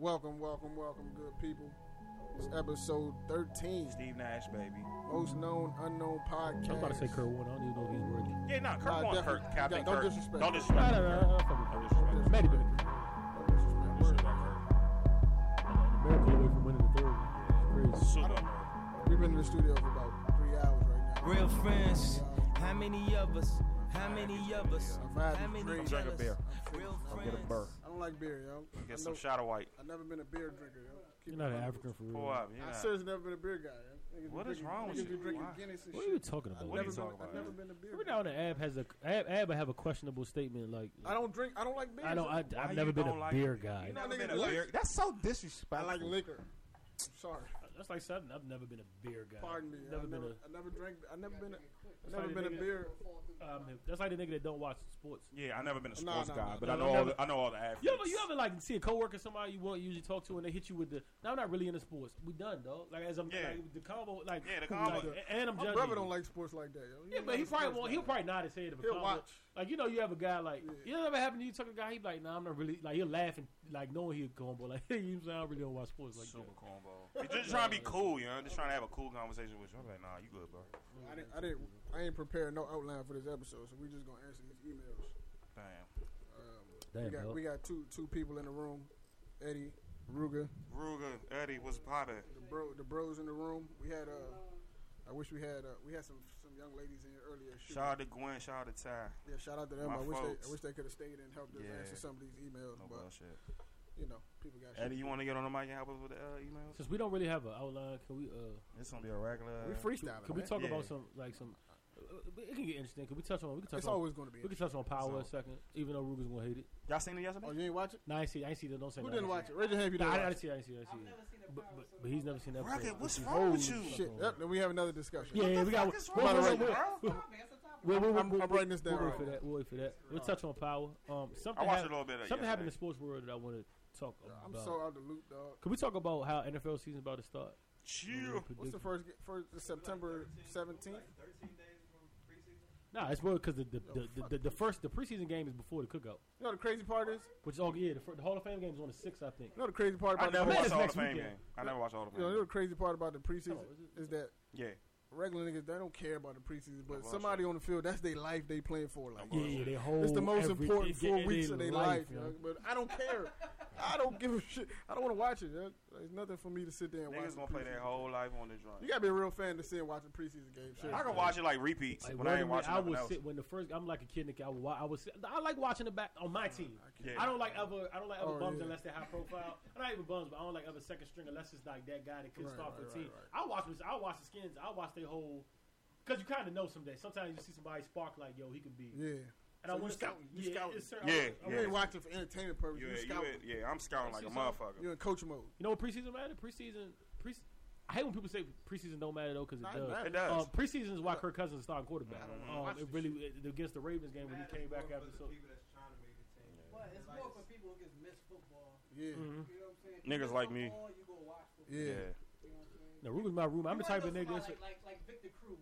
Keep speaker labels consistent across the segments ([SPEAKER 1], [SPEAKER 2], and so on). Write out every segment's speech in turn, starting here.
[SPEAKER 1] Welcome, welcome, welcome, good people. It's episode 13,
[SPEAKER 2] Steve Nash, baby.
[SPEAKER 1] most known, unknown podcast.
[SPEAKER 3] I'm about to say Kurt Warner. I don't even know if he's worthy.
[SPEAKER 2] Yeah, nah, Kurt
[SPEAKER 1] Nah,
[SPEAKER 2] won
[SPEAKER 1] definitely.
[SPEAKER 2] Kurt. Captain
[SPEAKER 1] Yeah, don't
[SPEAKER 2] Kurt.
[SPEAKER 1] disrespect.
[SPEAKER 2] Don't disrespect. Kurt. Don't
[SPEAKER 3] Kurt.
[SPEAKER 2] disrespect.
[SPEAKER 3] Matty been
[SPEAKER 1] No disrespect.
[SPEAKER 2] Don't
[SPEAKER 1] Word.
[SPEAKER 2] disrespect
[SPEAKER 3] a miracle away from winning the third. It's crazy.
[SPEAKER 1] We've been in the studio for about three hours right now.
[SPEAKER 4] Real friends, how many of us? How many of us?
[SPEAKER 1] I've had
[SPEAKER 4] How
[SPEAKER 1] to
[SPEAKER 4] many
[SPEAKER 1] drink.
[SPEAKER 2] Drink a
[SPEAKER 4] jealous?
[SPEAKER 2] beer.
[SPEAKER 4] Real
[SPEAKER 2] I'll get a
[SPEAKER 4] friends.
[SPEAKER 2] burr.
[SPEAKER 1] I don't like beer, yo. I
[SPEAKER 2] Get some
[SPEAKER 1] know-
[SPEAKER 2] shot of white.
[SPEAKER 1] I've never been a beer drinker, yo. Keep
[SPEAKER 3] You're not an. African for real.
[SPEAKER 2] Pull up. You're
[SPEAKER 1] I
[SPEAKER 2] not.
[SPEAKER 1] seriously never been a beer guy. Yo.
[SPEAKER 2] What is
[SPEAKER 1] drinking-
[SPEAKER 2] wrong with you?
[SPEAKER 1] drinking
[SPEAKER 2] Why?
[SPEAKER 1] Guinness and
[SPEAKER 3] What are you talking
[SPEAKER 1] I've
[SPEAKER 3] about?
[SPEAKER 2] What are
[SPEAKER 1] never
[SPEAKER 2] you
[SPEAKER 1] been,
[SPEAKER 2] talking
[SPEAKER 1] I've
[SPEAKER 2] about?
[SPEAKER 1] never been a beer
[SPEAKER 3] Every
[SPEAKER 1] guy.
[SPEAKER 3] now and then, Ab has a Ab, Ab have a questionable statement like
[SPEAKER 1] I don't drink. I don't like beer.
[SPEAKER 3] I don't. I, I've never been a
[SPEAKER 2] like
[SPEAKER 3] beer guy.
[SPEAKER 2] You never been a beer. That's so disrespectful.
[SPEAKER 1] I like liquor. I'm sorry.
[SPEAKER 3] That's like something. I've never been a beer guy.
[SPEAKER 1] Pardon me.
[SPEAKER 3] Never
[SPEAKER 1] I've
[SPEAKER 3] been
[SPEAKER 1] never,
[SPEAKER 3] a.
[SPEAKER 1] I never drank. I never been. A, I
[SPEAKER 3] It's
[SPEAKER 1] never
[SPEAKER 3] like
[SPEAKER 1] been a
[SPEAKER 3] nigga-
[SPEAKER 1] beer.
[SPEAKER 3] Um, that's like the nigga that don't watch sports.
[SPEAKER 2] Yeah, I never been a sports
[SPEAKER 1] nah,
[SPEAKER 2] guy,
[SPEAKER 1] nah,
[SPEAKER 2] but
[SPEAKER 3] nah,
[SPEAKER 2] I know
[SPEAKER 3] nah,
[SPEAKER 2] all
[SPEAKER 3] never-
[SPEAKER 2] the I know all the athletes.
[SPEAKER 3] You ever, you ever like see a coworker, somebody you won't usually talk to, and they hit you with the, "No, I'm not really into sports. We done, though. Like as I'm
[SPEAKER 2] Yeah.
[SPEAKER 3] like, the combo, like
[SPEAKER 2] Yeah, the combo.
[SPEAKER 3] like, and I'm
[SPEAKER 1] My
[SPEAKER 3] judging.
[SPEAKER 1] brother don't like sports like that. Yo.
[SPEAKER 3] Yeah, but he probably won't.
[SPEAKER 1] guy.
[SPEAKER 3] He'll probably not say it if a
[SPEAKER 1] He'll
[SPEAKER 3] combo-
[SPEAKER 1] watch.
[SPEAKER 3] Like you know, you have a guy like
[SPEAKER 1] Yeah.
[SPEAKER 3] you know, ever happen to you talk to a guy? He be like, "Nah, I'm not really." Like he'll laugh and like knowing he'll combo. Like you know, what I'm saying? Really don't watch sports like
[SPEAKER 2] Super
[SPEAKER 3] that.
[SPEAKER 2] combo. He's just trying to be cool, you know. Just trying to have a cool conversation with you. I'm like, nah, you good, bro.
[SPEAKER 1] I didn't. I didn't. I ain't prepared no outline for this episode, so we just gonna answer these emails.
[SPEAKER 2] Damn.
[SPEAKER 1] Um,
[SPEAKER 3] Damn,
[SPEAKER 1] we got
[SPEAKER 3] dog.
[SPEAKER 1] we got two two people in the room. Eddie, Ruga,
[SPEAKER 2] Ruger, Eddie, what's poppin'?
[SPEAKER 1] the bro, the bros in the room. We had uh, I wish we had uh, we had some some young ladies in here earlier. shooting.
[SPEAKER 2] Shout out to Gwen, shout out to Ty.
[SPEAKER 1] Yeah, shout out to them.
[SPEAKER 2] My
[SPEAKER 1] I wish
[SPEAKER 2] folks.
[SPEAKER 1] they I wish they could have stayed and helped us
[SPEAKER 2] Yeah.
[SPEAKER 1] answer some of these emails,
[SPEAKER 2] No
[SPEAKER 1] but
[SPEAKER 2] bullshit.
[SPEAKER 1] you know, people got
[SPEAKER 2] Eddie,
[SPEAKER 1] shit.
[SPEAKER 2] you want to get on the mic and help us with the uh, emails?
[SPEAKER 3] Since we don't really have an outline, can we uh
[SPEAKER 2] It's gonna be a regular.
[SPEAKER 1] We freestyling.
[SPEAKER 3] can we talk
[SPEAKER 2] Yeah.
[SPEAKER 3] about some like some? Uh, it can get interesting. Can we touch on? We can touch
[SPEAKER 1] It's
[SPEAKER 3] on.
[SPEAKER 1] always going to be.
[SPEAKER 3] We can touch on power in
[SPEAKER 2] a
[SPEAKER 3] second, even though Ruger's gonna hate it.
[SPEAKER 2] Y'all seen it yesterday?
[SPEAKER 1] Oh, you ain't watch it?
[SPEAKER 3] Nah, I ain't see. I ain't see that. Don't say.
[SPEAKER 1] Who
[SPEAKER 3] nah,
[SPEAKER 1] didn't watch it? Raise your hand if you didn't
[SPEAKER 3] I, I didn't see. I didn't see. I didn't see. it. But, but, but he's never seen that.
[SPEAKER 2] Rocket, what's
[SPEAKER 3] Which
[SPEAKER 2] wrong with you?
[SPEAKER 1] Shit. Yep. Then we have another discussion.
[SPEAKER 3] Yeah, yeah, we got.
[SPEAKER 2] fuck is
[SPEAKER 3] we'll-
[SPEAKER 2] wrong
[SPEAKER 3] we'll-
[SPEAKER 1] I'm-
[SPEAKER 3] we'll-
[SPEAKER 1] I'm writing this down
[SPEAKER 3] We'll wait for that. We'll wait for that. We'll touch on power. Um, something
[SPEAKER 2] I watched
[SPEAKER 3] hap-
[SPEAKER 2] a little bit of
[SPEAKER 3] Something happened in the sports world that I want to talk about.
[SPEAKER 1] I'm so out of the loop, dog.
[SPEAKER 3] Can we talk about how NFL season about to start?
[SPEAKER 2] Chill.
[SPEAKER 1] What's the first? First September 17th.
[SPEAKER 3] Nah, it's more because the the,
[SPEAKER 1] Oh,
[SPEAKER 3] the, the, the the first the preseason game is before the cookout,
[SPEAKER 1] You know the crazy part is.
[SPEAKER 3] which is all yeah. The, fir- the Hall of Fame game is on the sixth, I think.
[SPEAKER 1] You know the crazy part
[SPEAKER 2] I
[SPEAKER 1] about
[SPEAKER 2] never
[SPEAKER 1] the
[SPEAKER 3] Man,
[SPEAKER 2] watched
[SPEAKER 3] it's
[SPEAKER 2] all the Fame
[SPEAKER 3] weekend.
[SPEAKER 2] game. I never watched all the
[SPEAKER 1] You know, you know the crazy part about the preseason
[SPEAKER 3] Oh, is it?
[SPEAKER 1] is that
[SPEAKER 2] Yeah.
[SPEAKER 1] regular niggas they don't care about the preseason, but
[SPEAKER 2] Bullshit.
[SPEAKER 1] somebody on the field that's their life they playing for. Like,
[SPEAKER 3] Yeah, yeah, they hold.
[SPEAKER 1] it's the most
[SPEAKER 3] every-
[SPEAKER 1] important
[SPEAKER 3] they
[SPEAKER 1] four
[SPEAKER 3] get
[SPEAKER 1] weeks of their life.
[SPEAKER 3] yo.
[SPEAKER 1] yo. But I don't care. I don't give a shit. I don't want to watch it. There's nothing for me to sit there and watch.
[SPEAKER 2] Niggas
[SPEAKER 1] the
[SPEAKER 2] gonna play their whole life on the drum.
[SPEAKER 1] You gotta be a real fan to sit and watch a preseason game. Shit.
[SPEAKER 2] I can watch it like repeats
[SPEAKER 3] Like,
[SPEAKER 2] when I
[SPEAKER 3] wait
[SPEAKER 2] ain't
[SPEAKER 3] minute,
[SPEAKER 2] watching
[SPEAKER 3] I
[SPEAKER 2] nothing
[SPEAKER 3] would
[SPEAKER 2] else.
[SPEAKER 3] sit when the first. I'm like a kid. Nick, I would. I would sit. I like watching the back on my team.
[SPEAKER 2] Yeah.
[SPEAKER 3] I don't like other. I don't like other
[SPEAKER 1] Oh,
[SPEAKER 3] bums
[SPEAKER 1] yeah.
[SPEAKER 3] unless they're high profile. I'm not even bums, but I don't like other second string unless it's like that guy that couldn't
[SPEAKER 1] Right,
[SPEAKER 3] start for
[SPEAKER 1] right,
[SPEAKER 3] a team.
[SPEAKER 1] right, right.
[SPEAKER 3] I watch. I watch the skins. I watch their whole. Because you kind of know someday. Sometimes you see somebody spark like, yo, he could be.
[SPEAKER 1] Yeah.
[SPEAKER 3] And
[SPEAKER 1] So
[SPEAKER 3] I
[SPEAKER 1] you
[SPEAKER 3] want
[SPEAKER 1] scouting. You
[SPEAKER 3] yeah,
[SPEAKER 1] scouting.
[SPEAKER 3] it's certain-
[SPEAKER 2] Yeah,
[SPEAKER 3] I- I
[SPEAKER 1] You
[SPEAKER 2] yeah.
[SPEAKER 1] ain't watching for entertainment purposes.
[SPEAKER 2] Yeah,
[SPEAKER 1] you
[SPEAKER 2] you
[SPEAKER 1] scouting.
[SPEAKER 2] in- yeah, I'm scouting like a motherfucker.
[SPEAKER 1] You're in coach mode.
[SPEAKER 3] You know what preseason matter? Preseason. Pre- I hate when people say preseason don't matter though because it
[SPEAKER 1] it
[SPEAKER 3] does.
[SPEAKER 2] It does.
[SPEAKER 3] Um, preseason is why Kirk Cousins is starting quarterback. Um, it really it, against the Ravens game when he came back after. So
[SPEAKER 5] But it's more for people who just miss football.
[SPEAKER 1] Yeah.
[SPEAKER 3] Mhm.
[SPEAKER 5] You know what I'm saying? If you
[SPEAKER 2] Niggas like me.
[SPEAKER 5] football, You go watch.
[SPEAKER 1] Yeah.
[SPEAKER 2] Yeah.
[SPEAKER 5] You know what I'm saying?
[SPEAKER 3] No, Ruger's my room. I'm the type of nigga. that's-
[SPEAKER 5] Like, like, like Victor Cruz.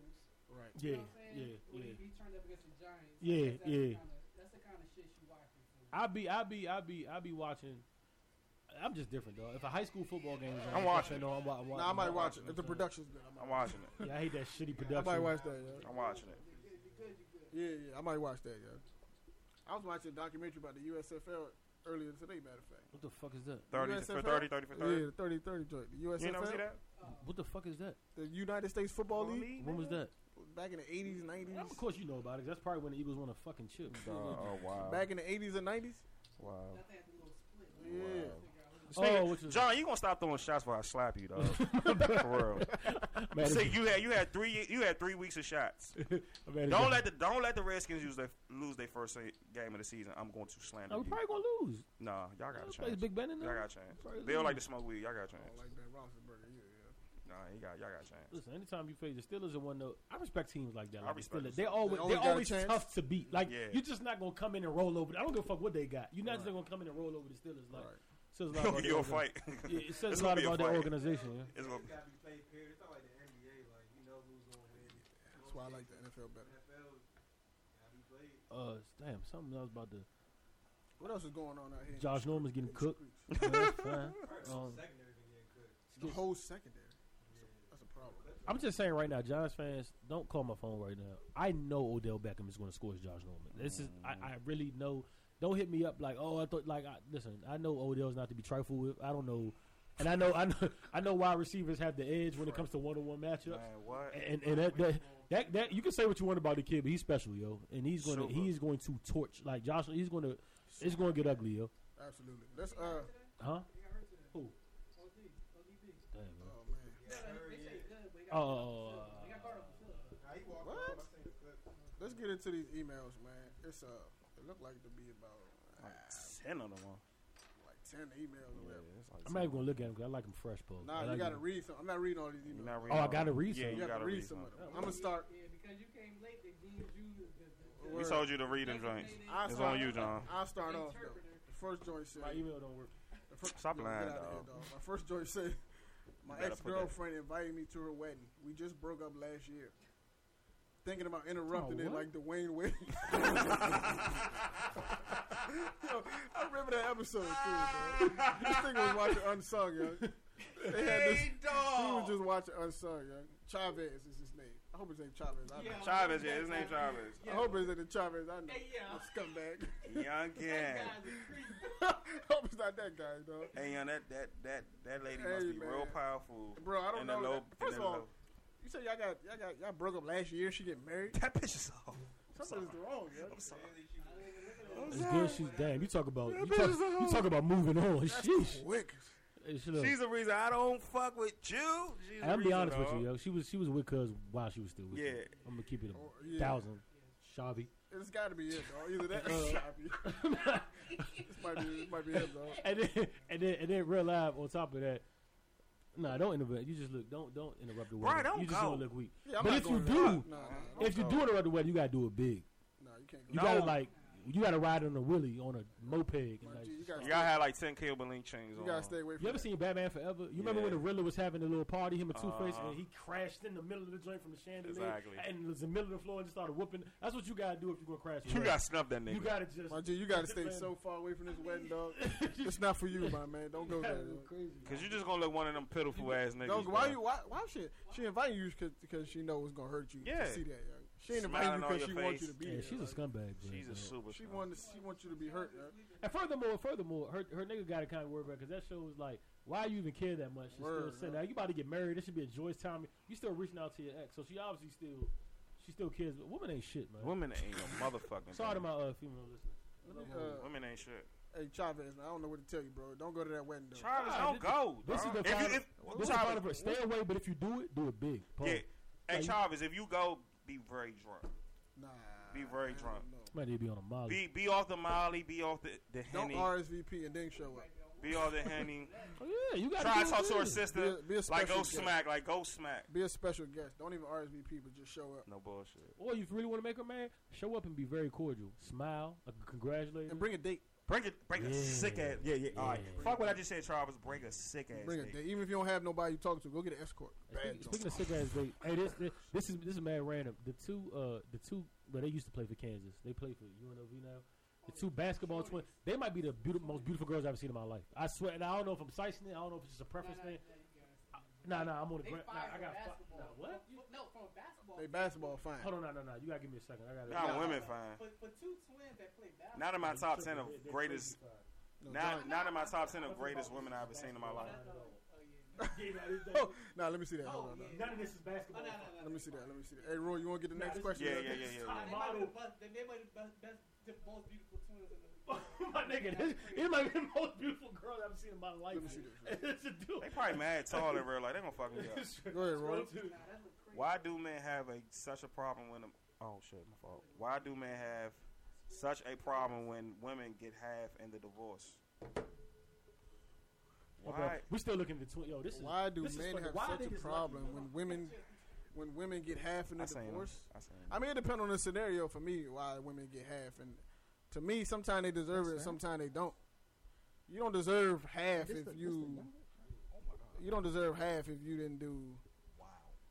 [SPEAKER 1] Right.
[SPEAKER 5] You
[SPEAKER 3] Yeah,
[SPEAKER 5] know what I'm
[SPEAKER 3] yeah,
[SPEAKER 5] When
[SPEAKER 3] yeah.
[SPEAKER 5] He, he turned up against the Giants.
[SPEAKER 3] Yeah,
[SPEAKER 5] That's the. Kinda, that's the kind of shit you watching. For.
[SPEAKER 3] I be, I be, I be, I be watching. I'm just different, though. If a high school football game is on,
[SPEAKER 2] I'm watching.
[SPEAKER 3] No, I'm, wa- I'm, wa-
[SPEAKER 1] Nah, I might
[SPEAKER 3] I'm
[SPEAKER 1] watch it if the production's good. I
[SPEAKER 2] I'm watching it.
[SPEAKER 3] Yeah, I hate that shitty production.
[SPEAKER 1] I might watch that. Yeah.
[SPEAKER 2] I'm watching it.
[SPEAKER 1] Yeah, yeah, I might watch that. Yeah. I was watching a documentary about the USFL earlier today. Matter of fact.
[SPEAKER 3] What the fuck is that?
[SPEAKER 2] 30 for 30, 30 for 30.
[SPEAKER 1] Yeah, 30 30 joint. The USFL.
[SPEAKER 2] You never see that?
[SPEAKER 3] What the fuck is that?
[SPEAKER 1] The United States Football League.
[SPEAKER 3] When was that?
[SPEAKER 1] Back in the 80s, 90s.
[SPEAKER 3] Of course you know about it. That's probably when the Eagles won a fucking chip.
[SPEAKER 2] Oh, wow.
[SPEAKER 1] Back in the 80s and 90s.
[SPEAKER 2] Wow.
[SPEAKER 5] That thing had the little split.
[SPEAKER 1] Yeah.
[SPEAKER 3] Oh, which is
[SPEAKER 2] John, you gonna stop throwing shots before I slap you, though? For real.
[SPEAKER 3] man,
[SPEAKER 2] See, you had you had three you had three weeks of shots.
[SPEAKER 3] man,
[SPEAKER 2] Don't let the don't let the Redskins use their, lose their first game of the season. I'm going to slander
[SPEAKER 3] No, we
[SPEAKER 2] you.
[SPEAKER 3] probably gonna lose.
[SPEAKER 2] Nah, y'all got a
[SPEAKER 3] Plays
[SPEAKER 2] chance.
[SPEAKER 3] Big Ben in there.
[SPEAKER 2] Y'all got a chance. They don't like to smoke weed. Y'all got a
[SPEAKER 1] I
[SPEAKER 2] chance.
[SPEAKER 1] don't like Ben Roethlisberger. Yeah, yeah.
[SPEAKER 2] Nah, you got y'all got a chance.
[SPEAKER 3] Listen, anytime you face the Steelers are one though, I respect teams like that.
[SPEAKER 2] I
[SPEAKER 3] Like the
[SPEAKER 2] respect
[SPEAKER 3] Steelers.
[SPEAKER 2] the
[SPEAKER 3] They're
[SPEAKER 2] Steelers.
[SPEAKER 3] always
[SPEAKER 1] They always
[SPEAKER 3] they're always tough to beat. Like
[SPEAKER 2] Yeah.
[SPEAKER 3] you're just not gonna come in and roll over. I don't give a fuck what they got. You're not just gonna come in and roll over the Steelers. Like
[SPEAKER 1] Right.
[SPEAKER 3] says a lot about
[SPEAKER 2] You'll
[SPEAKER 3] their
[SPEAKER 2] fight.
[SPEAKER 3] Yeah, it says
[SPEAKER 2] It's
[SPEAKER 3] a lot
[SPEAKER 2] gonna be a
[SPEAKER 3] about their organization. Yeah.
[SPEAKER 2] It's gonna,
[SPEAKER 6] It's got to be played period. It's not like the NBA. Like you know who's going to win.
[SPEAKER 1] That's why I like the NFL better.
[SPEAKER 6] NFL got to be played.
[SPEAKER 3] Uh, damn, something else about the
[SPEAKER 1] What else is going on out here?
[SPEAKER 3] Josh Norman's getting cooked. Yeah, that's fine. Um,
[SPEAKER 6] Secondary been getting cooked.
[SPEAKER 1] The whole secondary. That's a problem.
[SPEAKER 3] I'm just saying right now, Giants fans, don't call my phone right now. I know Odell Beckham is going to score as Josh Norman. This is I, I really know. Don't hit me up like, oh, I thought like, I, listen, I know Odell's not to be trifled with. I don't know, and I know, I know, I know why receivers have the edge when it comes to one-on-one matchups.
[SPEAKER 2] Man, what?
[SPEAKER 3] And, and that, that that that you can say what you want about the kid, but he's special, yo, and he's going to he's going to torch like Josh. He's going to it's going to get ugly, yo.
[SPEAKER 1] Absolutely. Let's uh.
[SPEAKER 3] Huh?
[SPEAKER 5] He got hurt today.
[SPEAKER 3] Who?
[SPEAKER 5] OD. ODB.
[SPEAKER 3] Damn, man.
[SPEAKER 1] Oh man.
[SPEAKER 5] Yeah, they say he's good, but he got
[SPEAKER 3] Oh,
[SPEAKER 5] he got caught up with Phillips.
[SPEAKER 6] Nah, he walked
[SPEAKER 1] What?
[SPEAKER 6] off. I seen the clip.
[SPEAKER 1] Let's get into these emails, man. It's uh. It looked like to be about uh,
[SPEAKER 2] Like ten of them. huh?
[SPEAKER 1] like ten emails or whatever.
[SPEAKER 2] Yeah, like
[SPEAKER 3] I'm not even going to look at them because I like him fresh, Paul.
[SPEAKER 1] Nah,
[SPEAKER 3] I
[SPEAKER 1] you
[SPEAKER 3] like
[SPEAKER 1] gotta
[SPEAKER 3] him.
[SPEAKER 1] read some. I'm not reading all these emails.
[SPEAKER 2] not
[SPEAKER 3] Oh,
[SPEAKER 2] reading
[SPEAKER 3] I gotta
[SPEAKER 2] them.
[SPEAKER 3] read
[SPEAKER 2] Yeah,
[SPEAKER 3] some.
[SPEAKER 1] you,
[SPEAKER 2] you gotta
[SPEAKER 1] to read some of them. I'm gonna start.
[SPEAKER 5] Yeah, because you came late, they deemed you the, the, the
[SPEAKER 2] We told you to read them joints.
[SPEAKER 1] I'll
[SPEAKER 2] It's
[SPEAKER 1] start-
[SPEAKER 2] on you, John.
[SPEAKER 1] I'll start off though.
[SPEAKER 5] interpreter.
[SPEAKER 1] The first joint said.
[SPEAKER 3] My email don't work.
[SPEAKER 1] the fir-
[SPEAKER 2] Stop lying,
[SPEAKER 1] get outta here,
[SPEAKER 2] dog.
[SPEAKER 1] My first joint said. My ex girlfriend invited me to her wedding. We just broke up last year. Thinking about interrupting
[SPEAKER 3] Oh,
[SPEAKER 1] it like Dwayne Wayne. Yo, I remember that episode too, bro. This thing was watching Unsung, yo. They had this. He was just watching Unsung, yo. Chavez is his name. I hope his name Chavez. I.
[SPEAKER 5] Yeah.
[SPEAKER 2] Chavez, yeah, his name Chavez.
[SPEAKER 1] I hope it's in the Chavez. I know.
[SPEAKER 5] Hey, yeah.
[SPEAKER 1] The scumbag.
[SPEAKER 2] Young
[SPEAKER 5] That
[SPEAKER 2] kid.
[SPEAKER 5] guy's a creep.
[SPEAKER 1] I hope it's not that guy, though.
[SPEAKER 2] Hey, young, that that that that lady
[SPEAKER 1] Hey,
[SPEAKER 2] must be real powerful.
[SPEAKER 1] Bro, I don't
[SPEAKER 2] in
[SPEAKER 1] know.
[SPEAKER 2] low,
[SPEAKER 1] First
[SPEAKER 2] in
[SPEAKER 1] of all,
[SPEAKER 2] low.
[SPEAKER 1] you said y'all got y'all got y'all broke up last year. She get married.
[SPEAKER 2] that bitch is off.
[SPEAKER 1] Something's wrong, yo.
[SPEAKER 2] I'm sorry.
[SPEAKER 3] It's good. She's damn. You talk about you talk, you talk about moving on. Sheesh.
[SPEAKER 1] Quick.
[SPEAKER 3] Up.
[SPEAKER 2] She's the reason I don't fuck with you. She's
[SPEAKER 3] I'm be
[SPEAKER 2] reason,
[SPEAKER 3] honest with you, yo. She was she was with Cuz while she was still with you. I'm gonna keep it
[SPEAKER 1] Oh,
[SPEAKER 3] a
[SPEAKER 1] yeah.
[SPEAKER 3] thousand. Shabby.
[SPEAKER 1] It's got to be it, dog. Either that or
[SPEAKER 3] Uh,
[SPEAKER 1] Shabby. this might be this might be him, dog.
[SPEAKER 3] and then and then and then real live on top of that. Nah, don't interrupt. You just look. Don't don't interrupt the
[SPEAKER 2] Bro,
[SPEAKER 3] wedding.
[SPEAKER 2] don't
[SPEAKER 3] you just
[SPEAKER 2] go.
[SPEAKER 3] gonna look weak.
[SPEAKER 1] Yeah,
[SPEAKER 3] But if you do-
[SPEAKER 1] Nah, nah,
[SPEAKER 3] If you
[SPEAKER 1] don't
[SPEAKER 3] do
[SPEAKER 1] go.
[SPEAKER 3] interrupt the wedding, you gotta do it big.
[SPEAKER 1] nah, you can't go.
[SPEAKER 3] You
[SPEAKER 2] No.
[SPEAKER 3] gotta like you gotta ride on a willy on a moped. And like,
[SPEAKER 1] you gotta,
[SPEAKER 2] Y'all had like ten Kill Link chains
[SPEAKER 1] you
[SPEAKER 2] on.
[SPEAKER 1] gotta stay away from
[SPEAKER 3] you ever
[SPEAKER 1] that.
[SPEAKER 3] seen Batman Forever? You remember when
[SPEAKER 2] Yeah.
[SPEAKER 3] the Riddler was having a little party, him and Two Face,
[SPEAKER 2] Uh-huh.
[SPEAKER 3] and he crashed in the middle of the joint from the chandelier,
[SPEAKER 2] Exactly.
[SPEAKER 3] and was in the middle of the floor and just started whooping. That's what you gotta do if you're gonna crash. your
[SPEAKER 2] You
[SPEAKER 3] wedding.
[SPEAKER 2] got snuff that nigga.
[SPEAKER 3] You gotta just.
[SPEAKER 1] My G, you gotta stay so far away from this wedding, dog. It's not for you, my man. Don't go there. dog.
[SPEAKER 3] crazy.
[SPEAKER 2] Cause you just gonna look one of them pitiful ass niggas.
[SPEAKER 1] Don't, why
[SPEAKER 2] bro.
[SPEAKER 1] you? Why? Why she? She inviting you because because she knows it's gonna hurt you
[SPEAKER 2] Yeah.
[SPEAKER 1] to see that. Yo. She ain't
[SPEAKER 2] Smiling
[SPEAKER 1] inviting you because she wants you to be
[SPEAKER 3] Yeah,
[SPEAKER 1] there.
[SPEAKER 3] she's a scumbag. bro.
[SPEAKER 2] She's a
[SPEAKER 3] Yeah.
[SPEAKER 2] super.
[SPEAKER 1] She wanted. She wants you to be hurt. Yo.
[SPEAKER 3] And furthermore, furthermore, her her nigga got to kind of worry about because that shows like why you even care that much. She's
[SPEAKER 1] Word,
[SPEAKER 3] still saying
[SPEAKER 1] bro.
[SPEAKER 3] now you about to get married. This should be a joyous time. You still reaching out to your ex, so she obviously still she still cares. But woman ain't shit, man.
[SPEAKER 2] Women ain't no motherfucking.
[SPEAKER 3] Sorry to
[SPEAKER 2] thing.
[SPEAKER 3] my uh, female listeners.
[SPEAKER 1] Let me, uh,
[SPEAKER 2] Women ain't shit.
[SPEAKER 1] hey Chavez, I don't know what to tell you, bro. Don't go to that wedding, though.
[SPEAKER 2] Charles,
[SPEAKER 3] Nah,
[SPEAKER 2] don't
[SPEAKER 3] this-
[SPEAKER 2] go.
[SPEAKER 3] This is
[SPEAKER 2] dog.
[SPEAKER 3] the
[SPEAKER 2] if you,
[SPEAKER 3] final,
[SPEAKER 2] if,
[SPEAKER 3] this is the
[SPEAKER 2] Chavez,
[SPEAKER 3] final for- Stay away, but if you do it, do it big. Paul.
[SPEAKER 2] yeah. Hey
[SPEAKER 3] Like-
[SPEAKER 2] Chavez, if you go, be very drunk.
[SPEAKER 1] Nah.
[SPEAKER 2] Be very
[SPEAKER 1] I
[SPEAKER 2] drunk.
[SPEAKER 3] Might need to be on a molly.
[SPEAKER 2] Be be off the Molly. Be off the the
[SPEAKER 1] Don't
[SPEAKER 2] henny.
[SPEAKER 1] RSVP and then show up.
[SPEAKER 2] Be off the henny.
[SPEAKER 3] oh, yeah, you got
[SPEAKER 2] Try to talk to her sister.
[SPEAKER 1] Be a- be a
[SPEAKER 2] like
[SPEAKER 1] special
[SPEAKER 2] go
[SPEAKER 1] guest.
[SPEAKER 2] smack. Like go smack.
[SPEAKER 1] Be a special guest. Don't even RSVP, but just show up
[SPEAKER 2] No bullshit.
[SPEAKER 3] Or if you really want to make her mad, show up and be very cordial. Smile, like, congratulate.
[SPEAKER 1] and bring a date.
[SPEAKER 2] Bring it. Bring a sick ass. Yeah, yeah. All right.
[SPEAKER 3] Yeah.
[SPEAKER 2] Fuck what I just said, Charles. Bring a sick ass.
[SPEAKER 1] Bring a
[SPEAKER 2] date.
[SPEAKER 1] date. Even if you don't have nobody you talk to, go get an escort. Bad
[SPEAKER 3] Speaking,
[SPEAKER 1] joint.
[SPEAKER 3] speaking of sick ass date, hey, this, this this is this is mad random. The two uh the two well they used to play for Kansas. They play for UNLV now. The two basketball twins. They might be the beautiful, most beautiful girls I've ever seen in my life. I swear. And I don't know if I'm sicing it. I don't know if it's just a preference thing. Nah, nah, I'm on the
[SPEAKER 5] They
[SPEAKER 3] ground. Nah, I
[SPEAKER 5] from
[SPEAKER 3] got fi-
[SPEAKER 5] basketball.
[SPEAKER 3] nah, what?
[SPEAKER 5] No, from a basketball.
[SPEAKER 1] They basketball fine.
[SPEAKER 3] Hold on, no, no, no. You gotta give me a second. I gotta.
[SPEAKER 2] Nah,
[SPEAKER 5] No,
[SPEAKER 2] women fine.
[SPEAKER 5] For, for two twins that play basketball.
[SPEAKER 2] Not in my top ten of
[SPEAKER 3] They- they
[SPEAKER 2] greatest.
[SPEAKER 1] No,
[SPEAKER 2] Not
[SPEAKER 1] John-
[SPEAKER 2] not in my top ten of greatest women I've ever seen in my life.
[SPEAKER 5] Oh, yeah.
[SPEAKER 3] Yeah, nah, this-
[SPEAKER 1] Oh, nah, let me see that. Hold
[SPEAKER 5] Oh,
[SPEAKER 1] on.
[SPEAKER 5] yeah.
[SPEAKER 3] None of this is
[SPEAKER 5] Oh,
[SPEAKER 3] basketball.
[SPEAKER 5] no, no, no,
[SPEAKER 1] Let me see that. Let me see that. Hey, Roy, you want to get the
[SPEAKER 3] Nah,
[SPEAKER 1] next question?
[SPEAKER 2] Yeah, yeah, yeah, yeah.
[SPEAKER 5] They
[SPEAKER 2] yeah.
[SPEAKER 5] might be
[SPEAKER 3] Model.
[SPEAKER 5] the best, they might be the best, best, the most beautiful twins in the
[SPEAKER 3] my nigga, this, it might be the most beautiful girl I've ever seen in my life.
[SPEAKER 1] Let me see this.
[SPEAKER 3] It's a dude.
[SPEAKER 2] They probably mad tall in real life. They gonna fuck me up.
[SPEAKER 1] Go ahead, Roy.
[SPEAKER 5] Nah, that look crazy.
[SPEAKER 2] Why do men have a such a problem when? Oh shit, my fault. Why do men have such a problem when women get half in the divorce? Why?
[SPEAKER 3] We still looking at the twin. Yo, this is
[SPEAKER 1] Why do
[SPEAKER 3] this
[SPEAKER 1] men
[SPEAKER 3] funny.
[SPEAKER 1] have
[SPEAKER 3] Why
[SPEAKER 1] such a problem when women when women get half in
[SPEAKER 2] I
[SPEAKER 1] the
[SPEAKER 2] seen
[SPEAKER 1] divorce?
[SPEAKER 2] I.
[SPEAKER 1] I mean, it depends on the scenario for me why women get half, and to me, sometimes they deserve it, sometimes they don't. You don't deserve half if you. You don't deserve half if you didn't do. Wow.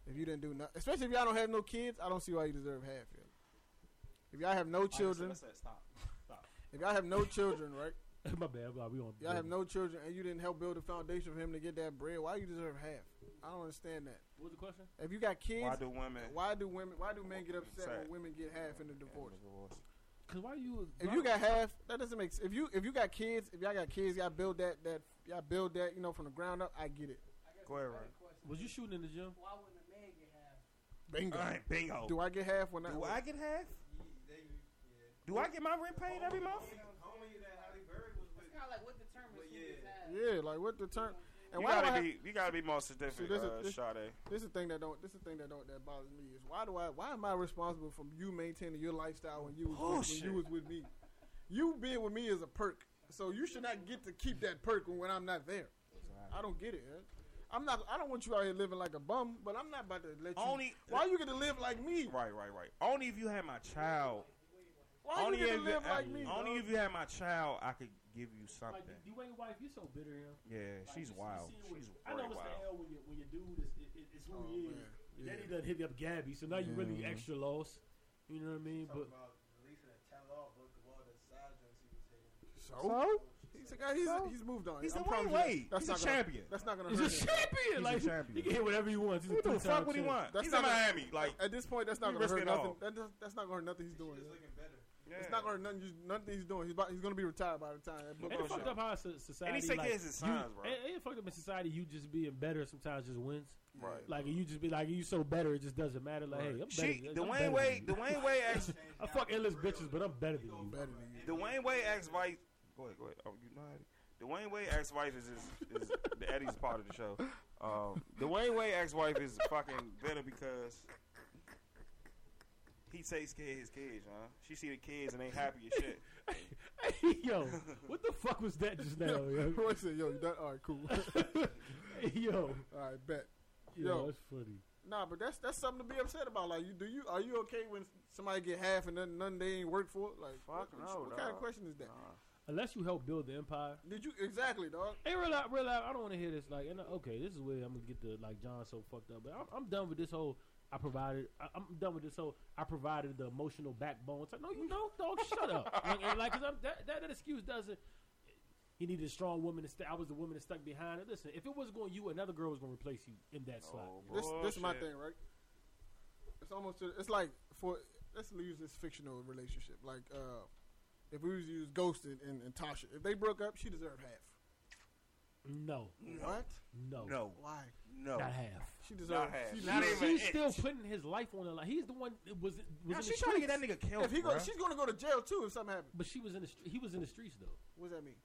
[SPEAKER 1] If you didn't do nothing, especially if y'all don't have no kids, I don't see why you deserve half. Yo. If y'all have no children,
[SPEAKER 2] Stop. Stop.
[SPEAKER 1] if y'all have no children, right,
[SPEAKER 3] My bad. bro, We on.
[SPEAKER 1] Y'all have no children, and you didn't help build a foundation for him to get that bread. Why you deserve half? I don't understand that.
[SPEAKER 3] What was the question?
[SPEAKER 1] If you got kids,
[SPEAKER 2] Why do women?
[SPEAKER 1] why do women? Why do men get upset
[SPEAKER 2] Sad.
[SPEAKER 1] when women get half in the divorce?
[SPEAKER 3] Because why you?
[SPEAKER 1] If you got half, that doesn't make sense. If you if you got kids, if y'all got kids, y'all build that that y'all build that you know from the ground up. I get it.
[SPEAKER 2] Go ahead, Ryan.
[SPEAKER 3] was you shooting in the gym?
[SPEAKER 5] Why wouldn't a man get half?
[SPEAKER 1] Bingo.
[SPEAKER 2] All right, bingo.
[SPEAKER 1] Do I get half when I?
[SPEAKER 2] Do I get half? Do I get my rent paid every month?
[SPEAKER 6] Homie that Halle Berry was with.
[SPEAKER 5] It's kind of like what determines
[SPEAKER 6] Well,
[SPEAKER 5] who
[SPEAKER 6] yeah.
[SPEAKER 5] gets half.
[SPEAKER 1] Yeah, like what the term? And
[SPEAKER 2] You
[SPEAKER 1] why
[SPEAKER 2] gotta
[SPEAKER 1] have,
[SPEAKER 2] be, you gotta be more specific,
[SPEAKER 1] See, this is-
[SPEAKER 2] uh,
[SPEAKER 1] this-
[SPEAKER 2] Sade.
[SPEAKER 1] this is the thing that don't this is the thing that don't that bothers me is why do I why am I responsible for you maintaining your lifestyle when you was with, when you was with me? You being with me is a perk, so you should not get to keep that perk when, when I'm not there. I don't get it. Man. I'm not. I don't want you out here living like a bum, but I'm not about to let you.
[SPEAKER 2] Only
[SPEAKER 1] why you get to live like me?
[SPEAKER 2] right, right, right. Only if you had my child.
[SPEAKER 1] Why
[SPEAKER 2] only
[SPEAKER 1] you get
[SPEAKER 2] if
[SPEAKER 1] to live
[SPEAKER 2] I-
[SPEAKER 1] like me?
[SPEAKER 2] Only
[SPEAKER 1] dog?
[SPEAKER 2] if you had my child, I could give you something.
[SPEAKER 3] Like Dwyane wife, you so bitter, him.
[SPEAKER 2] Yeah,
[SPEAKER 3] Like,
[SPEAKER 2] she's
[SPEAKER 3] you see-
[SPEAKER 2] wild.
[SPEAKER 3] you see what-
[SPEAKER 2] She's
[SPEAKER 3] I know
[SPEAKER 2] very
[SPEAKER 3] it's the hell when you when your dude is it, it, it's who
[SPEAKER 1] Oh,
[SPEAKER 3] he is.
[SPEAKER 1] man.
[SPEAKER 3] Then
[SPEAKER 1] Yeah.
[SPEAKER 3] he done hit up Gabby, so now you really
[SPEAKER 2] Yeah.
[SPEAKER 3] extra lost. You know what I mean?
[SPEAKER 6] Talking
[SPEAKER 3] But
[SPEAKER 6] about releasing a tell-all book of all the side jokes he was taking.
[SPEAKER 1] So he's a guy. He's, he's moved on.
[SPEAKER 2] He's
[SPEAKER 1] I'm
[SPEAKER 2] the Wayne
[SPEAKER 1] promise. That's
[SPEAKER 2] He's
[SPEAKER 1] not
[SPEAKER 2] a
[SPEAKER 1] gonna-
[SPEAKER 2] champion.
[SPEAKER 1] That's not gonna
[SPEAKER 3] he's
[SPEAKER 1] hurt
[SPEAKER 3] a
[SPEAKER 1] him.
[SPEAKER 3] champion.
[SPEAKER 2] He's a champion.
[SPEAKER 3] he can hit whatever he wants. He's
[SPEAKER 2] Who
[SPEAKER 3] a
[SPEAKER 2] the fuck would he
[SPEAKER 3] champ.
[SPEAKER 2] want?
[SPEAKER 1] That's
[SPEAKER 2] He's
[SPEAKER 1] not
[SPEAKER 2] in
[SPEAKER 1] gonna-
[SPEAKER 2] Miami. Like,
[SPEAKER 1] At this point, that's not gonna hurt nothing.
[SPEAKER 2] all.
[SPEAKER 1] That that's not gonna hurt nothing he's
[SPEAKER 6] He's
[SPEAKER 1] doing.
[SPEAKER 6] just looking better.
[SPEAKER 2] Yeah.
[SPEAKER 1] It's not gonna nothing. Nothing he's doing. He's about, he's gonna be retired by the time that
[SPEAKER 3] And it fucked up how society.
[SPEAKER 2] And he take
[SPEAKER 3] like,
[SPEAKER 2] care of his
[SPEAKER 3] you-
[SPEAKER 2] bro.
[SPEAKER 3] And, and it fucked up in society. You just being better sometimes just wins.
[SPEAKER 2] Right.
[SPEAKER 3] Like you just be like you so better, it just doesn't matter. Like hey, I'm better.
[SPEAKER 2] She,
[SPEAKER 3] I'm
[SPEAKER 2] Dwyane
[SPEAKER 3] better
[SPEAKER 2] Wade. Dwyane Wade asked,
[SPEAKER 3] I fuck endless bitches, but I'm better than you.
[SPEAKER 1] Better than you.
[SPEAKER 2] Dwyane Wade asked Vice. Go ahead, go ahead. Oh, you know how Dwyane Wade ex wife is, is, is the Eddie's part of the show. Um, Dwyane Wade ex wife is fucking better because he takes care of his kids, huh? She see the kids and they happy as shit.
[SPEAKER 3] Hey, yo, what the fuck was that just now, yo?
[SPEAKER 1] Roy said, "Yo, you done? All right, cool.
[SPEAKER 3] Hey, yo,
[SPEAKER 1] All right, bet.
[SPEAKER 3] yo,
[SPEAKER 1] Yo.
[SPEAKER 3] that's funny.
[SPEAKER 1] Nah, but that's that's something to be upset about. Like, you do you are you okay when somebody get half and none, none they ain't work for? it? Like,
[SPEAKER 2] Fuck
[SPEAKER 1] what,
[SPEAKER 2] no,
[SPEAKER 1] what kind of question is that?
[SPEAKER 3] Unless you help build the empire.
[SPEAKER 1] Did you exactly, dog?
[SPEAKER 3] Hey, real out, real out. I don't want to hear this. Like, and, uh, okay, this is where I'm gonna get the like John so fucked up. But I'm, I'm done with this whole. I provided. I, I'm done with this So I provided the emotional backbone. It's like, no, you don't, dog. Shut up. And, and like, cause I'm, that, that that excuse doesn't. He needed a strong woman to stay. I was the woman that stuck behind it. Listen, if it was going you, another girl was going to replace you in that slot.
[SPEAKER 2] Oh,
[SPEAKER 1] This this is my thing, right? It's almost it's like for let's use this fictional relationship. Like, uh if we was to use Ghost and, and, and Tasha, if they broke up, she deserved half.
[SPEAKER 3] No,
[SPEAKER 1] What?
[SPEAKER 3] no,
[SPEAKER 2] No,
[SPEAKER 1] Why?
[SPEAKER 2] no.
[SPEAKER 3] not half.
[SPEAKER 1] She deserved.
[SPEAKER 2] half.
[SPEAKER 1] She
[SPEAKER 2] Not
[SPEAKER 1] deserved-
[SPEAKER 2] even
[SPEAKER 3] She's
[SPEAKER 2] an
[SPEAKER 3] still
[SPEAKER 2] inch.
[SPEAKER 3] putting his life on the line. He's the one that was was
[SPEAKER 2] Now
[SPEAKER 3] in
[SPEAKER 2] she's
[SPEAKER 3] the
[SPEAKER 2] trying to get that nigga killed,
[SPEAKER 1] If he go,
[SPEAKER 2] bruh.
[SPEAKER 1] she's gonna go to jail too if something happens.
[SPEAKER 3] But she was in the str- he was in the streets though.
[SPEAKER 1] What does that mean?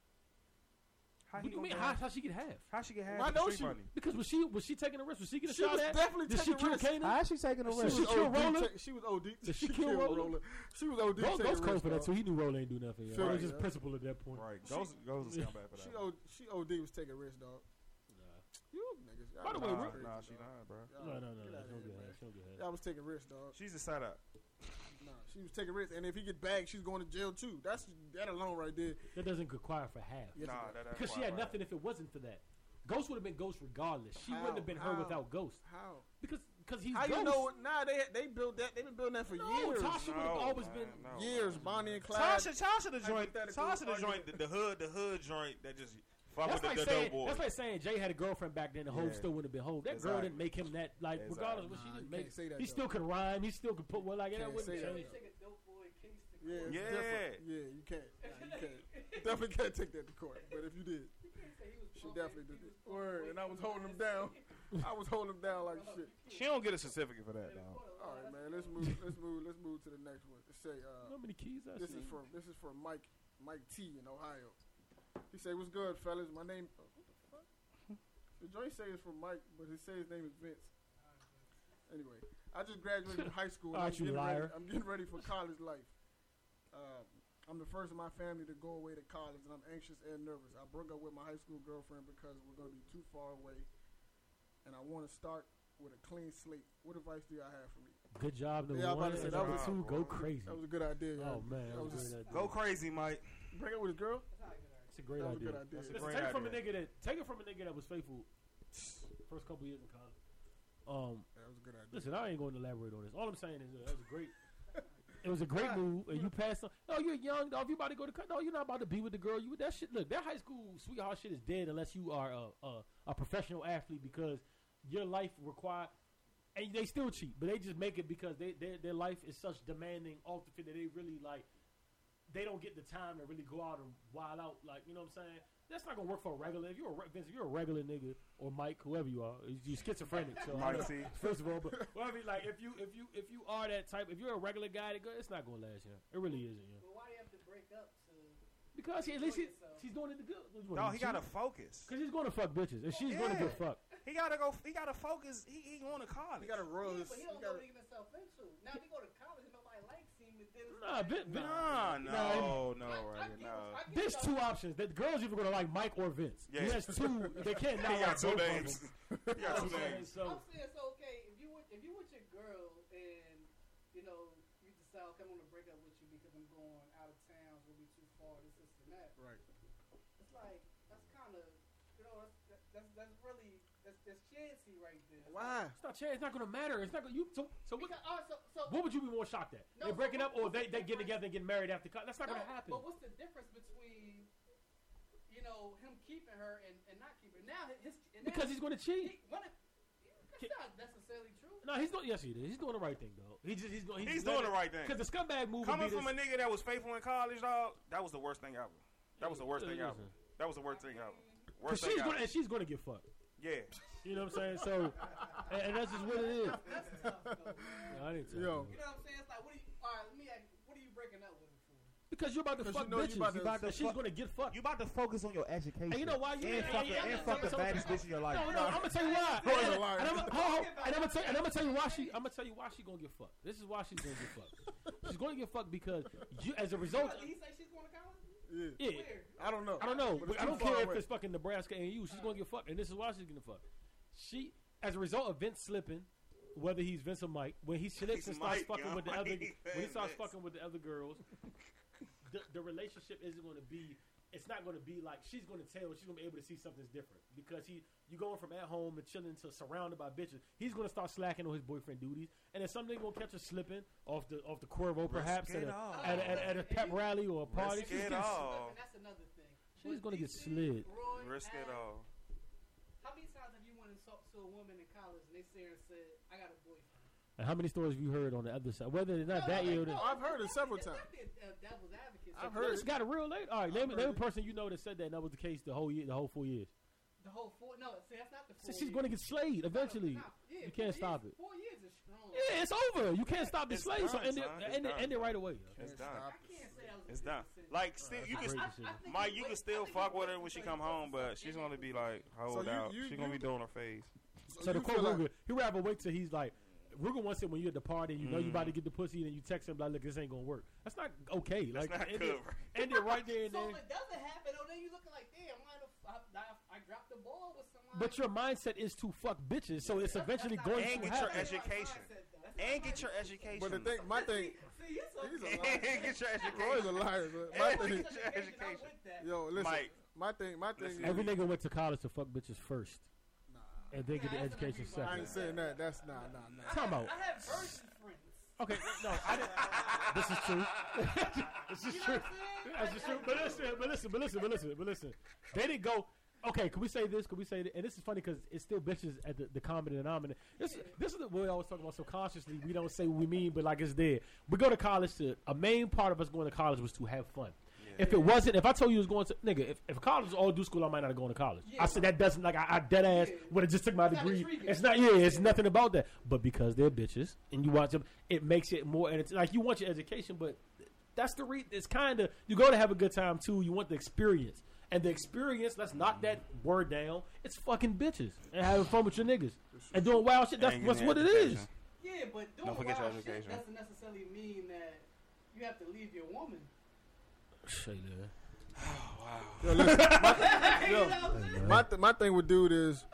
[SPEAKER 2] How
[SPEAKER 3] What do you mean?
[SPEAKER 2] get
[SPEAKER 3] How, how she get half?
[SPEAKER 2] How she get half
[SPEAKER 1] Why
[SPEAKER 2] of the
[SPEAKER 1] she?
[SPEAKER 2] money?
[SPEAKER 3] Because was she was she taking a risk? Was she getting
[SPEAKER 1] She
[SPEAKER 3] shot
[SPEAKER 1] was
[SPEAKER 3] at?
[SPEAKER 1] definitely
[SPEAKER 3] Did she
[SPEAKER 1] taking
[SPEAKER 3] kill
[SPEAKER 1] risks.
[SPEAKER 3] Kanan?
[SPEAKER 7] How is she taking a
[SPEAKER 3] She
[SPEAKER 7] risk?
[SPEAKER 3] was
[SPEAKER 1] She
[SPEAKER 3] kill
[SPEAKER 1] OD
[SPEAKER 3] Roller?
[SPEAKER 1] ta- she was OD.
[SPEAKER 3] Did she
[SPEAKER 1] she
[SPEAKER 3] kill
[SPEAKER 1] killed
[SPEAKER 3] Roller?
[SPEAKER 1] She was OD.
[SPEAKER 3] Ghost,
[SPEAKER 1] taking
[SPEAKER 3] Ghost cold
[SPEAKER 1] risks,
[SPEAKER 3] for that
[SPEAKER 1] dog.
[SPEAKER 3] too. He knew Roller ain't do nothing. Yeah.
[SPEAKER 1] Feel
[SPEAKER 3] It was
[SPEAKER 1] me,
[SPEAKER 3] just
[SPEAKER 1] yeah.
[SPEAKER 3] principle at that point.
[SPEAKER 2] Right. Ghost, Ghost is coming back for
[SPEAKER 1] She
[SPEAKER 2] that.
[SPEAKER 1] OD, she OD was taking risks, dog. You niggas. y'all
[SPEAKER 3] By the way,
[SPEAKER 1] niggas
[SPEAKER 2] Nah,
[SPEAKER 1] crazy,
[SPEAKER 2] nah,
[SPEAKER 1] dog.
[SPEAKER 2] she not, bro.
[SPEAKER 1] Y'all-
[SPEAKER 3] No, no, no, no. She don't get
[SPEAKER 1] man.
[SPEAKER 3] half. She don't get half.
[SPEAKER 1] Y'all was taking risks, dog.
[SPEAKER 2] She's a setup.
[SPEAKER 1] Nah, she was taking risks, and if he get bagged, she's going to jail too. That's that alone right there.
[SPEAKER 3] That doesn't require for half.
[SPEAKER 1] Yes,
[SPEAKER 2] nah,
[SPEAKER 1] it
[SPEAKER 2] that, that's
[SPEAKER 3] Because she had
[SPEAKER 2] right.
[SPEAKER 3] nothing if it wasn't for that. Ghost would have been Ghost regardless. She
[SPEAKER 1] How?
[SPEAKER 3] wouldn't have been her
[SPEAKER 1] How?
[SPEAKER 3] without Ghost.
[SPEAKER 1] How?
[SPEAKER 3] Because because he's
[SPEAKER 1] How
[SPEAKER 3] Ghost.
[SPEAKER 1] you know? Nah, they they built that. They've been building that for
[SPEAKER 3] No,
[SPEAKER 1] years.
[SPEAKER 3] Tasha would have
[SPEAKER 2] No,
[SPEAKER 3] always
[SPEAKER 2] man,
[SPEAKER 3] been.
[SPEAKER 2] no,
[SPEAKER 1] years. Bonnie and Clyde.
[SPEAKER 2] Tasha, Tasha the joint,
[SPEAKER 1] Hypothetical
[SPEAKER 2] Tasha the joint, the, the hood, the hood joint that just fuck
[SPEAKER 3] That's
[SPEAKER 2] with
[SPEAKER 3] like
[SPEAKER 2] the, the
[SPEAKER 3] saying that's like saying Jay had a girlfriend back then. The Hove
[SPEAKER 2] Yeah.
[SPEAKER 3] still wouldn't have been Hove. That girl didn't make him that. Like
[SPEAKER 2] Exactly.
[SPEAKER 3] regardless of what she didn't make,
[SPEAKER 1] say that,
[SPEAKER 3] he
[SPEAKER 1] though.
[SPEAKER 3] still could rhyme. He still could put one like that.
[SPEAKER 1] Can't
[SPEAKER 3] wouldn't
[SPEAKER 1] say that,
[SPEAKER 3] change.
[SPEAKER 1] though.
[SPEAKER 5] Take a dope boy case to
[SPEAKER 1] Yeah,
[SPEAKER 2] Yeah.
[SPEAKER 1] different. Yeah, you can't. Nah, you can't. definitely can't take that to court. But if you did, she definitely did it. Word, and I was holding him down. I was holding him down like shit.
[SPEAKER 2] She don't get a certificate for that, though.
[SPEAKER 1] All right, man. Let's move. Let's move. Let's move to the next one. Let's say, uh,
[SPEAKER 3] how many keys I
[SPEAKER 1] this
[SPEAKER 3] see?
[SPEAKER 1] is from this is from Mike Mike T in Ohio. He say, "What's good, fellas? My name." Oh, what the fuck? The joint say it's from Mike, but he say his name is Vince. Anyway, I just graduated from high school. and
[SPEAKER 3] All
[SPEAKER 1] I'm,
[SPEAKER 3] you
[SPEAKER 1] getting
[SPEAKER 3] liar.
[SPEAKER 1] ready, I'm getting ready for college life. Um, I'm the first in my family to go away to college, and I'm anxious and nervous. I broke up with my high school girlfriend because we're going to be too far away, and I want to start with a clean slate. What advice do y'all have for me?
[SPEAKER 3] Good job, number
[SPEAKER 1] Yeah, I'm
[SPEAKER 3] one.
[SPEAKER 1] about to say,
[SPEAKER 3] and
[SPEAKER 1] that
[SPEAKER 3] number
[SPEAKER 2] was-
[SPEAKER 3] two, go crazy.
[SPEAKER 1] That was a good idea.
[SPEAKER 3] Oh
[SPEAKER 1] y'all.
[SPEAKER 3] man, that
[SPEAKER 1] that
[SPEAKER 3] was
[SPEAKER 1] was
[SPEAKER 3] a
[SPEAKER 1] just-
[SPEAKER 3] idea.
[SPEAKER 2] Go crazy, Mike.
[SPEAKER 1] break up with his girl.
[SPEAKER 3] It's a great
[SPEAKER 1] that
[SPEAKER 3] idea.
[SPEAKER 1] good idea.
[SPEAKER 2] That's a
[SPEAKER 3] Listen,
[SPEAKER 2] great
[SPEAKER 3] take it from a nigga that take it from a nigga that was faithful first couple years in college. Um,
[SPEAKER 1] That was a good idea.
[SPEAKER 3] listen, I ain't going to elaborate on this. All I'm saying is uh, that was a great. It was a great move, and you passed on. No, you're young. Dog. If you about to go to, co- no, you're not about to be with the girl. You that shit. Look, that high school sweetheart shit is dead unless you are a a, a professional athlete because your life require. And they still cheat, but they just make it because they, their their life is such demanding ultimate that they really like. They don't get the time to really go out and wild out, like you know what I'm saying. That's not gonna work for a regular. If you're a re- Vince, if you're a regular nigga or Mike, whoever you are, you're schizophrenic. So I
[SPEAKER 4] Mike C.
[SPEAKER 3] First of all, but well, I mean, like if you if you if you are that type, if you're a regular guy, that go, it's not gonna last. Yeah, it really isn't. Yeah,
[SPEAKER 5] Well, why do you have to break up to?
[SPEAKER 3] because he, at least he,
[SPEAKER 5] Enjoy yourself.
[SPEAKER 3] he's doing it the good.
[SPEAKER 4] No, he gotta focus.
[SPEAKER 3] because he's going to fuck bitches and she's going to get fucked.
[SPEAKER 4] He gotta go. He gotta focus. He, he going to college.
[SPEAKER 1] He got to roll
[SPEAKER 5] Yeah, but he
[SPEAKER 1] He
[SPEAKER 5] don't know
[SPEAKER 1] got
[SPEAKER 5] what he get himself into. Now, if he go to college and nobody likes him, then it's
[SPEAKER 3] Nah,
[SPEAKER 5] like,
[SPEAKER 3] Vin- Vin-
[SPEAKER 4] Nah, no,
[SPEAKER 3] Nah,
[SPEAKER 4] no,
[SPEAKER 5] I- I
[SPEAKER 4] right, no.
[SPEAKER 3] There's
[SPEAKER 5] y'all-
[SPEAKER 3] two options. The girls either going to like Mike or Vince. He
[SPEAKER 4] Yeah.
[SPEAKER 3] has two. They can't not
[SPEAKER 4] He got
[SPEAKER 3] like
[SPEAKER 4] two
[SPEAKER 3] both of
[SPEAKER 4] names.
[SPEAKER 3] them.
[SPEAKER 4] He got two
[SPEAKER 3] You know what I'm saying?
[SPEAKER 4] names.
[SPEAKER 5] I'm saying so. Okay, if you with if you with your girl and you know you decide okay, I'm gonna break up with you because I'm going out of town, it's gonna be too far, this, this, and that.
[SPEAKER 1] Right.
[SPEAKER 5] It's like that's kind of you know that's that, that's that's really that's that's chancy right there. It's
[SPEAKER 1] Why?
[SPEAKER 3] it's not. It's not going to matter. It's not going. You. So. So what?
[SPEAKER 5] because, all right, so, so
[SPEAKER 3] What would you be more shocked at?
[SPEAKER 5] No,
[SPEAKER 3] they breaking
[SPEAKER 5] but
[SPEAKER 3] up or they
[SPEAKER 5] the
[SPEAKER 3] they get together and get married after? co- That's not
[SPEAKER 5] no,
[SPEAKER 3] going to happen.
[SPEAKER 5] But what's the difference between you know him keeping her and, and not keeping her? Now his and now
[SPEAKER 3] Because he's going to cheat.
[SPEAKER 5] he, what if, that's not necessarily true.
[SPEAKER 3] No, he's doing. Yes, he is. He's doing the right thing though. He just he's, going.
[SPEAKER 4] He's doing the right thing.
[SPEAKER 3] Because the scumbag move.
[SPEAKER 4] Coming
[SPEAKER 3] would be
[SPEAKER 4] from a nigga that was faithful in college, dog, that was the worst thing ever. That was the worst thing ever. That was the worst thing ever. Worst thing
[SPEAKER 3] she's
[SPEAKER 4] ever.
[SPEAKER 3] gonna and she's gonna get fucked.
[SPEAKER 4] Yeah.
[SPEAKER 3] You know what I'm saying? So, and, and that's just what it is.
[SPEAKER 5] That's tough though.
[SPEAKER 3] No, I didn't tell
[SPEAKER 1] Yo.
[SPEAKER 3] you.
[SPEAKER 5] You know what I'm saying? It's like, what do you? All right, let me ask. you, What are you breaking up with him for?
[SPEAKER 3] Because you're about to
[SPEAKER 1] 'Cause
[SPEAKER 3] fuck
[SPEAKER 1] you know you
[SPEAKER 3] bitches.
[SPEAKER 1] about to-
[SPEAKER 3] You about to,
[SPEAKER 2] to
[SPEAKER 3] she's
[SPEAKER 2] fuck-
[SPEAKER 3] gonna get fucked.
[SPEAKER 2] You about to focus on your education.
[SPEAKER 3] And you know why you
[SPEAKER 2] and
[SPEAKER 3] and-
[SPEAKER 2] fuck,
[SPEAKER 3] and-
[SPEAKER 2] the-
[SPEAKER 3] and-
[SPEAKER 2] and fuck the
[SPEAKER 3] so- so-
[SPEAKER 2] baddest bitch in your life.
[SPEAKER 3] No, no, I'm gonna tell you why.
[SPEAKER 1] Boy's
[SPEAKER 3] And,
[SPEAKER 1] a liar.
[SPEAKER 3] and I'm, hold on, and I'm gonna tell, and I'm gonna tell you why she. I'm gonna tell you why she gonna get fucked. This is why she's gonna get fucked. She's gonna get fucked because you, as a result,
[SPEAKER 5] Did he say she's going to college?
[SPEAKER 1] Yeah.
[SPEAKER 3] yeah,
[SPEAKER 5] Where?
[SPEAKER 1] I don't know.
[SPEAKER 3] I don't know.
[SPEAKER 1] But
[SPEAKER 3] I don't care
[SPEAKER 1] away.
[SPEAKER 3] if it's fucking Nebraska and you. She's gonna get fucked, and this is why she's gonna fuck. She, as a result of Vince slipping, whether he's Vince or Mike, when he slips and starts
[SPEAKER 4] Mike,
[SPEAKER 3] fucking
[SPEAKER 4] yo.
[SPEAKER 3] with the other, when he starts
[SPEAKER 4] Vince.
[SPEAKER 3] fucking with the other girls, the, the relationship isn't gonna be. It's not gonna be like she's gonna tell. She's gonna be able to see something's different because he, you going from at home and chilling to surrounded by bitches. He's gonna start slacking on his boyfriend duties, and then something gonna catch her slipping off the off the Corvo perhaps at a, at, a, at, at a pep rally or a party.
[SPEAKER 4] Risk
[SPEAKER 3] She's
[SPEAKER 4] it all.
[SPEAKER 5] That's another thing.
[SPEAKER 3] She's gonna get slid.
[SPEAKER 5] Roy,
[SPEAKER 4] Risk it all.
[SPEAKER 5] How many times have you went and talked to a woman in college and they say and said, "I got a boyfriend"?
[SPEAKER 3] And how many stories have you heard on the other side? Whether it's not
[SPEAKER 5] No,
[SPEAKER 3] that
[SPEAKER 5] no,
[SPEAKER 3] ill,
[SPEAKER 5] no,
[SPEAKER 1] I've heard it several times.
[SPEAKER 5] It's not the uh, devil's advocate.
[SPEAKER 1] I've
[SPEAKER 5] So
[SPEAKER 1] heard
[SPEAKER 3] it's got a real late. All right, name, name a person you know that said that and that was the case the whole year, the whole four years.
[SPEAKER 5] The whole four. No, see, that's not the
[SPEAKER 3] So she's going to get slayed eventually.
[SPEAKER 5] yeah,
[SPEAKER 3] You can't
[SPEAKER 5] four
[SPEAKER 3] stop
[SPEAKER 5] years,
[SPEAKER 3] it.
[SPEAKER 5] Four years is strong.
[SPEAKER 3] Yeah, it's over. You can't stop the
[SPEAKER 4] It's
[SPEAKER 3] slay. So end it, end it, end it right away.
[SPEAKER 4] It's
[SPEAKER 1] Can't
[SPEAKER 4] done.
[SPEAKER 5] I can't say that was.
[SPEAKER 4] It's done. Like still, you can,
[SPEAKER 3] a
[SPEAKER 5] I-
[SPEAKER 3] great decision.
[SPEAKER 5] I think
[SPEAKER 4] Mike, you can still fuck with her when she come home, but she's gonna be like hold out. She's gonna be doing her face.
[SPEAKER 1] So,
[SPEAKER 3] So the
[SPEAKER 1] quote,
[SPEAKER 3] core
[SPEAKER 1] feel like-
[SPEAKER 3] Ruger, he rather wait till he's like, Ruger wants it when you're at the party and you know you
[SPEAKER 4] Mm.
[SPEAKER 3] about to get the pussy and you text him like, look, this ain't gonna work. That's not okay.
[SPEAKER 4] That's
[SPEAKER 3] like,
[SPEAKER 4] not
[SPEAKER 3] end
[SPEAKER 4] good.
[SPEAKER 3] It, end it right there and
[SPEAKER 5] So
[SPEAKER 3] then.
[SPEAKER 5] if it doesn't happen, oh, then you looking like, damn, why the f- I, I, I dropped the ball with someone.
[SPEAKER 3] But your mindset is to fuck bitches, so it's
[SPEAKER 5] That's-
[SPEAKER 3] eventually
[SPEAKER 5] that's
[SPEAKER 3] going
[SPEAKER 5] not-
[SPEAKER 4] And
[SPEAKER 3] to
[SPEAKER 4] get your
[SPEAKER 3] happen.
[SPEAKER 5] that's not my
[SPEAKER 4] education.
[SPEAKER 5] mindset, though. That's not
[SPEAKER 4] And get your education.
[SPEAKER 1] But the thing, my thing,
[SPEAKER 5] See, you
[SPEAKER 1] he's a liar.
[SPEAKER 4] and get your education.
[SPEAKER 1] Roy's a
[SPEAKER 4] education.
[SPEAKER 1] liar. But
[SPEAKER 4] And
[SPEAKER 1] my
[SPEAKER 4] get
[SPEAKER 1] thing,
[SPEAKER 4] your education.
[SPEAKER 1] yo, listen.
[SPEAKER 4] Mike.
[SPEAKER 1] My thing, my thing.
[SPEAKER 4] Listen.
[SPEAKER 1] is,
[SPEAKER 3] Every nigga went to college to fuck bitches first,
[SPEAKER 1] Nah,
[SPEAKER 3] and then get the education
[SPEAKER 5] not
[SPEAKER 1] I ain't saying that. That's nah, nah, nah.
[SPEAKER 3] Time out.
[SPEAKER 5] I have virgin friends.
[SPEAKER 3] Okay, no, I didn't. this is true. this is
[SPEAKER 5] You know
[SPEAKER 3] true.
[SPEAKER 5] what I'm saying?
[SPEAKER 3] That's just true. But listen, but listen, but listen, but listen, but listen. They didn't go. Okay, can we say this? Can we say that? And this is funny because it's still bitches at the, the common denominator. This, this is what we always talk about subconsciously. We don't say what we mean, but like it's there. We go to college to a main part of us going to college was to have fun. If it wasn't, if I told you it was going to, nigga, if, if college was all do school, I might not have gone to college. I said that doesn't, like, I, I dead ass
[SPEAKER 5] Yeah.
[SPEAKER 3] would have just took my
[SPEAKER 5] It's not
[SPEAKER 3] degree.
[SPEAKER 5] intriguing.
[SPEAKER 3] It's not, yeah, it's nothing about that. But because they're bitches and you watch them, it makes it more, and it's like you want your education, but that's the re. It's kind of you go to have a good time too. You want the experience, and the experience. Let's knock that word down. It's fucking bitches and having fun with your niggas and doing wild shit. That's
[SPEAKER 4] And
[SPEAKER 3] that's
[SPEAKER 4] getting
[SPEAKER 3] what it
[SPEAKER 4] education.
[SPEAKER 3] is.
[SPEAKER 5] Yeah, but doing
[SPEAKER 4] Don't forget your
[SPEAKER 5] wild shit
[SPEAKER 4] education.
[SPEAKER 5] doesn't necessarily mean that you have to leave your woman.
[SPEAKER 3] Say that.
[SPEAKER 1] Yo, listen, my, yo,
[SPEAKER 5] know what I'm saying?
[SPEAKER 1] my, th- my thing with dude is,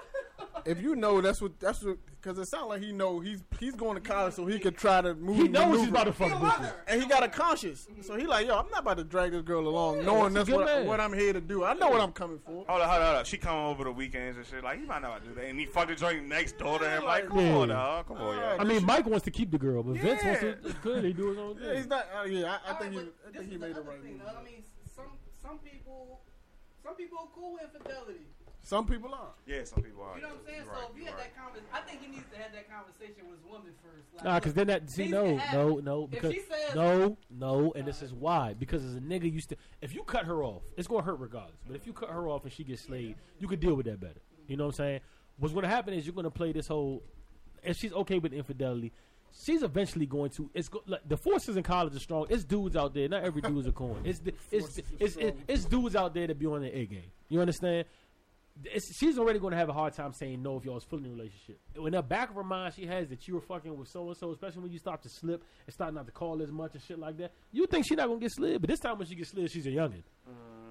[SPEAKER 1] if you know that's what that's what, Because it sounds like he know he's he's going to college so he could try to move.
[SPEAKER 3] He knows he's about to fuck
[SPEAKER 5] He a
[SPEAKER 3] bitches.
[SPEAKER 1] And he got a conscience, so he like, yo, I'm not about to drag this girl along, knowing
[SPEAKER 3] that's
[SPEAKER 1] that's
[SPEAKER 3] a good
[SPEAKER 1] what,
[SPEAKER 3] man.
[SPEAKER 1] what I'm here to do. I know what I'm coming for.
[SPEAKER 4] Hold on, hold on, hold on. She come over the weekends and shit. Like he might not do that, and he fucked the joint next door to him. Like, come
[SPEAKER 3] Yeah.
[SPEAKER 4] on, dog. Come on, yeah.
[SPEAKER 3] I mean, Mike wants to keep the girl, but Vince wants
[SPEAKER 1] Yeah.
[SPEAKER 3] to clearly do his own
[SPEAKER 1] Yeah, he's not. Uh, yeah, I, I
[SPEAKER 5] All
[SPEAKER 1] think he, I think he made
[SPEAKER 5] the
[SPEAKER 1] the right
[SPEAKER 5] thing,
[SPEAKER 1] move.
[SPEAKER 5] though. I mean, some some people, some people are cool with infidelity.
[SPEAKER 1] Some people are.
[SPEAKER 4] Yeah, some people are.
[SPEAKER 5] You know what I'm saying?
[SPEAKER 4] You're
[SPEAKER 5] so
[SPEAKER 4] right,
[SPEAKER 5] if you
[SPEAKER 4] you're
[SPEAKER 5] had
[SPEAKER 4] right.
[SPEAKER 5] that conversation, I think he needs to have that conversation with his woman first. Like,
[SPEAKER 3] Nah, because then that see
[SPEAKER 5] things
[SPEAKER 3] no no no
[SPEAKER 5] If
[SPEAKER 3] because
[SPEAKER 5] she says-
[SPEAKER 3] no no and this is why because as a nigga you still if you cut her off it's gonna hurt regardless but if you cut her off and she gets slayed you could deal with that better you know what I'm saying what's gonna happen is you're gonna play this whole if she's okay with infidelity she's eventually going to it's go, like, the forces in college are strong it's dudes out there not every dude's a coin it's the- it's it's, it's, it's dudes out there that be on their A game you understand it's, she's already going to have a hard time saying no if y'all's still in a relationship. In the back of her mind, she has that you were fucking with so and so, especially when you start to slip and start not to call as much and shit like that. You think she's not going to get slid, but this time when she gets slid, she's a youngin.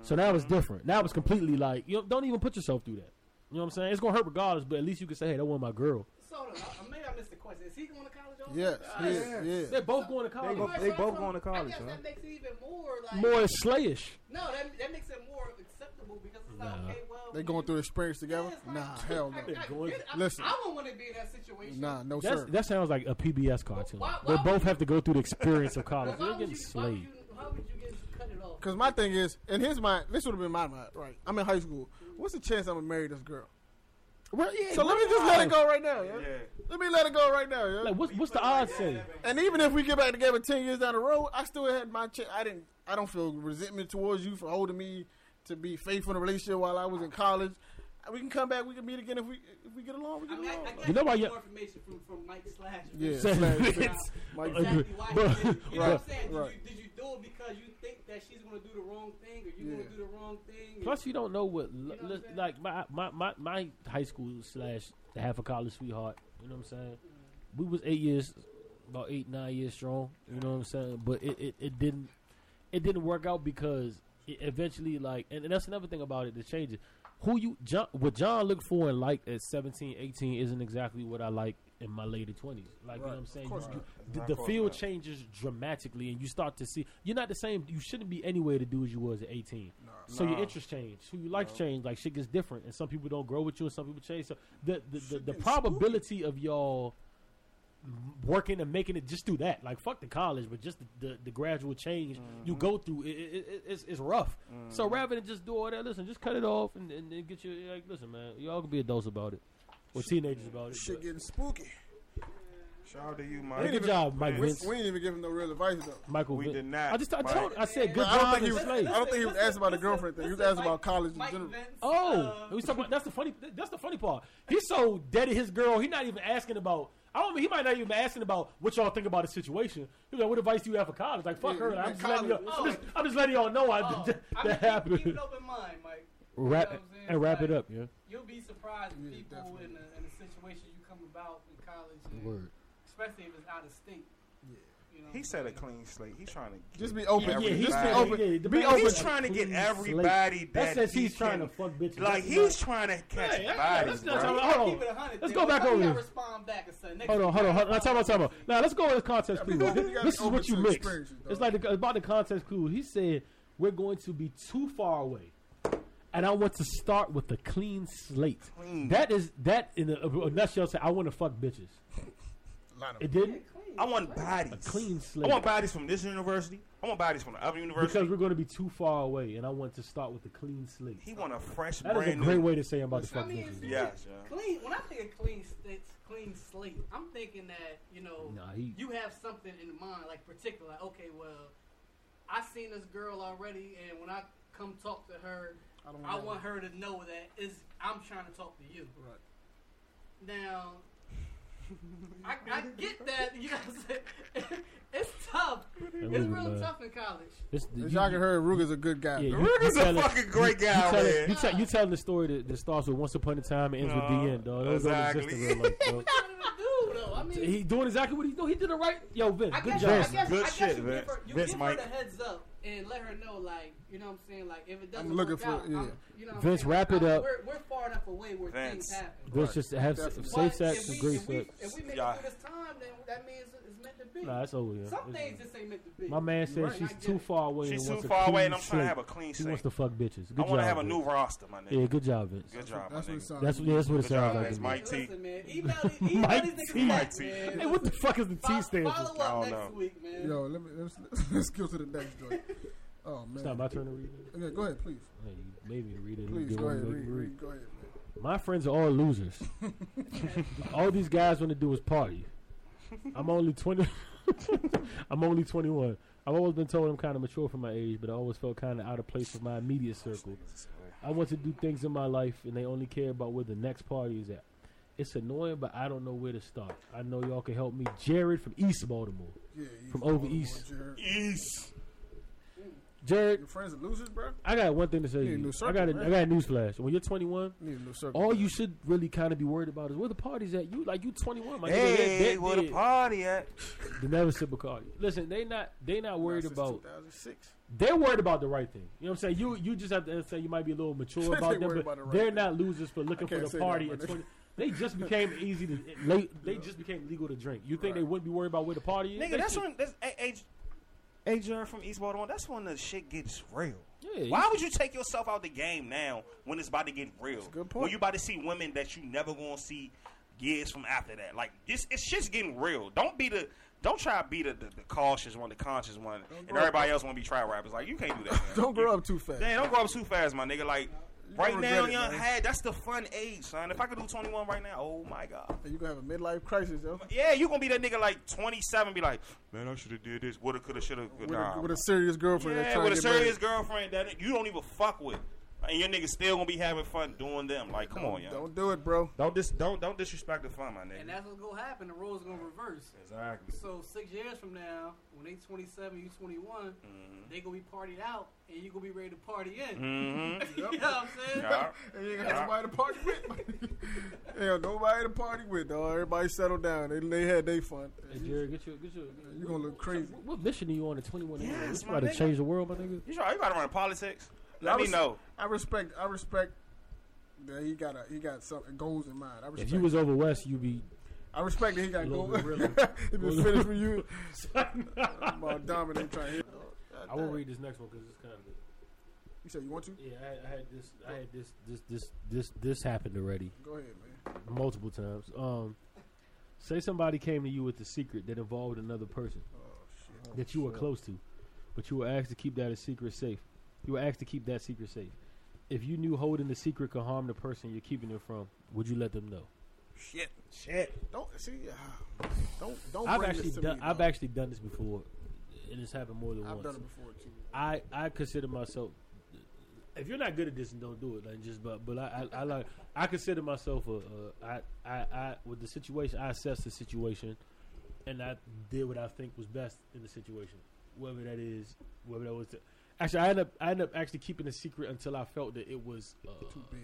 [SPEAKER 3] So now it's different. Now it's completely like you don't even put yourself through that. You know what I'm saying? It's going to hurt regardless, but at least you can say, "Hey, that wasn't my girl."
[SPEAKER 5] So uh, maybe I missed the question. Is he going to college? Also?
[SPEAKER 1] Yes, he is, yeah.
[SPEAKER 3] They're both going to college.
[SPEAKER 4] They go- they both going to college,
[SPEAKER 5] I guess
[SPEAKER 4] huh?
[SPEAKER 5] that makes it even more like
[SPEAKER 3] More slayish.
[SPEAKER 5] No, that, that makes it more acceptable because it's like okay, well,
[SPEAKER 1] They going through experience together?
[SPEAKER 5] it's like-
[SPEAKER 1] Nah, hell no.
[SPEAKER 5] I, I,
[SPEAKER 3] going-
[SPEAKER 5] get it. I,
[SPEAKER 1] Listen.
[SPEAKER 5] I don't want to be in that situation.
[SPEAKER 1] Nah, no
[SPEAKER 3] That's,
[SPEAKER 1] sir.
[SPEAKER 3] that sounds like a PBS cartoon.
[SPEAKER 5] Why- why
[SPEAKER 3] they both
[SPEAKER 5] you-
[SPEAKER 3] have to go through the experience of college.
[SPEAKER 5] why
[SPEAKER 3] They're getting
[SPEAKER 5] you, why would
[SPEAKER 3] slayed.
[SPEAKER 5] you, why would you get cut it off?
[SPEAKER 1] Because my thing is, in his mind, this would have been my mind, right? I'm in high school. What's the chance I'm gonna marry this girl?
[SPEAKER 3] Well, yeah,
[SPEAKER 1] So let me just let it go right now, yeah.
[SPEAKER 4] Yeah.
[SPEAKER 1] Let me let it go right now, yeah.
[SPEAKER 3] Like, what's what's the odds say?
[SPEAKER 1] And even if we get back together ten years down the road, I still had my chance. I didn't. I don't feel resentment towards you for holding me to be faithful in a relationship while I was in college. We can come back. We can meet again if we if we get along. We
[SPEAKER 5] I
[SPEAKER 1] get
[SPEAKER 5] mean,
[SPEAKER 1] along.
[SPEAKER 5] I guess
[SPEAKER 3] You know why
[SPEAKER 5] you
[SPEAKER 3] you-
[SPEAKER 5] more information from, from Mike Slash.
[SPEAKER 1] Yeah, slash
[SPEAKER 3] Vince.
[SPEAKER 1] Vince. Mike
[SPEAKER 5] Exactly why
[SPEAKER 3] but-
[SPEAKER 5] he did it. You know what I'm
[SPEAKER 1] right,
[SPEAKER 5] saying?
[SPEAKER 1] right.
[SPEAKER 5] Did, you, did you do it because you think that she's going to do the wrong thing or you
[SPEAKER 1] Yeah.
[SPEAKER 5] going to do the wrong thing?
[SPEAKER 3] Plus, you don't know what,
[SPEAKER 5] know what I'm
[SPEAKER 3] li-
[SPEAKER 5] saying?
[SPEAKER 3] like my, my my my high school slash half a college sweetheart. You know what I'm saying? We was eight years, about eight nine years strong. You know what I'm saying? But it, it, it didn't it didn't work out because it eventually like and, and that's another thing about it that changes. Who you John, what John looked for and liked at 17, 18 isn't exactly what I like in my later twenties. Like you know what I'm saying?
[SPEAKER 1] course
[SPEAKER 3] You- the, the field changes dramatically, and you start to see you're not the same. You shouldn't be anywhere to do as you was at 18. So your interests change. Who you like
[SPEAKER 4] No.
[SPEAKER 3] change. Like shit gets different, and some people don't grow with you, and some people change. So the the, the, the probability of y'all working and making it just through that, like fuck the college, but just the, the, the gradual change you
[SPEAKER 4] Mm-hmm.
[SPEAKER 3] go through, it, it, it, it's, it's rough. So rather than just do all that, listen, just cut it off and, and, and get you like, listen, man, y'all can be adults about it or teenagers about it.
[SPEAKER 1] Shit
[SPEAKER 3] but-
[SPEAKER 1] getting spooky.
[SPEAKER 4] Shout out to you,
[SPEAKER 3] Hey,
[SPEAKER 4] Mike.
[SPEAKER 3] good job, Mike
[SPEAKER 1] We,
[SPEAKER 3] Vince.
[SPEAKER 1] we ain't even give him no real advice though.
[SPEAKER 3] Michael,
[SPEAKER 4] We
[SPEAKER 3] Vin-
[SPEAKER 4] did not,
[SPEAKER 3] I just I
[SPEAKER 4] Mike.
[SPEAKER 3] told I said good
[SPEAKER 1] But I don't
[SPEAKER 3] job
[SPEAKER 1] think he was-
[SPEAKER 3] slave.
[SPEAKER 1] I don't think he was asking about the girlfriend thing. He was asking about college in
[SPEAKER 5] Mike
[SPEAKER 1] general.
[SPEAKER 5] Vince,
[SPEAKER 3] Oh,
[SPEAKER 5] uh,
[SPEAKER 3] he was talking about, that's the funny. That's the funny part. He's so dead to his girl. He's not even asking about. I don't. mean He might not even be asking about what y'all think about the situation. He's like, "What advice do you have for college?" Like, fuck
[SPEAKER 1] Yeah,
[SPEAKER 3] her. I'm just, letting y'all,
[SPEAKER 5] college.
[SPEAKER 3] I'm, just, I'm just letting y'all know I,
[SPEAKER 5] Oh,
[SPEAKER 3] that,
[SPEAKER 5] I mean,
[SPEAKER 3] that
[SPEAKER 5] keep,
[SPEAKER 3] happened.
[SPEAKER 5] keep an open mind, Mike.
[SPEAKER 3] Wrap
[SPEAKER 5] You know what I'm saying?
[SPEAKER 3] and wrap it up. Yeah.
[SPEAKER 5] You'll be surprised
[SPEAKER 1] Yeah,
[SPEAKER 5] people in the, in a situation you come about in college, and
[SPEAKER 3] Word.
[SPEAKER 5] especially if it's out of state.
[SPEAKER 1] Yeah.
[SPEAKER 5] You know
[SPEAKER 4] He said a
[SPEAKER 5] I'm saying?
[SPEAKER 4] clean slate. He's trying to
[SPEAKER 1] Just be open.
[SPEAKER 3] Yeah,
[SPEAKER 4] everybody.
[SPEAKER 3] he's
[SPEAKER 1] just be open.
[SPEAKER 3] yeah, the
[SPEAKER 1] be open.
[SPEAKER 4] He's trying to get everybody
[SPEAKER 3] slate.
[SPEAKER 4] that
[SPEAKER 3] That says he's trying
[SPEAKER 4] can-
[SPEAKER 3] to fuck bitches.
[SPEAKER 4] Like
[SPEAKER 3] That's
[SPEAKER 4] he's trying to catch
[SPEAKER 3] Hey, hey,
[SPEAKER 4] bodies,
[SPEAKER 3] let's
[SPEAKER 4] bro.
[SPEAKER 3] not talk
[SPEAKER 5] You
[SPEAKER 3] about-
[SPEAKER 5] gotta
[SPEAKER 3] hold on.
[SPEAKER 5] 100
[SPEAKER 3] Let's
[SPEAKER 5] then.
[SPEAKER 3] go back over
[SPEAKER 5] you gotta respond back and say, next
[SPEAKER 3] Hold on, hold on,
[SPEAKER 5] you
[SPEAKER 3] hold on. Now,
[SPEAKER 5] gotta
[SPEAKER 3] time out, time out. Now, let's go with the contest clue. This, is what you
[SPEAKER 1] to
[SPEAKER 3] mix. It's like the, about the contest clue. He said we're going to be too far away, and I want to start with a clean slate.
[SPEAKER 4] Clean.
[SPEAKER 3] That is that in a, a nutshell. Say I want to fuck bitches.
[SPEAKER 1] Line up.
[SPEAKER 3] It didn't.
[SPEAKER 4] I want bodies.
[SPEAKER 3] A clean slate.
[SPEAKER 4] I want bodies from this university. I want bodies from the other university.
[SPEAKER 3] Because we're going to be too far away, and I want to start with a clean slate.
[SPEAKER 4] he want a fresh,
[SPEAKER 3] that That is a
[SPEAKER 4] brand
[SPEAKER 3] great
[SPEAKER 4] new.
[SPEAKER 3] way to say I'm about to
[SPEAKER 5] I
[SPEAKER 3] fuck
[SPEAKER 5] mean.
[SPEAKER 4] Yes, yeah.
[SPEAKER 5] Clean. When I think of clean slate, clean slate, I'm thinking that you know
[SPEAKER 3] Nah, he.
[SPEAKER 5] you have something in mind, like particular. Like, okay, well, I seen this girl already, and when I come talk to her,
[SPEAKER 1] I don't
[SPEAKER 5] I want her to know that is I'm trying to talk to you.
[SPEAKER 1] Right.
[SPEAKER 5] Now, I, I get that. You know, what I'm saying? it's tough. It's
[SPEAKER 3] Ruben,
[SPEAKER 5] real
[SPEAKER 3] man.
[SPEAKER 5] tough in college.
[SPEAKER 3] This,
[SPEAKER 1] As
[SPEAKER 3] you-
[SPEAKER 1] y'all can hear, Ruger's a good guy.
[SPEAKER 3] Yeah, you-
[SPEAKER 4] Ruger's
[SPEAKER 3] you
[SPEAKER 4] a
[SPEAKER 3] tell it-
[SPEAKER 4] fucking great
[SPEAKER 3] you,
[SPEAKER 4] guy,
[SPEAKER 3] you tell
[SPEAKER 4] man.
[SPEAKER 3] it- you, tell, you telling the story that, that starts with once upon a time and ends with
[SPEAKER 4] No,
[SPEAKER 3] the end, dog. Those don't
[SPEAKER 4] exactly.
[SPEAKER 3] exist in real life, dog.
[SPEAKER 5] What do though? I mean,
[SPEAKER 3] He doing exactly what he doing. He did it right. Yo, Vince,
[SPEAKER 5] I
[SPEAKER 3] good job.
[SPEAKER 5] I guess,
[SPEAKER 4] Good
[SPEAKER 5] I guess
[SPEAKER 4] shit,
[SPEAKER 5] you
[SPEAKER 4] Vince.
[SPEAKER 5] Give her, you
[SPEAKER 4] Vince
[SPEAKER 5] give
[SPEAKER 4] Mike.
[SPEAKER 5] her the heads up, and let her know, like, you know what I'm saying? Like, if it doesn't
[SPEAKER 1] I'm looking
[SPEAKER 5] work
[SPEAKER 1] for-
[SPEAKER 5] out,
[SPEAKER 1] yeah.
[SPEAKER 5] I'm, you know
[SPEAKER 3] Vince,
[SPEAKER 5] saying?
[SPEAKER 3] wrap it up.
[SPEAKER 5] We're, we're far enough away where
[SPEAKER 2] Vince.
[SPEAKER 5] things happen.
[SPEAKER 3] Let's just have
[SPEAKER 1] Definitely.
[SPEAKER 3] safe sex and
[SPEAKER 5] we,
[SPEAKER 3] great
[SPEAKER 5] if we, if we make it through this time, then that means it's meant to be.
[SPEAKER 3] Nah, it's over. Yeah.
[SPEAKER 5] Some
[SPEAKER 3] It's-
[SPEAKER 5] things just ain't meant to be.
[SPEAKER 3] My man says
[SPEAKER 1] Right.
[SPEAKER 3] she's too
[SPEAKER 5] it.
[SPEAKER 3] far away.
[SPEAKER 2] She's
[SPEAKER 3] and
[SPEAKER 2] too far away, and I'm trying to have a clean
[SPEAKER 3] He
[SPEAKER 2] slate.
[SPEAKER 3] wants to fuck bitches. Good
[SPEAKER 2] I
[SPEAKER 3] job.
[SPEAKER 2] want to have a new roster, my nigga.
[SPEAKER 3] Yeah, good job, Vince.
[SPEAKER 2] Good job, my
[SPEAKER 1] That's what it sounds
[SPEAKER 3] That's
[SPEAKER 1] like.
[SPEAKER 3] yeah, that's what it
[SPEAKER 2] Good
[SPEAKER 3] sounds like.
[SPEAKER 2] Vince. Mike T.
[SPEAKER 5] Email,
[SPEAKER 3] Mike T.
[SPEAKER 2] Mike T.
[SPEAKER 3] Hey, what the fuck is the T
[SPEAKER 5] Fo-
[SPEAKER 3] stand for?
[SPEAKER 5] Follow
[SPEAKER 2] I
[SPEAKER 5] up
[SPEAKER 2] don't
[SPEAKER 5] next
[SPEAKER 2] know.
[SPEAKER 5] week, man.
[SPEAKER 1] Yo, let me let's, let's go to the next joint. Oh man.
[SPEAKER 3] It's not my turn to read it.
[SPEAKER 1] Okay, go ahead, please.
[SPEAKER 3] Hey, you made me read it.
[SPEAKER 1] Please go ahead. Read, read. Go ahead. Man.
[SPEAKER 3] My friends are all losers. all these guys want to do is party. I'm only 20. I'm only 21. I've always been told I'm kind of mature for my age, but I always felt kind of out of place with my immediate circle. I want to do things in my life, and they only care about where the next party is at. It's annoying, but I don't know where to start. I know y'all can help me. Jared from East Baltimore.
[SPEAKER 1] Yeah, you
[SPEAKER 3] From
[SPEAKER 1] from
[SPEAKER 3] over east.
[SPEAKER 1] Jared.
[SPEAKER 2] East.
[SPEAKER 3] Jared,
[SPEAKER 1] Your friends are losers, bro.
[SPEAKER 3] I got one thing to say.
[SPEAKER 1] You
[SPEAKER 3] to
[SPEAKER 1] need a
[SPEAKER 3] you.
[SPEAKER 1] new
[SPEAKER 3] I got a,
[SPEAKER 1] man.
[SPEAKER 3] I got a news flash. When you're 21,
[SPEAKER 1] You need a new circle.
[SPEAKER 3] all
[SPEAKER 1] man.
[SPEAKER 3] you should really kind of be worried about is where the party's at. You like you 21, my nigga.
[SPEAKER 2] Hey,
[SPEAKER 3] That- that
[SPEAKER 2] where the party at?
[SPEAKER 3] The never sip Bacardi. Listen, they not they not worried
[SPEAKER 1] Since
[SPEAKER 3] about
[SPEAKER 1] 2006.
[SPEAKER 3] they're worried about the right thing. You know what I'm saying? You you just have to say you might be a little mature about them, but
[SPEAKER 1] about the right
[SPEAKER 3] they're
[SPEAKER 1] thing.
[SPEAKER 3] not losers for looking for the party
[SPEAKER 1] that,
[SPEAKER 3] at 20. They just became easy to late. They just became legal to drink. You think they wouldn't be worried about where the party is?
[SPEAKER 2] Nigga,
[SPEAKER 3] They
[SPEAKER 2] that's
[SPEAKER 3] should-
[SPEAKER 2] when that's age. Adrian from East Baltimore. That's when the shit gets real.
[SPEAKER 3] Yeah,
[SPEAKER 2] Why would you take yourself out the game now when it's about to get real?
[SPEAKER 1] a good point.
[SPEAKER 2] When you about to see women that you never gonna see years from after that. Like this, it's just getting real. Don't be the. Don't try to be the, the, the cautious one, the conscious one, and everybody else want to be trap rappers. Like you can't do that. Man.
[SPEAKER 1] Don't grow up too fast.
[SPEAKER 2] Yeah, don't grow up too fast, my nigga. Like right now,
[SPEAKER 1] regret it,
[SPEAKER 2] young
[SPEAKER 1] man.
[SPEAKER 2] head, that's the fun age, son. If I could do 21 right now, oh my god.
[SPEAKER 1] And you gonna have a midlife crisis, yo.
[SPEAKER 2] Yeah, you gonna be that nigga like 27, be like, man, I should have did this. Woulda, coulda, shoulda.
[SPEAKER 1] With,
[SPEAKER 2] Nah,
[SPEAKER 1] a, with a serious girlfriend.
[SPEAKER 2] yeah, with a
[SPEAKER 1] to get married.
[SPEAKER 2] serious girlfriend that you don't even fuck with, and your niggas still gonna be having fun doing them. Like, come on, yo.
[SPEAKER 1] Don't do it, bro.
[SPEAKER 2] Don't dis don't don't disrespect the fun, my nigga.
[SPEAKER 5] And that's what's gonna happen. The roles gonna reverse.
[SPEAKER 2] Exactly.
[SPEAKER 5] So six years from now, when they 27, you 21, they gonna be partied out, and you gonna be ready to party in.
[SPEAKER 2] Mm-hmm.
[SPEAKER 5] you know what I'm saying?
[SPEAKER 2] Yeah.
[SPEAKER 1] And you ain't got
[SPEAKER 2] Yeah.
[SPEAKER 1] nobody to party with. Ain't nobody to party with, dog. Everybody settled down. They, they had their fun.
[SPEAKER 3] Hey, Jared, get your get your.
[SPEAKER 1] You gonna look crazy.
[SPEAKER 3] What, what mission are you on at 21?
[SPEAKER 2] Yes,
[SPEAKER 3] Yes,
[SPEAKER 2] my
[SPEAKER 3] try to change the world, my nigga.
[SPEAKER 2] You sure you gotta run politics? Let
[SPEAKER 1] I
[SPEAKER 2] me
[SPEAKER 1] res-
[SPEAKER 2] know.
[SPEAKER 1] I respect. I respect that he got a he got some goals in mind. I respect.
[SPEAKER 3] If you was over west, you'd be.
[SPEAKER 1] I respect that he got
[SPEAKER 3] A
[SPEAKER 1] goals.
[SPEAKER 3] bit really.
[SPEAKER 1] he been finished for you. About dominate trying to hit.
[SPEAKER 3] I will read this next one because it's kind of.
[SPEAKER 1] You said you want to?
[SPEAKER 3] Yeah, I had, I had this. I had this. This. This. This. This happened already
[SPEAKER 1] Go ahead, man.
[SPEAKER 3] multiple times. Um, say somebody came to you with a secret that involved another person
[SPEAKER 1] Oh shit.
[SPEAKER 3] that you were close to, but you were asked to keep that a secret safe. You were asked to keep that secret safe. If you knew holding the secret could harm the person you're keeping it from, would you let them know?
[SPEAKER 2] Shit. Shit.
[SPEAKER 1] Don't see. ah, don't don't.
[SPEAKER 3] I've actually
[SPEAKER 1] to
[SPEAKER 3] done.
[SPEAKER 1] Me,
[SPEAKER 3] I've actually done this before, and it's happened more than
[SPEAKER 1] I've
[SPEAKER 3] once.
[SPEAKER 1] done it before too.
[SPEAKER 3] I I consider myself. If you're not good at this, and don't do it. Like just but but I, I, I like I consider myself a, a I, I I with the situation I assessed the situation, and I did what I think was best in the situation, whether that is whether that was. The, actually, I ended up I ended up actually keeping a secret until I felt that it was uh,
[SPEAKER 1] Too big.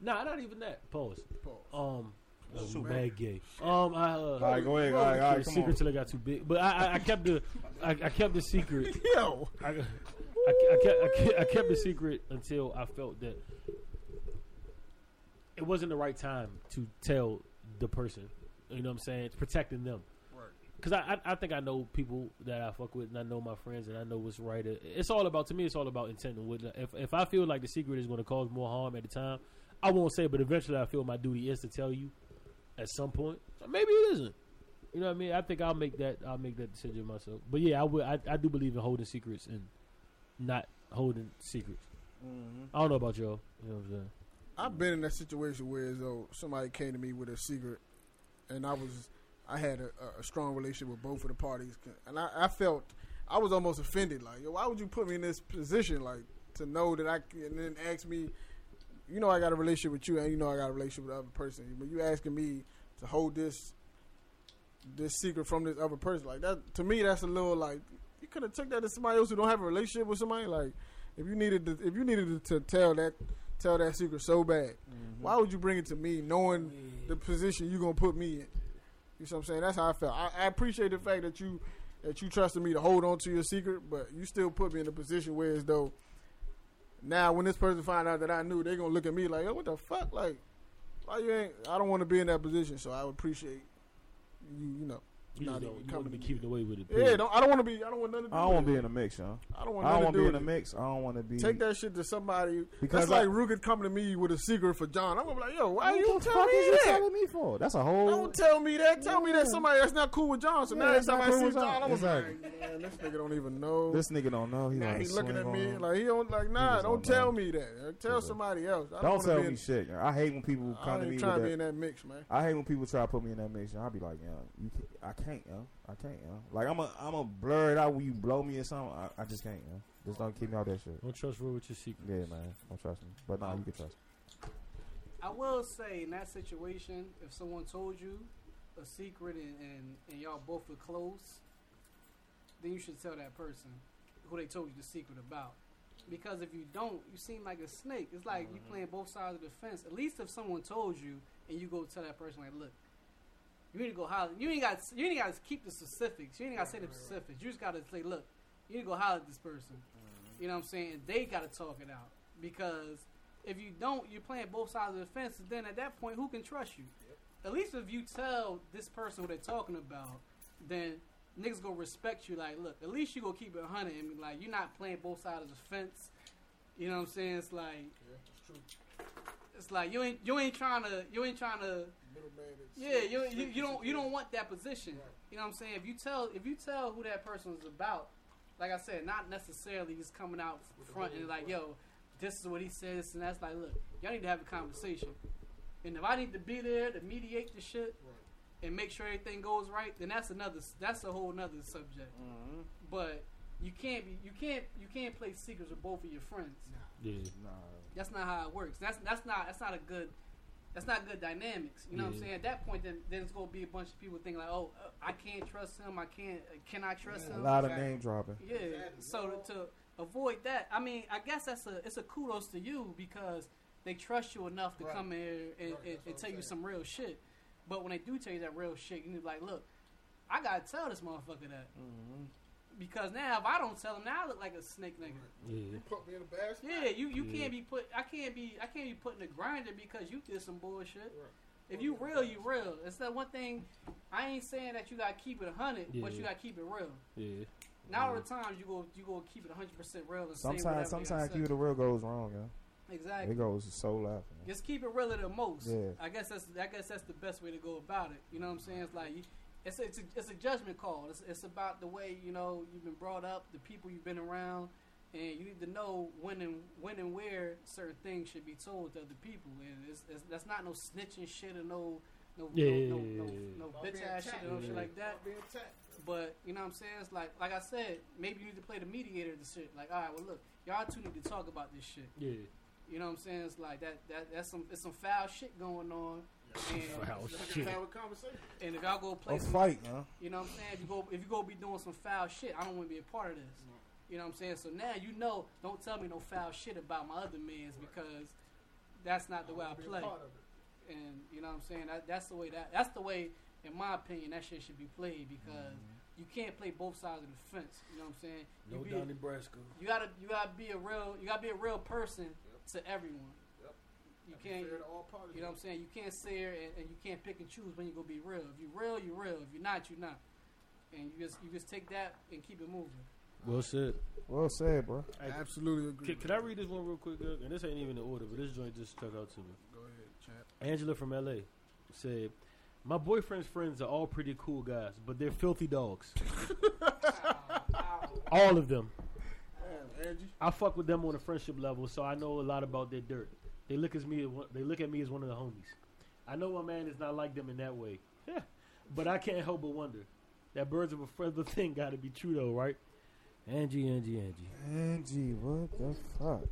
[SPEAKER 3] Nah, not even that. Pause.
[SPEAKER 1] Pause.
[SPEAKER 3] Um,
[SPEAKER 1] Oh,
[SPEAKER 3] too
[SPEAKER 1] man.
[SPEAKER 3] bad gay. Um, I uh,
[SPEAKER 2] All right, go ahead. All right, all
[SPEAKER 3] kept the
[SPEAKER 2] come
[SPEAKER 3] secret
[SPEAKER 2] on.
[SPEAKER 3] till it got too big. But I, I, I kept the I, I kept the secret.
[SPEAKER 1] Yo.
[SPEAKER 3] I, I, I, kept, I, kept, I kept the secret until I felt that it wasn't the right time to tell the person. You know what I'm saying? It's protecting them.
[SPEAKER 1] Right.
[SPEAKER 3] Because I, I, I think I know people that I fuck with, and I know my friends, and I know what's right. It's all about to me. It's all about intent and whatnot. If if I feel like the secret is going to cause more harm at the time, I won't say. But eventually, I feel my duty is to tell you at some point. So maybe it isn't. You know what I mean? I think I'll make that. I'll make that decision myself. But yeah, I would. I, I do believe in holding secrets and not holding secrets. Mm-hmm. I don't know about y'all. You know what I'm saying?
[SPEAKER 1] I've been in that situation where though somebody came to me with a secret, and I was, I had a, a strong relationship with both of the parties, and I, I felt I was almost offended. Like, yo, why would you put me in this position? Like, to know that I can, and then ask me, you know, I got a relationship with you, and you know, I got a relationship with the other person, but you asking me to hold this, this secret from this other person, like that. To me, that's a little like you could have took that to somebody else who don't have a relationship with somebody. Like, if you needed, to, if you needed to tell that tell that secret so bad. Mm-hmm. Why would you bring it to me knowing the position you're gonna put me in? You know what I'm saying? That's how I felt. I, I appreciate the fact that you that you trusted me to hold on to your secret, but you still put me in a position where as though now when this person find out that I knew, they're gonna look at me like, "Yo, what the fuck?" Like, why you ain't? I don't want to be in that position, so I would appreciate you. You know,
[SPEAKER 3] You
[SPEAKER 1] not even coming
[SPEAKER 3] to be
[SPEAKER 1] to
[SPEAKER 3] away with it.
[SPEAKER 1] Yeah, don't, I don't want to be. I don't want nothing to do.
[SPEAKER 2] I don't want to be in a mix, yo.
[SPEAKER 1] I don't want
[SPEAKER 2] I don't want to be in
[SPEAKER 1] with
[SPEAKER 2] a mix. I don't want to be.
[SPEAKER 1] Take that shit to somebody.
[SPEAKER 2] Because
[SPEAKER 1] That's like
[SPEAKER 2] I-
[SPEAKER 1] Ruger coming to me with a secret for John. I'm gonna be like, yo, why you
[SPEAKER 2] the
[SPEAKER 1] tell me that?
[SPEAKER 2] telling me for? That's a whole.
[SPEAKER 1] Don't tell me that. Tell me that somebody that's not cool with John. So
[SPEAKER 2] Yeah,
[SPEAKER 1] now every
[SPEAKER 2] it's
[SPEAKER 1] time I
[SPEAKER 2] cool
[SPEAKER 1] see John,
[SPEAKER 2] John.
[SPEAKER 1] I'm
[SPEAKER 2] Exactly.
[SPEAKER 1] like, man, this nigga don't even know.
[SPEAKER 2] This nigga don't know. He
[SPEAKER 1] now
[SPEAKER 2] like
[SPEAKER 1] he looking at me
[SPEAKER 2] on.
[SPEAKER 1] like he don't like. Nah, don't
[SPEAKER 2] don't
[SPEAKER 1] tell me that. Tell somebody else.
[SPEAKER 2] Don't tell me shit. I hate when people come to me
[SPEAKER 1] trying to be in
[SPEAKER 2] that.
[SPEAKER 1] that mix, man.
[SPEAKER 2] I hate when people try to put me in that mix. I'll be like, yo, I can't, yo. I can't, yo. Like I'm a, I'm a blur it out when you blow me or something. I, I just can't, yo. Just don't keep me out that shit.
[SPEAKER 3] Don't trust Roy with your secret.
[SPEAKER 2] Yeah, man. Don't trust me. But nah, you can trust. me.
[SPEAKER 5] I will say in that situation, if someone told you a secret and, and, and y'all both were close, then you should tell that person who they told you the secret about. Because if you don't, you seem like a snake. It's like you mm-hmm. playing both sides of the fence. At least if someone told you and you go tell that person like, look, you need to go holler. You ain't got you ain't got to keep the specifics. You ain't got to say the specifics. You just got to say, look, you need to go holler at this person. Mm-hmm. You know what I'm saying? They got to talk it out because if you don't, you're playing both sides of the fence. And then at that point, who can trust you? At least if you tell this person what they're talking about, then niggas gonna respect you. Like, look, at least you gonna keep it hundred and be like, you're not playing both sides of the fence. You know what I'm saying? It's like, it's like you ain't you ain't trying to you ain't trying to yeah, you, you you don't you don't want that position. You know what I'm saying? If you tell if you tell who that person is about, like I said, not necessarily just coming out front and like, yo, this is what he says, and that's like, look, y'all need to have a conversation. And if I need to be there to mediate the shit and make sure everything goes right, then that's another that's a whole another subject. Mm-hmm. But you can't be you can't you can't play secrets with both of your friends.
[SPEAKER 3] Yeah.
[SPEAKER 2] Nah.
[SPEAKER 5] That's not how it works. That's that's not that's not a good that's not good dynamics. You know what I'm saying? At that point, then then it's gonna be a bunch of people thinking like, oh, uh, I can't trust him. I can't. Uh, can I trust
[SPEAKER 2] A
[SPEAKER 5] him?
[SPEAKER 2] A lot of name dropping.
[SPEAKER 5] Yeah. So to, to avoid that, I mean, I guess that's a it's a kudos to you because they trust you enough to
[SPEAKER 1] Right.
[SPEAKER 5] come here and,
[SPEAKER 1] Right,
[SPEAKER 5] and, and tell
[SPEAKER 1] I'm
[SPEAKER 5] you some real shit. But when they do tell you that real shit, you need to be like, look, I gotta tell this motherfucker that because now if I don't tell him, now I look like a snake nigga.
[SPEAKER 3] Yeah.
[SPEAKER 1] You Put me in a bad spot.
[SPEAKER 5] Yeah, you, you
[SPEAKER 3] Yeah.
[SPEAKER 5] can't be put. I can't be. I can't be put in the grinder because you did some bullshit.
[SPEAKER 1] Right.
[SPEAKER 5] If you oh, real, you real. It's that one thing. I ain't saying that you gotta keep it hundred, but you gotta keep it real.
[SPEAKER 3] Yeah.
[SPEAKER 5] Not all the times you go you go keep it hundred percent real. And
[SPEAKER 2] Sometimes, sometimes
[SPEAKER 5] say.
[SPEAKER 2] keep it real goes wrong, yo.
[SPEAKER 5] exactly.
[SPEAKER 2] It goes so left.
[SPEAKER 5] Just keep it realer than most.
[SPEAKER 2] Yeah.
[SPEAKER 5] I guess that's I guess that's the best way to go about it. You know what I'm saying? It's like you, it's a, it's a, it's a judgment call. It's, it's about the way you know you've been brought up, the people you've been around, and you need to know when and when and where certain things should be told to other people. And it's, it's that's not no snitching shit or no no
[SPEAKER 3] Yeah,
[SPEAKER 5] no,
[SPEAKER 3] yeah,
[SPEAKER 5] no, no,
[SPEAKER 3] yeah, yeah.
[SPEAKER 5] no
[SPEAKER 1] About
[SPEAKER 5] bitch ass shit
[SPEAKER 1] tapped.
[SPEAKER 5] or no shit
[SPEAKER 3] Yeah.
[SPEAKER 5] like that.
[SPEAKER 1] Being tapped.
[SPEAKER 5] But you know what I'm saying? It's like like I said, maybe you need to play the mediator of the shit. Like, all right, well look, y'all two need to talk about this shit.
[SPEAKER 3] Yeah.
[SPEAKER 5] You know what I'm saying? It's like that that that's some it's some foul shit going on. And,
[SPEAKER 3] Foul shit.
[SPEAKER 1] have a conversation.
[SPEAKER 5] and if y'all go play
[SPEAKER 2] A
[SPEAKER 5] some,
[SPEAKER 2] fight, yo.
[SPEAKER 5] you know what I'm saying? If you go if you go be doing some foul shit, I don't want to be a part of this. You know what I'm saying? So now you know, don't tell me no foul shit about my other man's because that's not the way I play.
[SPEAKER 1] part of it.
[SPEAKER 5] And you know what I'm saying? That, that's the way that that's the way, in my opinion, that shit should be played because mm-hmm. you can't play both sides of the fence. You know what I'm saying? You
[SPEAKER 3] No Donnie Brasco.
[SPEAKER 5] you gotta you gotta be a real you gotta be a real person to everyone.
[SPEAKER 1] Yep.
[SPEAKER 5] You can't
[SPEAKER 1] fair to all parties.
[SPEAKER 5] you know what I'm saying? You can't sit here and, and you can't pick and choose when you're gonna be real. If you're real, you're real. If you're not, you're not. And you just you just take that and keep it moving.
[SPEAKER 3] Well said.
[SPEAKER 2] Well said, bro.
[SPEAKER 1] I absolutely agree.
[SPEAKER 3] Can, can I read this one real quick? Doug? And this ain't even in order, but this joint just stuck out to me.
[SPEAKER 1] Go ahead, champ.
[SPEAKER 3] Angela from LA said, "My boyfriend's friends are all pretty cool guys, but they're filthy dogs. all of them.
[SPEAKER 1] Damn, Angie.
[SPEAKER 3] I fuck with them on a friendship level, so I know a lot about their dirt. They look as me. They look at me as one of the homies. I know my man is not like them in that way, but I can't help but wonder. That birds of a feather thing got to be true though, right? Angie, Angie, Angie.
[SPEAKER 2] Angie, what the fuck?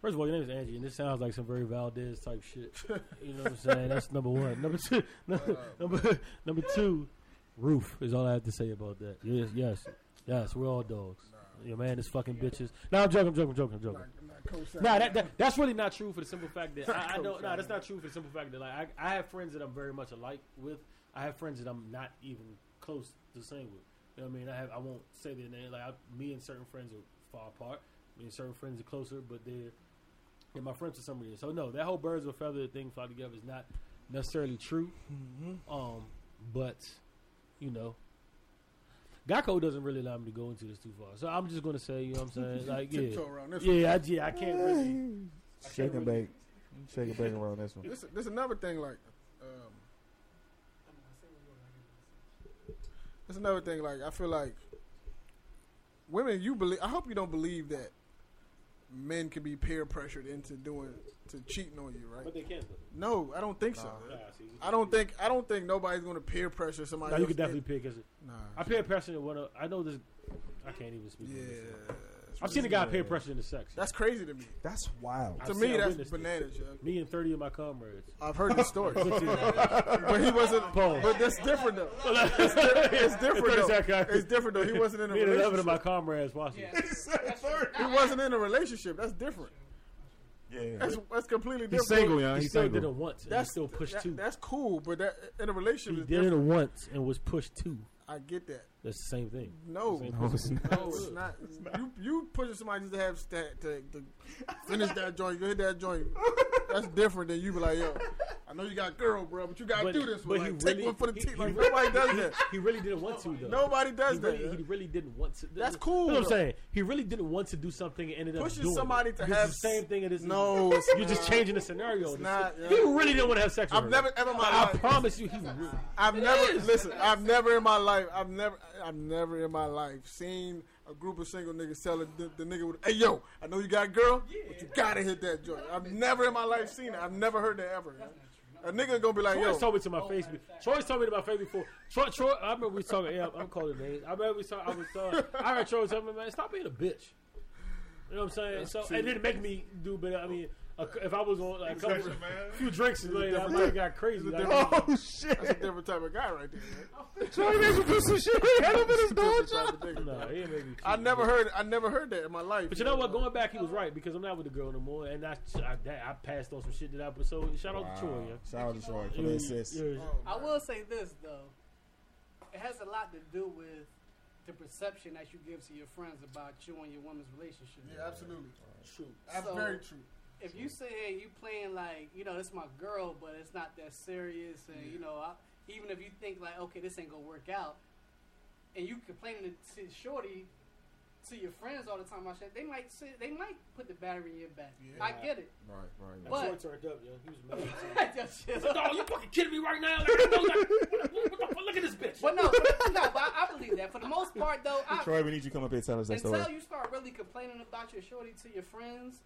[SPEAKER 3] First of all, your name is Angie, and this sounds like some very Valdez type shit. You know what I'm saying? That's number one. Number two, number, number two, Roof is all I have to say about that. Yes, yes, yes. We're all dogs. Your man is fucking bitches. No, I'm joking. I'm joking. I'm joking. I'm joking.
[SPEAKER 1] Not, not co-signing.
[SPEAKER 3] Nah, that, that that's really not true for the simple fact that I, I don't. Nah, that's not true for the simple fact that like I, I have friends that I'm very much alike with. I have friends that I'm not even close to the same with. You know what I mean? I have I won't say their name. Like I, me and certain friends are far apart. Me and certain friends are closer, but they're they're my friends for some reason. So no, that whole birds of a feather thing fly together is not necessarily true. Um, but you know, Geico doesn't really allow me to go into this too far. So I'm just gonna say, you know what I'm saying? Like yeah,
[SPEAKER 1] Tiptoe around one.
[SPEAKER 3] yeah, I, yeah, I can't really.
[SPEAKER 2] Shake and bake. Shake and bake around this one.
[SPEAKER 1] This, this another thing like um, That's another thing. Like I feel like women, you believe. I hope you don't believe that men can be peer pressured into doing to cheating on you, right?
[SPEAKER 3] But they can't.
[SPEAKER 1] No, I don't think so.
[SPEAKER 3] Nah, see,
[SPEAKER 1] I don't think I don't think nobody's going to peer pressure somebody.
[SPEAKER 3] No, you
[SPEAKER 1] else
[SPEAKER 3] could definitely
[SPEAKER 1] in-
[SPEAKER 3] pick. Cause
[SPEAKER 1] Nah,
[SPEAKER 3] I peer pressure in one of. I know this. I can't even speak. on
[SPEAKER 1] yeah,
[SPEAKER 3] this. I've seen a guy peer pressure into sex.
[SPEAKER 1] that's crazy to me.
[SPEAKER 2] That's wild.
[SPEAKER 1] To
[SPEAKER 3] I've
[SPEAKER 1] me,
[SPEAKER 3] seen- I
[SPEAKER 1] that's
[SPEAKER 3] witnessed it.
[SPEAKER 1] bananas, yo.
[SPEAKER 3] Me and thirty of my comrades.
[SPEAKER 1] I've heard the story,
[SPEAKER 3] Good to you.
[SPEAKER 1] but he wasn't.
[SPEAKER 3] Pause.
[SPEAKER 1] But that's different though. It's, di- it's different though.
[SPEAKER 3] second.
[SPEAKER 1] It's different though. He wasn't in a
[SPEAKER 3] Me and eleven of my
[SPEAKER 1] relationship.
[SPEAKER 3] comrades watching.
[SPEAKER 5] Yeah.
[SPEAKER 1] He wasn't in a relationship. That's different.
[SPEAKER 2] Yeah.
[SPEAKER 1] That's that's completely different.
[SPEAKER 2] He's single, young.
[SPEAKER 3] He
[SPEAKER 2] He's
[SPEAKER 3] still
[SPEAKER 2] single.
[SPEAKER 3] did it once. And
[SPEAKER 1] That's
[SPEAKER 3] he still pushed
[SPEAKER 1] that-
[SPEAKER 3] two.
[SPEAKER 1] That's cool, but that in a
[SPEAKER 3] He
[SPEAKER 1] relationship is
[SPEAKER 3] did it once and was pushed two.
[SPEAKER 1] I get that.
[SPEAKER 3] That's the same thing.
[SPEAKER 1] No,
[SPEAKER 3] Same
[SPEAKER 2] No, it's not.
[SPEAKER 1] No, it's not. You you pushing somebody to have stat to, to finish that joint, you hit that joint. That's different than you be like, yo, I know you got girl, bro, but you gotta
[SPEAKER 3] But-
[SPEAKER 1] do this
[SPEAKER 3] but
[SPEAKER 1] one.
[SPEAKER 3] he
[SPEAKER 1] Like, take
[SPEAKER 3] really-
[SPEAKER 1] one for the
[SPEAKER 3] he-
[SPEAKER 1] team.
[SPEAKER 3] he
[SPEAKER 1] Like
[SPEAKER 3] really-
[SPEAKER 1] nobody does that.
[SPEAKER 3] He really didn't want to though.
[SPEAKER 1] Nobody does
[SPEAKER 3] he
[SPEAKER 1] that.
[SPEAKER 3] really,
[SPEAKER 1] yeah.
[SPEAKER 3] he really didn't want to.
[SPEAKER 1] That's cool,
[SPEAKER 3] That's what I'm saying. He really didn't want to do something and ended up
[SPEAKER 1] Pushing
[SPEAKER 3] doing
[SPEAKER 1] somebody
[SPEAKER 3] it.
[SPEAKER 1] to have
[SPEAKER 3] the same thing. It is.
[SPEAKER 1] No,
[SPEAKER 3] you're just changing the scenario.
[SPEAKER 1] It's not,
[SPEAKER 3] He
[SPEAKER 1] yeah.
[SPEAKER 3] really didn't want to have sex. with
[SPEAKER 1] I've never ever in my
[SPEAKER 3] I, I promise you, he. Really,
[SPEAKER 1] I've never
[SPEAKER 3] is.
[SPEAKER 1] listen. I've never in my life. I've never. I've never in my life seen a group of single niggas telling the, the nigga, with, "Hey yo, I know you got a girl, but you gotta hit that joint." I've never in my life seen it. I've never heard that ever. A nigga gonna be like,
[SPEAKER 3] Troy's
[SPEAKER 1] "Yo,
[SPEAKER 3] told me to my face. be- Troy's told me to my face before. Troy, Troy, I remember we talking. Yeah, I'm calling names. I remember we talking. I was. Uh, I heard Troy tell me, man, stop being a bitch. You know what I'm saying? so it didn't make me do, but I mean, if I was on like a couple, a few drinks later, I might have got crazy. Like,
[SPEAKER 2] Oh shit!
[SPEAKER 1] that's a different type of guy right there." Man.
[SPEAKER 2] Troy made me do some shit. He had him in his door.
[SPEAKER 1] Different type of nigga.
[SPEAKER 3] no, he didn't me.
[SPEAKER 1] I never heard. I never heard that in my life.
[SPEAKER 3] But you know what? Going back, he was right because I'm not with the girl no more, and I I, I passed on some shit that I. But so shout out to Troy, yeah.
[SPEAKER 2] Shout out to Troy for
[SPEAKER 3] You-
[SPEAKER 2] the assist.
[SPEAKER 5] I will say this though, it has a lot to do with the perception that you give to your friends about you and your woman's relationship.
[SPEAKER 1] Yeah, absolutely.
[SPEAKER 3] True.
[SPEAKER 1] That's
[SPEAKER 5] So-
[SPEAKER 1] very true.
[SPEAKER 5] If you say, "Hey, you playing like you know this is my girl, but it's not that serious," and you know, I, even if you think like, "Okay, this ain't gonna work out," and you complaining to, to Shorty, to your friends all the time about shit, they might say, they might put the battery in your back.
[SPEAKER 1] Yeah.
[SPEAKER 5] I get it.
[SPEAKER 2] Right, right.
[SPEAKER 3] And
[SPEAKER 5] But-
[SPEAKER 3] turned up, yo. He was mad.
[SPEAKER 5] Just chill.
[SPEAKER 3] Dog, you fucking kidding me right now? Like, like, what, what, what the fuck? Look at this bitch.
[SPEAKER 5] But no, but, no, but I, I believe that for the most part though. I,
[SPEAKER 2] Troy, we need you to come up here and tell us that
[SPEAKER 5] until
[SPEAKER 2] story.
[SPEAKER 5] you start really complaining about your shorty to your friends,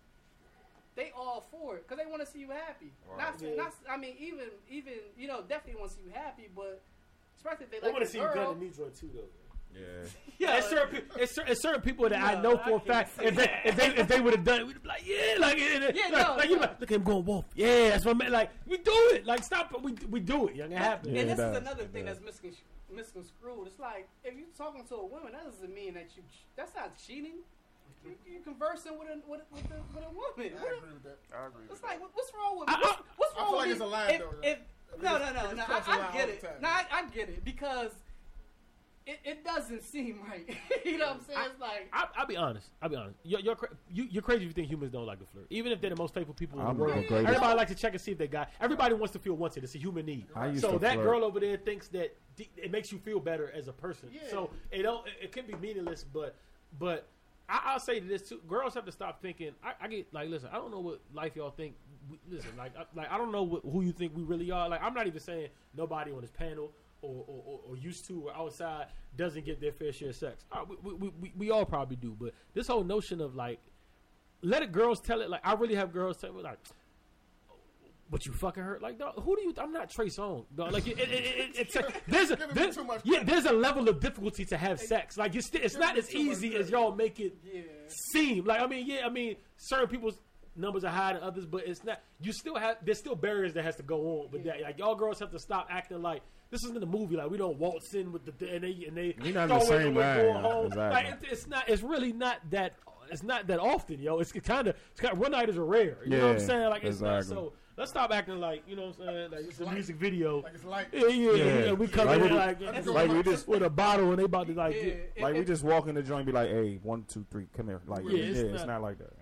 [SPEAKER 5] they all for it because they want to see you happy. Not,
[SPEAKER 3] Yeah.
[SPEAKER 5] not, I mean, even, even, you know, definitely want to see you happy, but especially if they
[SPEAKER 3] I
[SPEAKER 5] like
[SPEAKER 3] want to see you
[SPEAKER 5] girl.
[SPEAKER 3] gun the Negro too, though.
[SPEAKER 2] Yeah.
[SPEAKER 5] Yeah,
[SPEAKER 3] It's certain, it's, cer- it's certain people that I know for a
[SPEAKER 5] can't
[SPEAKER 3] fact if they, if they if they would have done it, we'd be like, yeah, like, yeah,
[SPEAKER 5] Yeah,
[SPEAKER 3] like,
[SPEAKER 5] no,
[SPEAKER 3] like you
[SPEAKER 5] no.
[SPEAKER 3] like, look at him going wolf. Yeah, that's what I meant. Like, we do it. Like, stop it. We we do it. Young, it happens.
[SPEAKER 2] Yeah,
[SPEAKER 5] and
[SPEAKER 2] it
[SPEAKER 5] this
[SPEAKER 2] does.
[SPEAKER 5] is another
[SPEAKER 2] It
[SPEAKER 5] thing
[SPEAKER 2] does.
[SPEAKER 5] that's miscon- misconstrued. It's like if you're talking to a woman, that doesn't mean that you. That's not cheating. You, you conversing with a with, a- with, a, with a woman.
[SPEAKER 1] I agree with that.
[SPEAKER 4] I agree.
[SPEAKER 5] It's
[SPEAKER 4] with
[SPEAKER 5] like, what, what's wrong with
[SPEAKER 3] I-
[SPEAKER 5] what's, what's
[SPEAKER 1] I
[SPEAKER 5] wrong
[SPEAKER 1] feel
[SPEAKER 5] with
[SPEAKER 1] like
[SPEAKER 5] me?
[SPEAKER 1] it's a lie,
[SPEAKER 5] if,
[SPEAKER 1] though,
[SPEAKER 5] if, no, no, no, no.
[SPEAKER 1] crossed
[SPEAKER 5] I,
[SPEAKER 1] a line
[SPEAKER 5] I get it. No, I, I get it because it, it doesn't seem right. you know what I'm saying? It's like
[SPEAKER 3] I, I'll be honest. I'll be honest. You're, you're, cra- you, you're crazy if you think humans don't like to flirt. Even if they're the most faithful people in
[SPEAKER 2] I'm
[SPEAKER 3] the world.
[SPEAKER 2] the greatest.
[SPEAKER 3] Everybody likes to check and see if they got. Everybody wants to feel wanted. It's a human need.
[SPEAKER 2] I used
[SPEAKER 3] So
[SPEAKER 2] to
[SPEAKER 3] that
[SPEAKER 2] flirt.
[SPEAKER 3] girl over there thinks that it makes you feel better as a person.
[SPEAKER 5] Yeah.
[SPEAKER 3] So it don't. It, it can be meaningless, but but I, I'll say this too. Girls have to stop thinking. I, I get like, listen. I don't know what life y'all think. We, listen, like, I, like I don't know what, who you think we really are. Like, I'm not even saying nobody on this panel. Or, or, or, or used to or outside doesn't get their fair share of sex. All right, we, we, we, we all probably do, but this whole notion of like, let it girls tell it. Like, I really have girls tell me like, but you fucking hurt. Like, dog, who do you? I'm not Trey Songz. Dog. Like, it, it, it, it, it's a, there's a there's,
[SPEAKER 1] too much
[SPEAKER 3] yeah, there's a level of difficulty to have sex. Like, it's it's not as
[SPEAKER 1] Giving me too much
[SPEAKER 3] easy as y'all make it
[SPEAKER 5] yeah.
[SPEAKER 3] seem. Like, I mean, yeah, I mean, certain people's numbers are higher than others, but it's not. You still have there's still barriers that has to go on. But that, like, y'all girls have to stop acting like. This isn't a movie. Like we don't waltz in with the and they and they
[SPEAKER 2] We not in the same
[SPEAKER 3] and we're
[SPEAKER 2] line,
[SPEAKER 3] home.
[SPEAKER 2] exactly.
[SPEAKER 3] Like it, it's not. It's really not that. It's not that often, yo. It's kind of. It's kind of one night is rare. You know what I'm saying? Like it's not so. Let's stop acting like you know what I'm saying. Like it's a music video.
[SPEAKER 1] Like it's like
[SPEAKER 3] Yeah, yeah, yeah.
[SPEAKER 2] Yeah.
[SPEAKER 3] We come
[SPEAKER 2] Like
[SPEAKER 3] in like,
[SPEAKER 2] Like we just
[SPEAKER 3] with a bottle and they about to like
[SPEAKER 5] yeah,
[SPEAKER 3] get,
[SPEAKER 5] it-
[SPEAKER 2] like we
[SPEAKER 5] it-
[SPEAKER 2] just walk in the joint and be like, hey, one, two, three, come here. Like
[SPEAKER 3] Yeah,
[SPEAKER 2] yeah,
[SPEAKER 3] it's
[SPEAKER 2] it's,
[SPEAKER 3] not-
[SPEAKER 2] not, like that.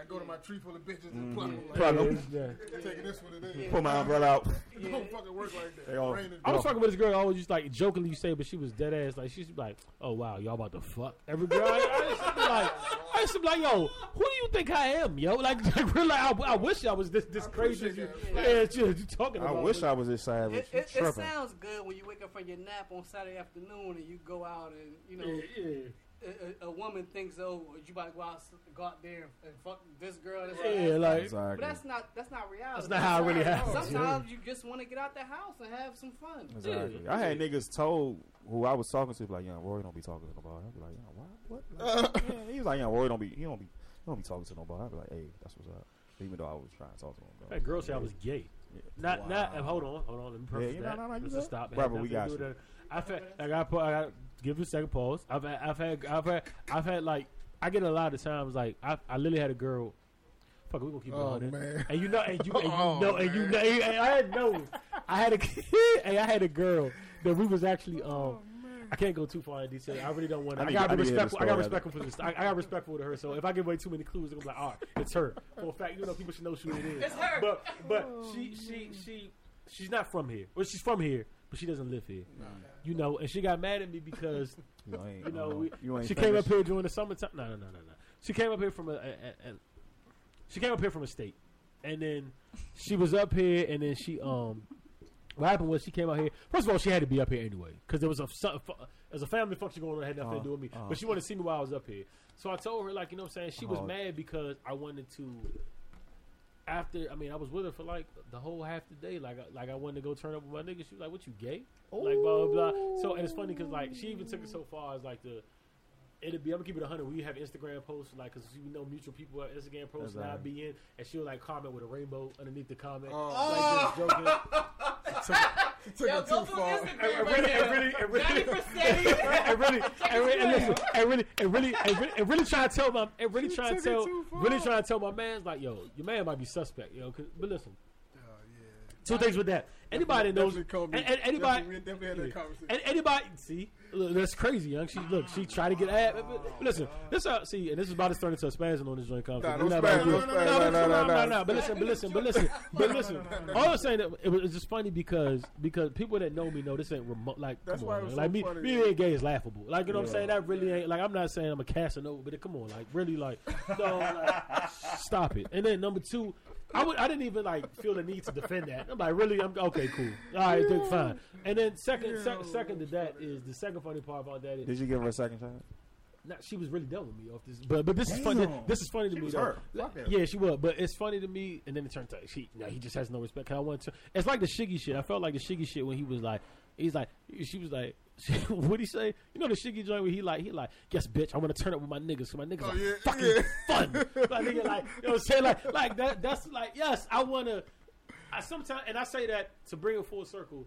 [SPEAKER 3] Yeah.
[SPEAKER 5] yeah.
[SPEAKER 1] Like I go to my tree full of bitches and pluck mm-hmm. them.
[SPEAKER 3] Yeah,
[SPEAKER 1] Like,
[SPEAKER 2] Plug 'em.
[SPEAKER 3] it's- yeah.
[SPEAKER 1] taking this one today.
[SPEAKER 5] Yeah.
[SPEAKER 2] Pull my umbrella out.
[SPEAKER 1] It don't fucking work like that.
[SPEAKER 2] They all-
[SPEAKER 3] I was talking with this girl. I was just like jokingly you say, but she was dead ass. Like she's like, "Oh wow, y'all about to fuck every girl." I, I used to be like, I used to be like, "Yo, who do you think I am, yo?" Like, like really, I, I wish I was this this
[SPEAKER 1] I
[SPEAKER 3] crazy. As you,
[SPEAKER 1] appreciate
[SPEAKER 3] yeah,
[SPEAKER 1] that.
[SPEAKER 3] you, you talking
[SPEAKER 2] I
[SPEAKER 3] about.
[SPEAKER 2] wish I was this savage.
[SPEAKER 5] It, it, it sounds good when you wake up from your nap on Saturday afternoon and you go out and you know
[SPEAKER 3] Yeah, yeah.
[SPEAKER 5] A, a, a woman thinks oh you about to go out go out there and fuck this girl. This
[SPEAKER 3] Yeah,
[SPEAKER 5] that.
[SPEAKER 3] like-
[SPEAKER 5] but that's not that's not reality.
[SPEAKER 3] That's not how it really happens,
[SPEAKER 5] Sometimes you just want to get out the house and have some fun.
[SPEAKER 2] Exactly.
[SPEAKER 3] Yeah.
[SPEAKER 2] I had niggas told who I was talking to, like, "Young Roy don't be talking to nobody." I'd be like, "Young, what? What?" Like, yeah, he was like, "Young Roy don't be, he don't be, he don't be talking to nobody." I'd be like, "Hey, that's what's up." Even though I was trying to talk to him. though.
[SPEAKER 3] That girl said I was gay.
[SPEAKER 2] Yeah.
[SPEAKER 3] Not, not. Hold on, hold on. Let me preface
[SPEAKER 2] Yeah,
[SPEAKER 3] that.
[SPEAKER 2] no, no, no, you
[SPEAKER 3] Let's stop. It
[SPEAKER 2] Brother, we got you.
[SPEAKER 3] I've had, I got, put, I got, give you a second pause. I've, had, I've had, I've had, I've had like, I get a lot of times like, I, I literally had a girl. Fuck, we gonna keep
[SPEAKER 1] Oh
[SPEAKER 3] going.
[SPEAKER 1] man.
[SPEAKER 3] And you know, and you, and you
[SPEAKER 1] Oh,
[SPEAKER 3] know, and you know, and I had no, I had a, hey, I had a girl that we was actually, um, I can't go too far in detail. I really don't want to.
[SPEAKER 2] I
[SPEAKER 3] I, gotta be
[SPEAKER 2] need to hear the
[SPEAKER 3] respectful. I got respectful for this. I, I got respectful to her. So if I give away too many clues, they're gonna be like, all right, it's her. For a fact, you know, people should know who it is.
[SPEAKER 5] It's her.
[SPEAKER 3] But but she she she she's not from here. Well, she's from here, but she doesn't live here. You know, and she got mad at me because
[SPEAKER 2] You know, ain't,
[SPEAKER 3] you know
[SPEAKER 2] uh,
[SPEAKER 3] we,
[SPEAKER 2] you ain't
[SPEAKER 3] she came up here during the summertime. No, no, no, no, no. She came up here from a, a, a, a she came up here from a state, and then she was up here, and then she um. What happened was she came out here. First of all, she had to be up here anyway because there was a some- fu- there's a family function going on that had nothing to do with me.
[SPEAKER 2] Uh, uh.
[SPEAKER 3] But she wanted to see me while I was up here. So I told her like you know what I'm saying. She was
[SPEAKER 2] Oh.
[SPEAKER 3] mad because I wanted to. After I mean I was with her for like the whole half the day. Like I- like I wanted to go turn up with my nigga. She was like, "What you gay?" Like blah blah blah. So and it's funny because like she even took it so far as like the. It'd be I'm gonna keep it hundred. We have Instagram posts like because we know mutual people have Instagram posts and I'd be in and she'll like comment with a rainbow underneath the comment
[SPEAKER 1] Oh.
[SPEAKER 3] like just joking.
[SPEAKER 1] Took it too far.
[SPEAKER 3] and, and really, and really, and really, and really, and really, and really, and really, and really, trying to tell my, and really
[SPEAKER 1] She
[SPEAKER 3] trying to tell, really trying to tell my man's like, yo, your man might be suspect, yo. 'cause- but listen,
[SPEAKER 1] yeah.
[SPEAKER 3] Two things with that. Anybody knows,
[SPEAKER 1] called
[SPEAKER 3] and, and anybody,
[SPEAKER 1] definitely- definitely had that conversation.
[SPEAKER 3] and anybody, see, look, that's crazy, young. She look, she tried to get at. Listen, this uh, see, and this is about to turn into a spazzing on this joint conversation.
[SPEAKER 1] Nah,
[SPEAKER 3] We're
[SPEAKER 1] don't
[SPEAKER 3] not about
[SPEAKER 1] spaz,
[SPEAKER 3] to do
[SPEAKER 1] don't
[SPEAKER 3] it.
[SPEAKER 1] spaz,
[SPEAKER 3] No,
[SPEAKER 1] no,
[SPEAKER 3] no,
[SPEAKER 1] no,
[SPEAKER 3] no,
[SPEAKER 1] no.
[SPEAKER 3] But listen, but listen, but listen, but listen. All I'm saying that it was just funny because because people that know me know this ain't remote. Like,
[SPEAKER 1] That's
[SPEAKER 3] come
[SPEAKER 1] why
[SPEAKER 3] on,
[SPEAKER 1] it was
[SPEAKER 3] man. like me, me being gay is laughable. Like, you know what I'm saying? That really ain't like I'm not saying I'm a Casanova, but it, come on, like really, like, no, like, stop it. And then number two. I, would, I didn't even like feel the need to defend that. I'm like, really? I'm okay, cool. All right, then fine. And then second, sec- second to that is the second funny part about that is
[SPEAKER 2] Did you give her a second chance?
[SPEAKER 3] not, she was really done with me off this, but but this is funny. This is funny to
[SPEAKER 2] She
[SPEAKER 3] me.
[SPEAKER 2] was
[SPEAKER 3] though.
[SPEAKER 2] her.
[SPEAKER 3] Yeah, she was, but it's funny to me. And then it turned out she, no, he just has no respect. 'Cause I want to. It's like the Shiggy shit. I felt like the Shiggy shit when he was like, he's like, she was like, what would he say? You know the Shiggy joint where he like, he like, yes, bitch, I want to turn up with my niggas. So my niggas
[SPEAKER 1] Oh,
[SPEAKER 3] are
[SPEAKER 1] yeah,
[SPEAKER 3] fucking
[SPEAKER 1] yeah.
[SPEAKER 3] fun. like nigga, like you know what I'm saying? Like, like that. That's like, yes, I want to. I sometimes, and I say that to bring it full circle.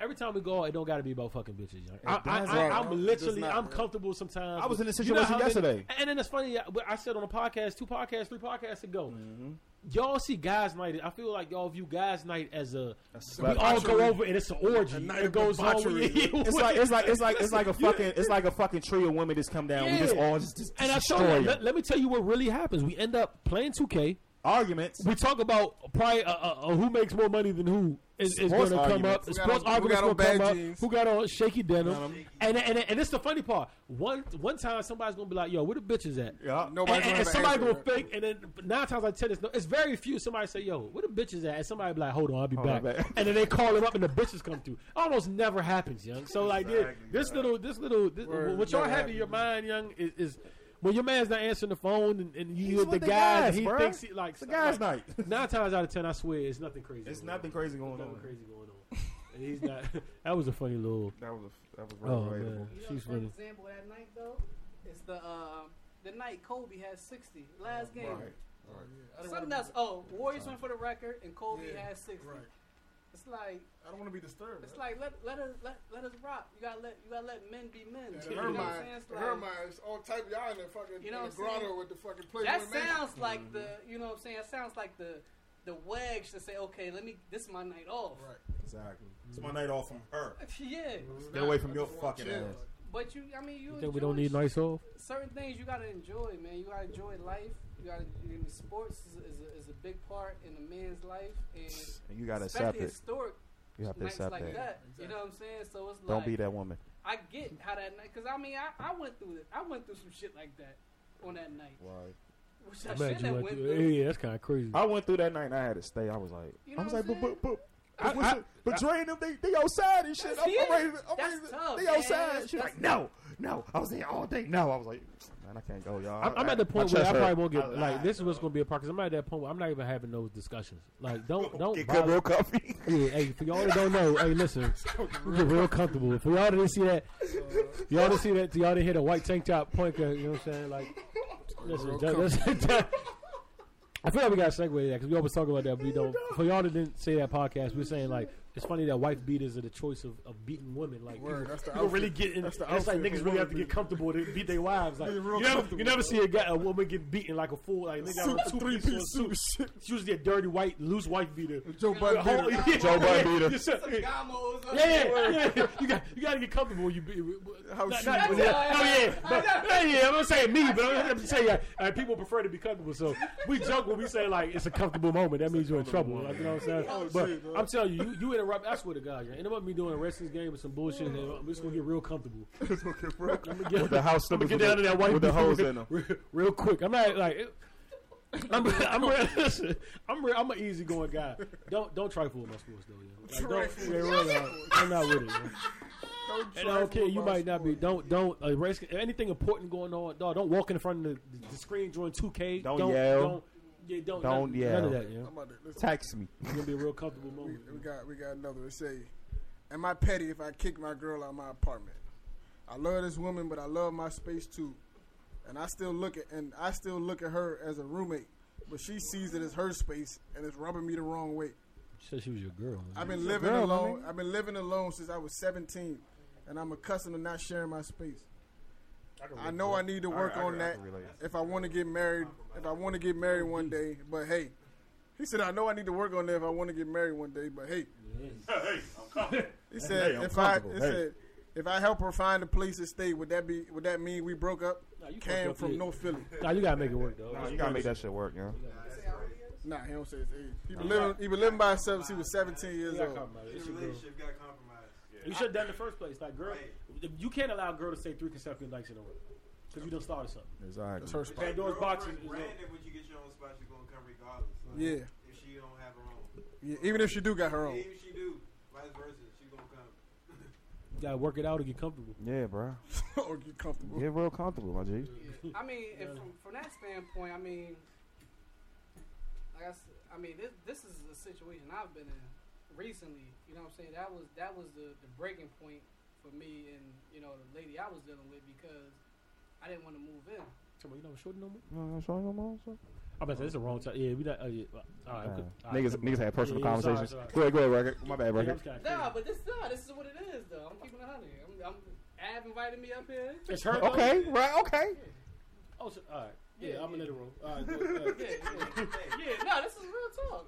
[SPEAKER 3] Every time we go, it don't got to be about fucking bitches. Young. I, I, I, I'm
[SPEAKER 1] It
[SPEAKER 3] literally,
[SPEAKER 1] not,
[SPEAKER 3] I'm comfortable sometimes.
[SPEAKER 2] I was in a
[SPEAKER 3] You know
[SPEAKER 2] situation
[SPEAKER 3] many-
[SPEAKER 2] yesterday.
[SPEAKER 3] and then it's funny. I, I said on a podcast, two podcasts, three podcasts ago,
[SPEAKER 2] Mm-hmm.
[SPEAKER 3] Y'all see guys' night. I feel like y'all view guys' night as a. We
[SPEAKER 2] slut.
[SPEAKER 3] all go over and it's an orgy.
[SPEAKER 1] A night
[SPEAKER 3] it
[SPEAKER 1] of
[SPEAKER 3] goes on.
[SPEAKER 1] debauchery.
[SPEAKER 2] It's like it's like it's like it's like a fucking it's like a fucking tree of women just come down. We just all just, just
[SPEAKER 3] and I told
[SPEAKER 2] destroy
[SPEAKER 3] you, let, let me tell you what really happens. We end up playing 2K.
[SPEAKER 2] Arguments.
[SPEAKER 3] We talk about probably uh, uh, uh, who makes more money than who is, is going to come up.
[SPEAKER 1] Who got
[SPEAKER 3] Sports
[SPEAKER 1] on-
[SPEAKER 3] arguments
[SPEAKER 1] got
[SPEAKER 3] come
[SPEAKER 1] bad
[SPEAKER 3] up.
[SPEAKER 1] jeans?
[SPEAKER 3] Who got on shaky denim?
[SPEAKER 2] Denim.
[SPEAKER 3] And, and and it's the funny part. One one time somebody's gonna be like, "Yo, where the bitches at?"
[SPEAKER 2] Yeah.
[SPEAKER 1] Nobody's
[SPEAKER 3] and, and,
[SPEAKER 1] gonna
[SPEAKER 3] and somebody
[SPEAKER 1] an
[SPEAKER 3] gonna fake, and then nine times out of ten, it's, no, it's very few. Somebody say, "Yo, where the bitches at?" And somebody be like, "Hold on, I'll be
[SPEAKER 2] Hold
[SPEAKER 3] back."
[SPEAKER 2] on.
[SPEAKER 3] And then they call them up, and the bitches come through. Almost never happens, young. So like, this, this little, this little, this, what y'all have in your mind, young, is, is when your man's not answering the phone, and, and you
[SPEAKER 2] He's
[SPEAKER 3] the
[SPEAKER 2] with the
[SPEAKER 3] guys,
[SPEAKER 2] guys,
[SPEAKER 3] and he
[SPEAKER 2] bruh.
[SPEAKER 3] thinks he like
[SPEAKER 2] It's a guys'
[SPEAKER 3] like,
[SPEAKER 2] night.
[SPEAKER 3] Nine times out of ten, I swear, it's nothing crazy.
[SPEAKER 2] It's nothing
[SPEAKER 3] on.
[SPEAKER 2] crazy going
[SPEAKER 3] Nothing
[SPEAKER 2] on.
[SPEAKER 3] crazy going on. And he's not. that was a funny little.
[SPEAKER 4] That was a, that was
[SPEAKER 3] Oh
[SPEAKER 4] relatable.
[SPEAKER 3] man,
[SPEAKER 5] You know,
[SPEAKER 3] she's
[SPEAKER 5] for
[SPEAKER 3] funny.
[SPEAKER 5] example, that night though, it's the uh, the night Kobe had sixty last game.
[SPEAKER 1] Right. Oh, yeah.
[SPEAKER 5] Something
[SPEAKER 1] wanna
[SPEAKER 5] else. Oh, Warriors went for the record, and Kobe
[SPEAKER 1] Yeah,
[SPEAKER 5] had sixty.
[SPEAKER 1] Right.
[SPEAKER 5] It's like
[SPEAKER 1] I don't want to be disturbed.
[SPEAKER 5] it's like let let us let, let us rock. You gotta let you gotta let men be men.
[SPEAKER 1] Yeah,
[SPEAKER 5] you
[SPEAKER 1] in her
[SPEAKER 5] know what I'm
[SPEAKER 1] mind,
[SPEAKER 5] saying? It's
[SPEAKER 1] in her mind, it's all type y'all in the fucking
[SPEAKER 5] You know
[SPEAKER 1] the
[SPEAKER 5] what I'm saying?
[SPEAKER 1] grotto with the fucking Playboy
[SPEAKER 5] That
[SPEAKER 1] man.
[SPEAKER 5] sounds like mm-hmm. the you know what I'm saying. It sounds like the the wags to say, okay, let me. This is my night off.
[SPEAKER 1] Right.
[SPEAKER 8] Exactly. It's my night off from her.
[SPEAKER 5] yeah, mm-hmm.
[SPEAKER 8] Get away from
[SPEAKER 1] I
[SPEAKER 8] your fucking
[SPEAKER 1] chill.
[SPEAKER 8] ass.
[SPEAKER 5] but you, I mean, you,
[SPEAKER 3] You think we don't need nights off?
[SPEAKER 5] certain things you gotta enjoy, man. You gotta enjoy life. You gotta. I mean, sports is, is, a, is a big part in a man's life, and
[SPEAKER 2] And you gotta
[SPEAKER 5] especially
[SPEAKER 2] accept it.
[SPEAKER 5] historic
[SPEAKER 2] You have to
[SPEAKER 5] nights
[SPEAKER 2] accept
[SPEAKER 5] like
[SPEAKER 2] that.
[SPEAKER 5] that. You know what I'm saying? So it's like
[SPEAKER 2] Don't
[SPEAKER 5] like
[SPEAKER 2] be that woman.
[SPEAKER 5] I get how that night, cause I mean, I, I went through it. I went through some shit like that on that night,
[SPEAKER 8] Right.
[SPEAKER 5] which
[SPEAKER 3] I
[SPEAKER 5] I,
[SPEAKER 3] bet
[SPEAKER 5] shouldn't have
[SPEAKER 3] went
[SPEAKER 5] went
[SPEAKER 3] through.
[SPEAKER 5] through.
[SPEAKER 3] Yeah, that's kind of crazy.
[SPEAKER 2] I went through that night and I had to stay. I was like,
[SPEAKER 5] You know
[SPEAKER 2] I was like,
[SPEAKER 5] I'm
[SPEAKER 2] but but but.
[SPEAKER 3] I-
[SPEAKER 2] But, what's
[SPEAKER 3] I-
[SPEAKER 2] but Dre and them, they, they outside and shit. I'm,
[SPEAKER 5] yeah,
[SPEAKER 2] I'm ready. I'm
[SPEAKER 5] that's
[SPEAKER 2] ready
[SPEAKER 5] tough,
[SPEAKER 2] they
[SPEAKER 5] man.
[SPEAKER 2] outside.
[SPEAKER 5] That's-
[SPEAKER 2] She's like, no, no. I was there all day. No, I was like, man, I can't go, y'all.
[SPEAKER 3] I'm, I'm at the point where I probably
[SPEAKER 2] hurt.
[SPEAKER 3] won't get
[SPEAKER 8] I
[SPEAKER 3] like this is what's
[SPEAKER 8] uh,
[SPEAKER 3] going to be a part because I'm at that point where I'm not even having those discussions. Like, don't don't
[SPEAKER 2] Get
[SPEAKER 3] bother-
[SPEAKER 2] real comfy.
[SPEAKER 3] Yeah, hey, for y'all that don't know, hey, listen, we get real comfortable. For y'all that didn't see that, uh-huh. y'all didn't see that, y'all didn't hit a white tank top pointer, you know what I'm saying? Like, listen,
[SPEAKER 1] Real
[SPEAKER 3] that- that's- that- I feel like we got to segue that because we always talk about that, but we don't. For y'all that didn't say that podcast, we're saying like it's funny that wife beaters are the choice of, of beating women. Like,
[SPEAKER 1] Word,
[SPEAKER 3] people,
[SPEAKER 1] that's the
[SPEAKER 3] people really
[SPEAKER 1] outfit.
[SPEAKER 3] get in.
[SPEAKER 1] That's the
[SPEAKER 3] It's like niggas really have to get comfortable to beat their wives. Like, you never, you never see a, guy, a woman get beaten like a fool. Like, nigga,
[SPEAKER 1] Suit,
[SPEAKER 3] a two
[SPEAKER 1] three
[SPEAKER 3] piece
[SPEAKER 1] piece
[SPEAKER 3] suit.
[SPEAKER 1] suit.
[SPEAKER 3] It's usually a dirty white, loose wife beater.
[SPEAKER 1] Joe
[SPEAKER 3] The
[SPEAKER 1] Budden
[SPEAKER 3] whole-
[SPEAKER 1] beater.
[SPEAKER 3] yeah,
[SPEAKER 2] Joe Budden
[SPEAKER 3] yeah,
[SPEAKER 2] beater.
[SPEAKER 3] yes, sir.
[SPEAKER 5] Gamos,
[SPEAKER 3] Yeah, yeah, yeah. You got you got to get comfortable. when You be,
[SPEAKER 1] How
[SPEAKER 3] not,
[SPEAKER 1] she
[SPEAKER 3] not,
[SPEAKER 1] was.
[SPEAKER 3] yeah, oh yeah, but, yeah, yeah. I'm not saying me, but I'm just saying uh, people prefer to be comfortable. So we joke when we say like it's a comfortable moment. That means you're in trouble. Like, you know what I'm saying?
[SPEAKER 1] Oh,
[SPEAKER 3] but. I'm telling you, you, you interrupt. I swear to God, you interrupt me doing a wrestling game with some bullshit, and I'm just gonna get real comfortable. I'm gonna get,
[SPEAKER 2] With the house
[SPEAKER 3] I'm gonna get down to that white
[SPEAKER 2] with the
[SPEAKER 3] beater
[SPEAKER 2] holes
[SPEAKER 3] real,
[SPEAKER 2] in 'em.
[SPEAKER 3] real, real quick. I'm not like. It, I'm I'm real, listen, I'm real, I'm an easygoing guy. Don't don't trifle with my sports though. Yeah. Like, don't,
[SPEAKER 1] Trifle.
[SPEAKER 3] yeah, really, I'm- I'm not with it. Man.
[SPEAKER 1] Don't
[SPEAKER 3] And I don't care. You
[SPEAKER 1] about
[SPEAKER 3] might not be. Don't don't uh, risk anything important going on. Dog, don't walk in front of the, the screen during 2K.
[SPEAKER 2] Don't
[SPEAKER 3] don't
[SPEAKER 2] yell.
[SPEAKER 3] Don't, yeah, don't,
[SPEAKER 2] Don't
[SPEAKER 3] none,
[SPEAKER 2] yell.
[SPEAKER 3] None of that. You know?
[SPEAKER 1] I'm about to, listen,
[SPEAKER 2] Text me.
[SPEAKER 3] It's gonna be a real comfortable
[SPEAKER 1] we,
[SPEAKER 3] moment.
[SPEAKER 1] we got we got another. It say, "Am I petty if I kick my girl out of my apartment? I love this woman, but I love my space too, and I still look at and I still look at her as a roommate, but she sees it as her space and it's rubbing me the wrong way.
[SPEAKER 3] She said she was your girl.
[SPEAKER 1] I've been living
[SPEAKER 2] girl,
[SPEAKER 1] alone.
[SPEAKER 2] my
[SPEAKER 1] I've been living alone since I was 17, and I'm accustomed to not sharing my space. I know I need to work
[SPEAKER 2] I- I
[SPEAKER 1] on
[SPEAKER 2] can- I
[SPEAKER 1] that
[SPEAKER 2] can
[SPEAKER 1] if I want to get married. If I want to get married one day, but hey, he said I know I need to work on that if I want to get married one day. But hey, he said
[SPEAKER 8] Hey, I'm
[SPEAKER 1] if I
[SPEAKER 8] comfortable.
[SPEAKER 1] it
[SPEAKER 8] Hey.
[SPEAKER 1] said if I help her find a place to stay, would that be would that mean we broke up?
[SPEAKER 3] Nah, you fucked
[SPEAKER 1] Cam from
[SPEAKER 3] yeah.
[SPEAKER 1] North Philly.
[SPEAKER 3] Nah, you gotta make it work though.
[SPEAKER 2] Nah, you gotta make that shit work, yo.
[SPEAKER 1] Nah, he don't say his age. He been living he been living by himself since he was 17 years old.
[SPEAKER 3] compromise. It's
[SPEAKER 6] Your
[SPEAKER 3] your
[SPEAKER 6] relationship got compromised.
[SPEAKER 3] You should have done the first place. Like, girl,
[SPEAKER 6] Right.
[SPEAKER 3] You can't allow a girl to say three consecutive nights in a row because you done started something.
[SPEAKER 1] That's
[SPEAKER 2] Exactly.
[SPEAKER 1] her spot.
[SPEAKER 3] Pandora's box is- is
[SPEAKER 6] Granted, when you get your own spot, you're gonna come regardless. Like,
[SPEAKER 1] Yeah.
[SPEAKER 6] If she don't have her own,
[SPEAKER 1] Yeah, even if she do got her own.
[SPEAKER 6] even if she do, vice versa, she gonna come.
[SPEAKER 3] You gotta work it out and get comfortable.
[SPEAKER 2] Yeah, bro.
[SPEAKER 1] or get comfortable.
[SPEAKER 2] Get real comfortable, my G.
[SPEAKER 5] I mean, if from, from that standpoint, I mean, like I, s- I mean, this this is a situation I've been in recently. You know what I'm saying? That was that was the, the breaking point for me and you know the lady I was dealing with because I didn't want to move in.
[SPEAKER 3] Come on, you know short no more.
[SPEAKER 2] No, no, sorry, no more. sorry.
[SPEAKER 3] I bet that's the wrong time. Yeah, we not. Uh, yeah. All right,
[SPEAKER 2] Uh,
[SPEAKER 3] okay. All right,
[SPEAKER 2] niggas, niggas had personal
[SPEAKER 3] Yeah, yeah, sorry,
[SPEAKER 2] conversations.
[SPEAKER 3] sorry.
[SPEAKER 2] Go ahead, go ahead, record. My bad,
[SPEAKER 3] Yeah,
[SPEAKER 2] record.
[SPEAKER 3] I'm just kinda
[SPEAKER 5] Nah, but this nah, this is what it is though. I'm keeping it honey. I'm, I'm Ab invited me up here.
[SPEAKER 3] It's her. though?
[SPEAKER 2] Okay, right, okay.
[SPEAKER 3] Oh, so, all right. Yeah,
[SPEAKER 5] Yeah,
[SPEAKER 3] I'm in
[SPEAKER 5] yeah.
[SPEAKER 3] the room. All right. Go, uh,
[SPEAKER 5] Yeah, yeah, yeah. No, this is real talk.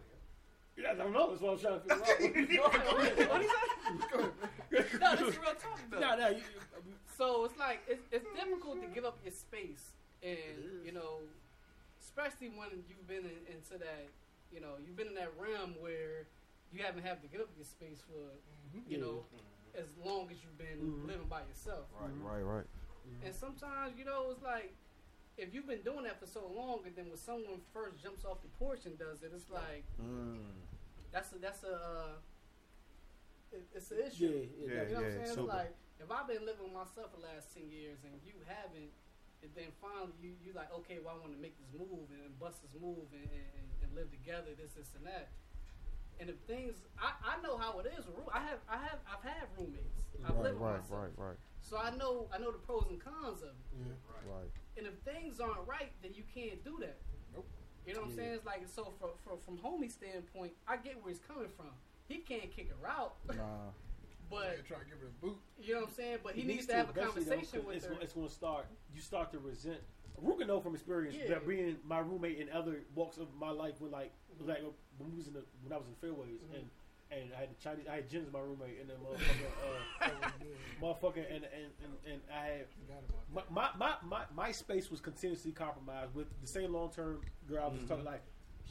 [SPEAKER 3] Yeah, I don't know. That's what I'm trying to figure out.
[SPEAKER 5] what he say? no, this is real talk though.
[SPEAKER 3] Nah, nah. You, um,
[SPEAKER 5] So it's like it's, it's difficult to give up your space, and you know, especially when you've been in, into that, you know, you've been in that realm where you haven't had to give up your space for, mm-hmm. you know, as long as you've been
[SPEAKER 3] Mhm.
[SPEAKER 5] living by yourself.
[SPEAKER 2] Right, mm-hmm. right, right.
[SPEAKER 5] And sometimes, you know, it's like if you've been doing that for so long, and then when someone first jumps off the porch and does it, it's like that's a that's a uh, it, it's an issue.
[SPEAKER 3] Yeah, yeah,
[SPEAKER 5] you know what I'm saying? It's like if I've been living with myself for the last ten years and you haven't, and then finally you you like okay, well I want to make this move and, and bust this move and, and, and live together, this this and that. And if things, I, I know how it is. with I have I have I've had roommates. I've
[SPEAKER 2] Right,
[SPEAKER 5] lived with
[SPEAKER 2] right,
[SPEAKER 5] myself,
[SPEAKER 2] right, right,
[SPEAKER 5] so I know I know the pros and cons of it.
[SPEAKER 2] right.
[SPEAKER 5] And if things aren't right, then you can't do that.
[SPEAKER 1] Nope.
[SPEAKER 5] You know what I'm saying? It's like so from from from homie standpoint, I get where he's coming from. He can't kick her out,
[SPEAKER 2] Nah.
[SPEAKER 5] but
[SPEAKER 1] try to give her a boot.
[SPEAKER 5] you know what I'm saying. But he, needs,
[SPEAKER 3] needs
[SPEAKER 5] to have a
[SPEAKER 3] eventually, though,
[SPEAKER 5] with
[SPEAKER 3] it's,
[SPEAKER 5] her.
[SPEAKER 3] It's going to start. You start to resent Ruger know from experience
[SPEAKER 5] Yeah.
[SPEAKER 3] that being my roommate in other walks of my life when like like when we was in the, when I was in fairways
[SPEAKER 5] Mm-hmm.
[SPEAKER 3] and and I had the Chinese I had as my roommate and then motherfucker uh, motherfucker and and, and and I had my my, my my my space was continuously compromised with the same long term girl I was
[SPEAKER 5] Mm-hmm.
[SPEAKER 3] talking like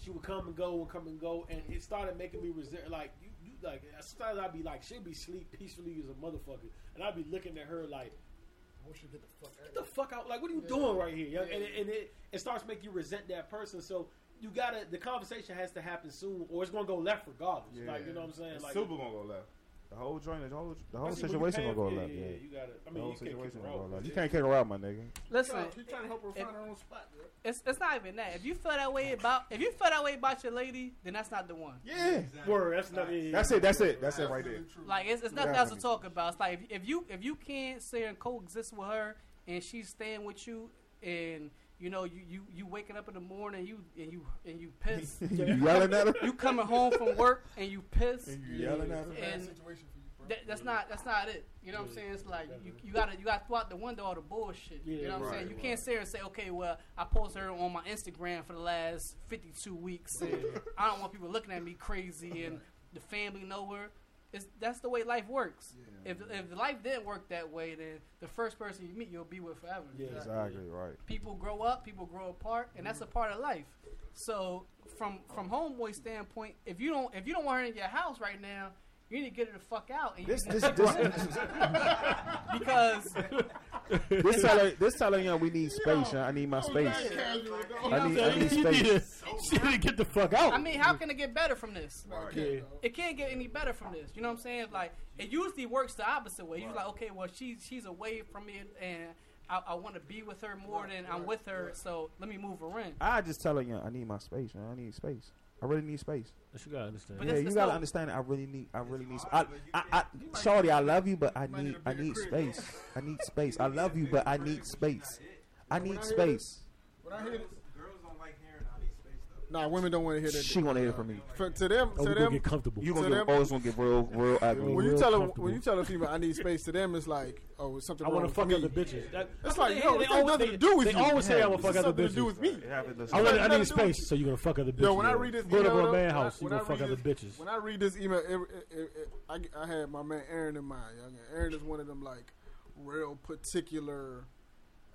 [SPEAKER 3] she would come and go and come and go and it started making me resent like you, you like sometimes I'd be like she'd be sleep peacefully as a motherfucker and I'd be looking at her like
[SPEAKER 1] You get the fuck out.
[SPEAKER 3] get the fuck out. Like, what are you doing right here? young? And, it, and it, it starts making you resent that person. So you gotta, the conversation has to happen soon, or it's gonna go left regardless.
[SPEAKER 2] Yeah.
[SPEAKER 3] Like, you know what I'm saying?
[SPEAKER 4] It's
[SPEAKER 3] Like,
[SPEAKER 4] super gonna go left.
[SPEAKER 2] The whole joint, the whole, the whole
[SPEAKER 3] especially
[SPEAKER 2] situation gonna go
[SPEAKER 3] for-
[SPEAKER 2] left.
[SPEAKER 3] Yeah,
[SPEAKER 2] Yeah,
[SPEAKER 3] yeah, you gotta. I
[SPEAKER 2] the
[SPEAKER 3] mean,
[SPEAKER 2] whole
[SPEAKER 3] you can't
[SPEAKER 2] situation
[SPEAKER 3] kick her
[SPEAKER 2] gonna go
[SPEAKER 3] out.
[SPEAKER 2] left. You can't kick her out, my nigga.
[SPEAKER 5] Listen,
[SPEAKER 1] She's trying to help her
[SPEAKER 5] If-
[SPEAKER 1] find her own spot. Bro.
[SPEAKER 5] it's it's not even that. If you feel that way about if you feel that way about your lady, then that's not the one.
[SPEAKER 2] Yeah,
[SPEAKER 3] Word. That's not. Yeah,
[SPEAKER 2] that's it. That's it. That's it right there.
[SPEAKER 5] Like it's, it's nothing
[SPEAKER 2] Yeah.
[SPEAKER 5] else to talk about. It's like if, if you if you can't sit and coexist with her and she's staying with you and you know you, you, you waking up in the morning you and you and you piss.
[SPEAKER 2] you yelling at her.
[SPEAKER 5] you coming home from work and you piss.
[SPEAKER 2] And you yelling at her.
[SPEAKER 5] And
[SPEAKER 1] situation for you, bro.
[SPEAKER 5] that, that's not that's not it. You know what I'm saying? It's like you, you gotta you gotta throw out the window all the bullshit. you know what I'm saying? You
[SPEAKER 4] right.
[SPEAKER 5] can't sit and say, okay, well, I posted her on my Instagram for the last 52 weeks, and I don't want people looking at me crazy, and the family know her. It's, that's the way life works. If if life didn't work that way, then the first person you meet, you'll be with forever.
[SPEAKER 3] Yeah.
[SPEAKER 2] Exactly right.
[SPEAKER 5] People grow up, people grow apart, and that's a part of life. So from from homeboy standpoint, if you don't if you don't want her in your house right now, you need to get her the fuck out. And you
[SPEAKER 2] This this this
[SPEAKER 5] because
[SPEAKER 2] this telling this telling you we need space. I need my oh, space. I need I need
[SPEAKER 3] You need to,
[SPEAKER 2] space.
[SPEAKER 3] she need to get the fuck out.
[SPEAKER 5] I mean, how can it get better from this?
[SPEAKER 3] yeah.
[SPEAKER 5] It can't get any better from this. You know what I'm saying? Like it usually works the opposite way. You're like, okay, well she's she's away from me and I, I want to be with her more than I'm with her, so let me move her in.
[SPEAKER 2] I just telling you I need my space. Man. I need space. I really need space.
[SPEAKER 3] But you gotta understand.
[SPEAKER 5] But
[SPEAKER 2] yeah,
[SPEAKER 5] it's-
[SPEAKER 2] you
[SPEAKER 5] it's
[SPEAKER 2] gotta
[SPEAKER 5] no-
[SPEAKER 2] understand. I really need. I really need. I, I, I, Shorty, I love you, but I need. I need space. I need space. I love you, but I need space. I need space.
[SPEAKER 1] When I hear this,
[SPEAKER 6] Girls don't like hearing I need space though.
[SPEAKER 1] Nah, women don't want to hear that.
[SPEAKER 2] She want to hear it from me.
[SPEAKER 1] For, to them,
[SPEAKER 3] Oh,
[SPEAKER 1] to them,
[SPEAKER 3] get comfortable.
[SPEAKER 2] You
[SPEAKER 1] To
[SPEAKER 2] gonna get
[SPEAKER 1] them-
[SPEAKER 2] always gonna get real, real ugly.
[SPEAKER 1] when you tell a, when you tell a female I need space, to them it's like, oh, it's something
[SPEAKER 3] I want to fuck
[SPEAKER 1] me.
[SPEAKER 3] other bitches. That,
[SPEAKER 1] It's
[SPEAKER 3] that's
[SPEAKER 1] like,
[SPEAKER 3] what
[SPEAKER 1] yo,
[SPEAKER 3] they-
[SPEAKER 1] it
[SPEAKER 3] they
[SPEAKER 1] has
[SPEAKER 3] always-
[SPEAKER 1] nothing to do with
[SPEAKER 3] they
[SPEAKER 1] you.
[SPEAKER 3] always say I want to fuck
[SPEAKER 1] is
[SPEAKER 3] other
[SPEAKER 1] something
[SPEAKER 3] bitches.
[SPEAKER 1] to do with me.
[SPEAKER 4] It happened to
[SPEAKER 3] I, want, I need
[SPEAKER 1] to do with
[SPEAKER 3] space, so you're gonna fuck other bitches.
[SPEAKER 1] Yo, when I read this
[SPEAKER 3] go to
[SPEAKER 1] email,
[SPEAKER 3] a
[SPEAKER 1] though,
[SPEAKER 3] man
[SPEAKER 1] when I-
[SPEAKER 3] house, you
[SPEAKER 1] I
[SPEAKER 3] gonna fuck
[SPEAKER 1] read
[SPEAKER 3] other
[SPEAKER 1] this-
[SPEAKER 3] bitches.
[SPEAKER 1] When I read this email, I had my man Aaron in mind. Aaron is one of them like real particular.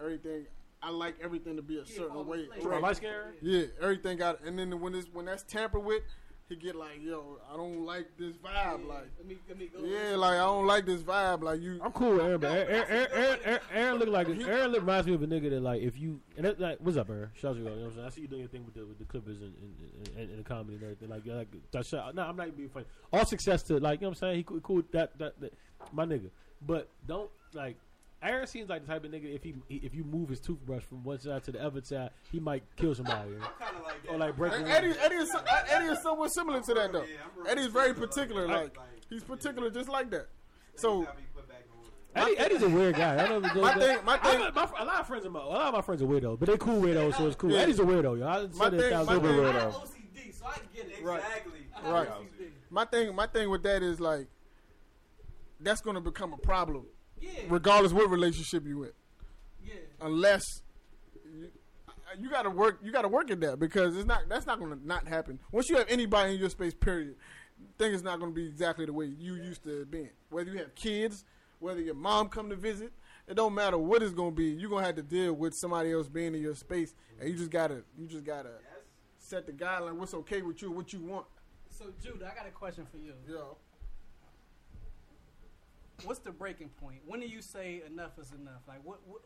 [SPEAKER 1] Everything I like everything to be a certain way.
[SPEAKER 5] flavors.
[SPEAKER 3] You
[SPEAKER 1] Right.
[SPEAKER 3] light skin
[SPEAKER 1] Yeah, everything got. And then when this when that's tampered with, he get like, yo, I don't like this vibe. Like,
[SPEAKER 5] let me let me go.
[SPEAKER 1] yeah, like I don't like this vibe. Like you,
[SPEAKER 3] I'm cool with Aaron, but Aaron, Aaron, Aaron, Aaron, Aaron look like Aaron look, reminds me of a nigga that like if you and it, like what's up, Aaron? Shout out to you, you know what I'm saying? I see you doing your thing with the with the Clippers and and, and, and the comedy and everything. Like like that shit. No, I'm not even being funny. All success to like you know what I'm saying. He cool, cool that, that that my nigga, but don't like. Aaron seems like the type of nigga if he if you move his toothbrush from one side to the other side, he might kill somebody.
[SPEAKER 6] I'm Kind of like that.
[SPEAKER 3] Or like break.
[SPEAKER 1] And Eddie, Eddie, is, uh, Eddie is somewhat similar to that though.
[SPEAKER 6] Yeah,
[SPEAKER 1] Eddie's very
[SPEAKER 6] particular,
[SPEAKER 1] particular.
[SPEAKER 6] like-
[SPEAKER 1] Like
[SPEAKER 6] like-
[SPEAKER 1] he's particular, just like that. So
[SPEAKER 6] Gotta be put back in order.
[SPEAKER 3] Eddie, Eddie's a weird guy. I know the,
[SPEAKER 1] My thing- my thing-
[SPEAKER 3] I'm a, my, a lot of friends of my, a lot of my friends are weirdos, but they cool weirdos, so it's cool.
[SPEAKER 1] Yeah.
[SPEAKER 3] Eddie's a weirdo, yo. I
[SPEAKER 1] My
[SPEAKER 3] said it a
[SPEAKER 1] thing-
[SPEAKER 3] thousand
[SPEAKER 1] my thing-
[SPEAKER 3] Weirdo.
[SPEAKER 5] have OCD, so I get it.
[SPEAKER 1] Right.
[SPEAKER 6] Exactly.
[SPEAKER 5] I have
[SPEAKER 1] Right. My thing, my thing with that is like that's going to become a problem,
[SPEAKER 5] Yeah,
[SPEAKER 1] regardless what relationship you in,
[SPEAKER 5] yeah.
[SPEAKER 1] unless you, you got to work. You got to work at that because it's not. That's not going to not happen. Once you have anybody in your space, period, thing is not going to be exactly the way you used to being. Whether you have kids, whether your mom come to visit, it don't matter what it's going to be. You're going to have to deal with somebody else being in your space, and you just gotta. You just gotta set the guideline. What's okay with you? What you want.
[SPEAKER 5] So Jude, I got a question for you.
[SPEAKER 1] Yo.
[SPEAKER 5] What's the breaking point? When do you say enough is enough? Like what? What,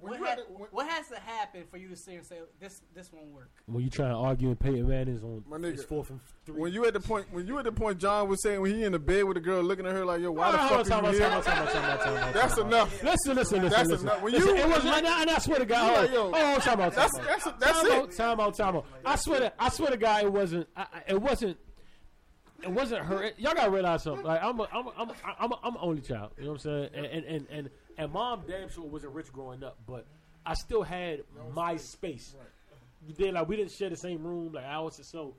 [SPEAKER 1] When
[SPEAKER 5] what, ha-
[SPEAKER 1] to- when-
[SPEAKER 5] what has to happen for you to sit and say this this won't work?
[SPEAKER 3] When you try to argue and Peyton Manning's on
[SPEAKER 1] My nigga,
[SPEAKER 3] his fourth and three.
[SPEAKER 1] When you at the point, when you at the point, John was saying when he in the bed with a girl looking at her like, yo, why the fuck are you here? That's enough.
[SPEAKER 3] Listen, listen, listen,
[SPEAKER 1] That's
[SPEAKER 3] listen.
[SPEAKER 1] enough. When
[SPEAKER 3] Listen,
[SPEAKER 1] you-
[SPEAKER 3] it was, and, I, and I swear to God,
[SPEAKER 1] like, yo,
[SPEAKER 3] oh, time out, time
[SPEAKER 1] That's
[SPEAKER 3] out.
[SPEAKER 1] that's that's
[SPEAKER 3] time
[SPEAKER 1] it.
[SPEAKER 3] out, time out, time out. I swear to, I swear to God, it wasn't. I, I- it wasn't. It wasn't her. Y'all gotta realize something. Like I'm, a, I'm, a, I'm, a, I'm, a, I'm an only child. You know what I'm saying? And and and and, and mom damn sure wasn't rich growing up, but I still had my space. You did like we didn't share the same room like hours or so.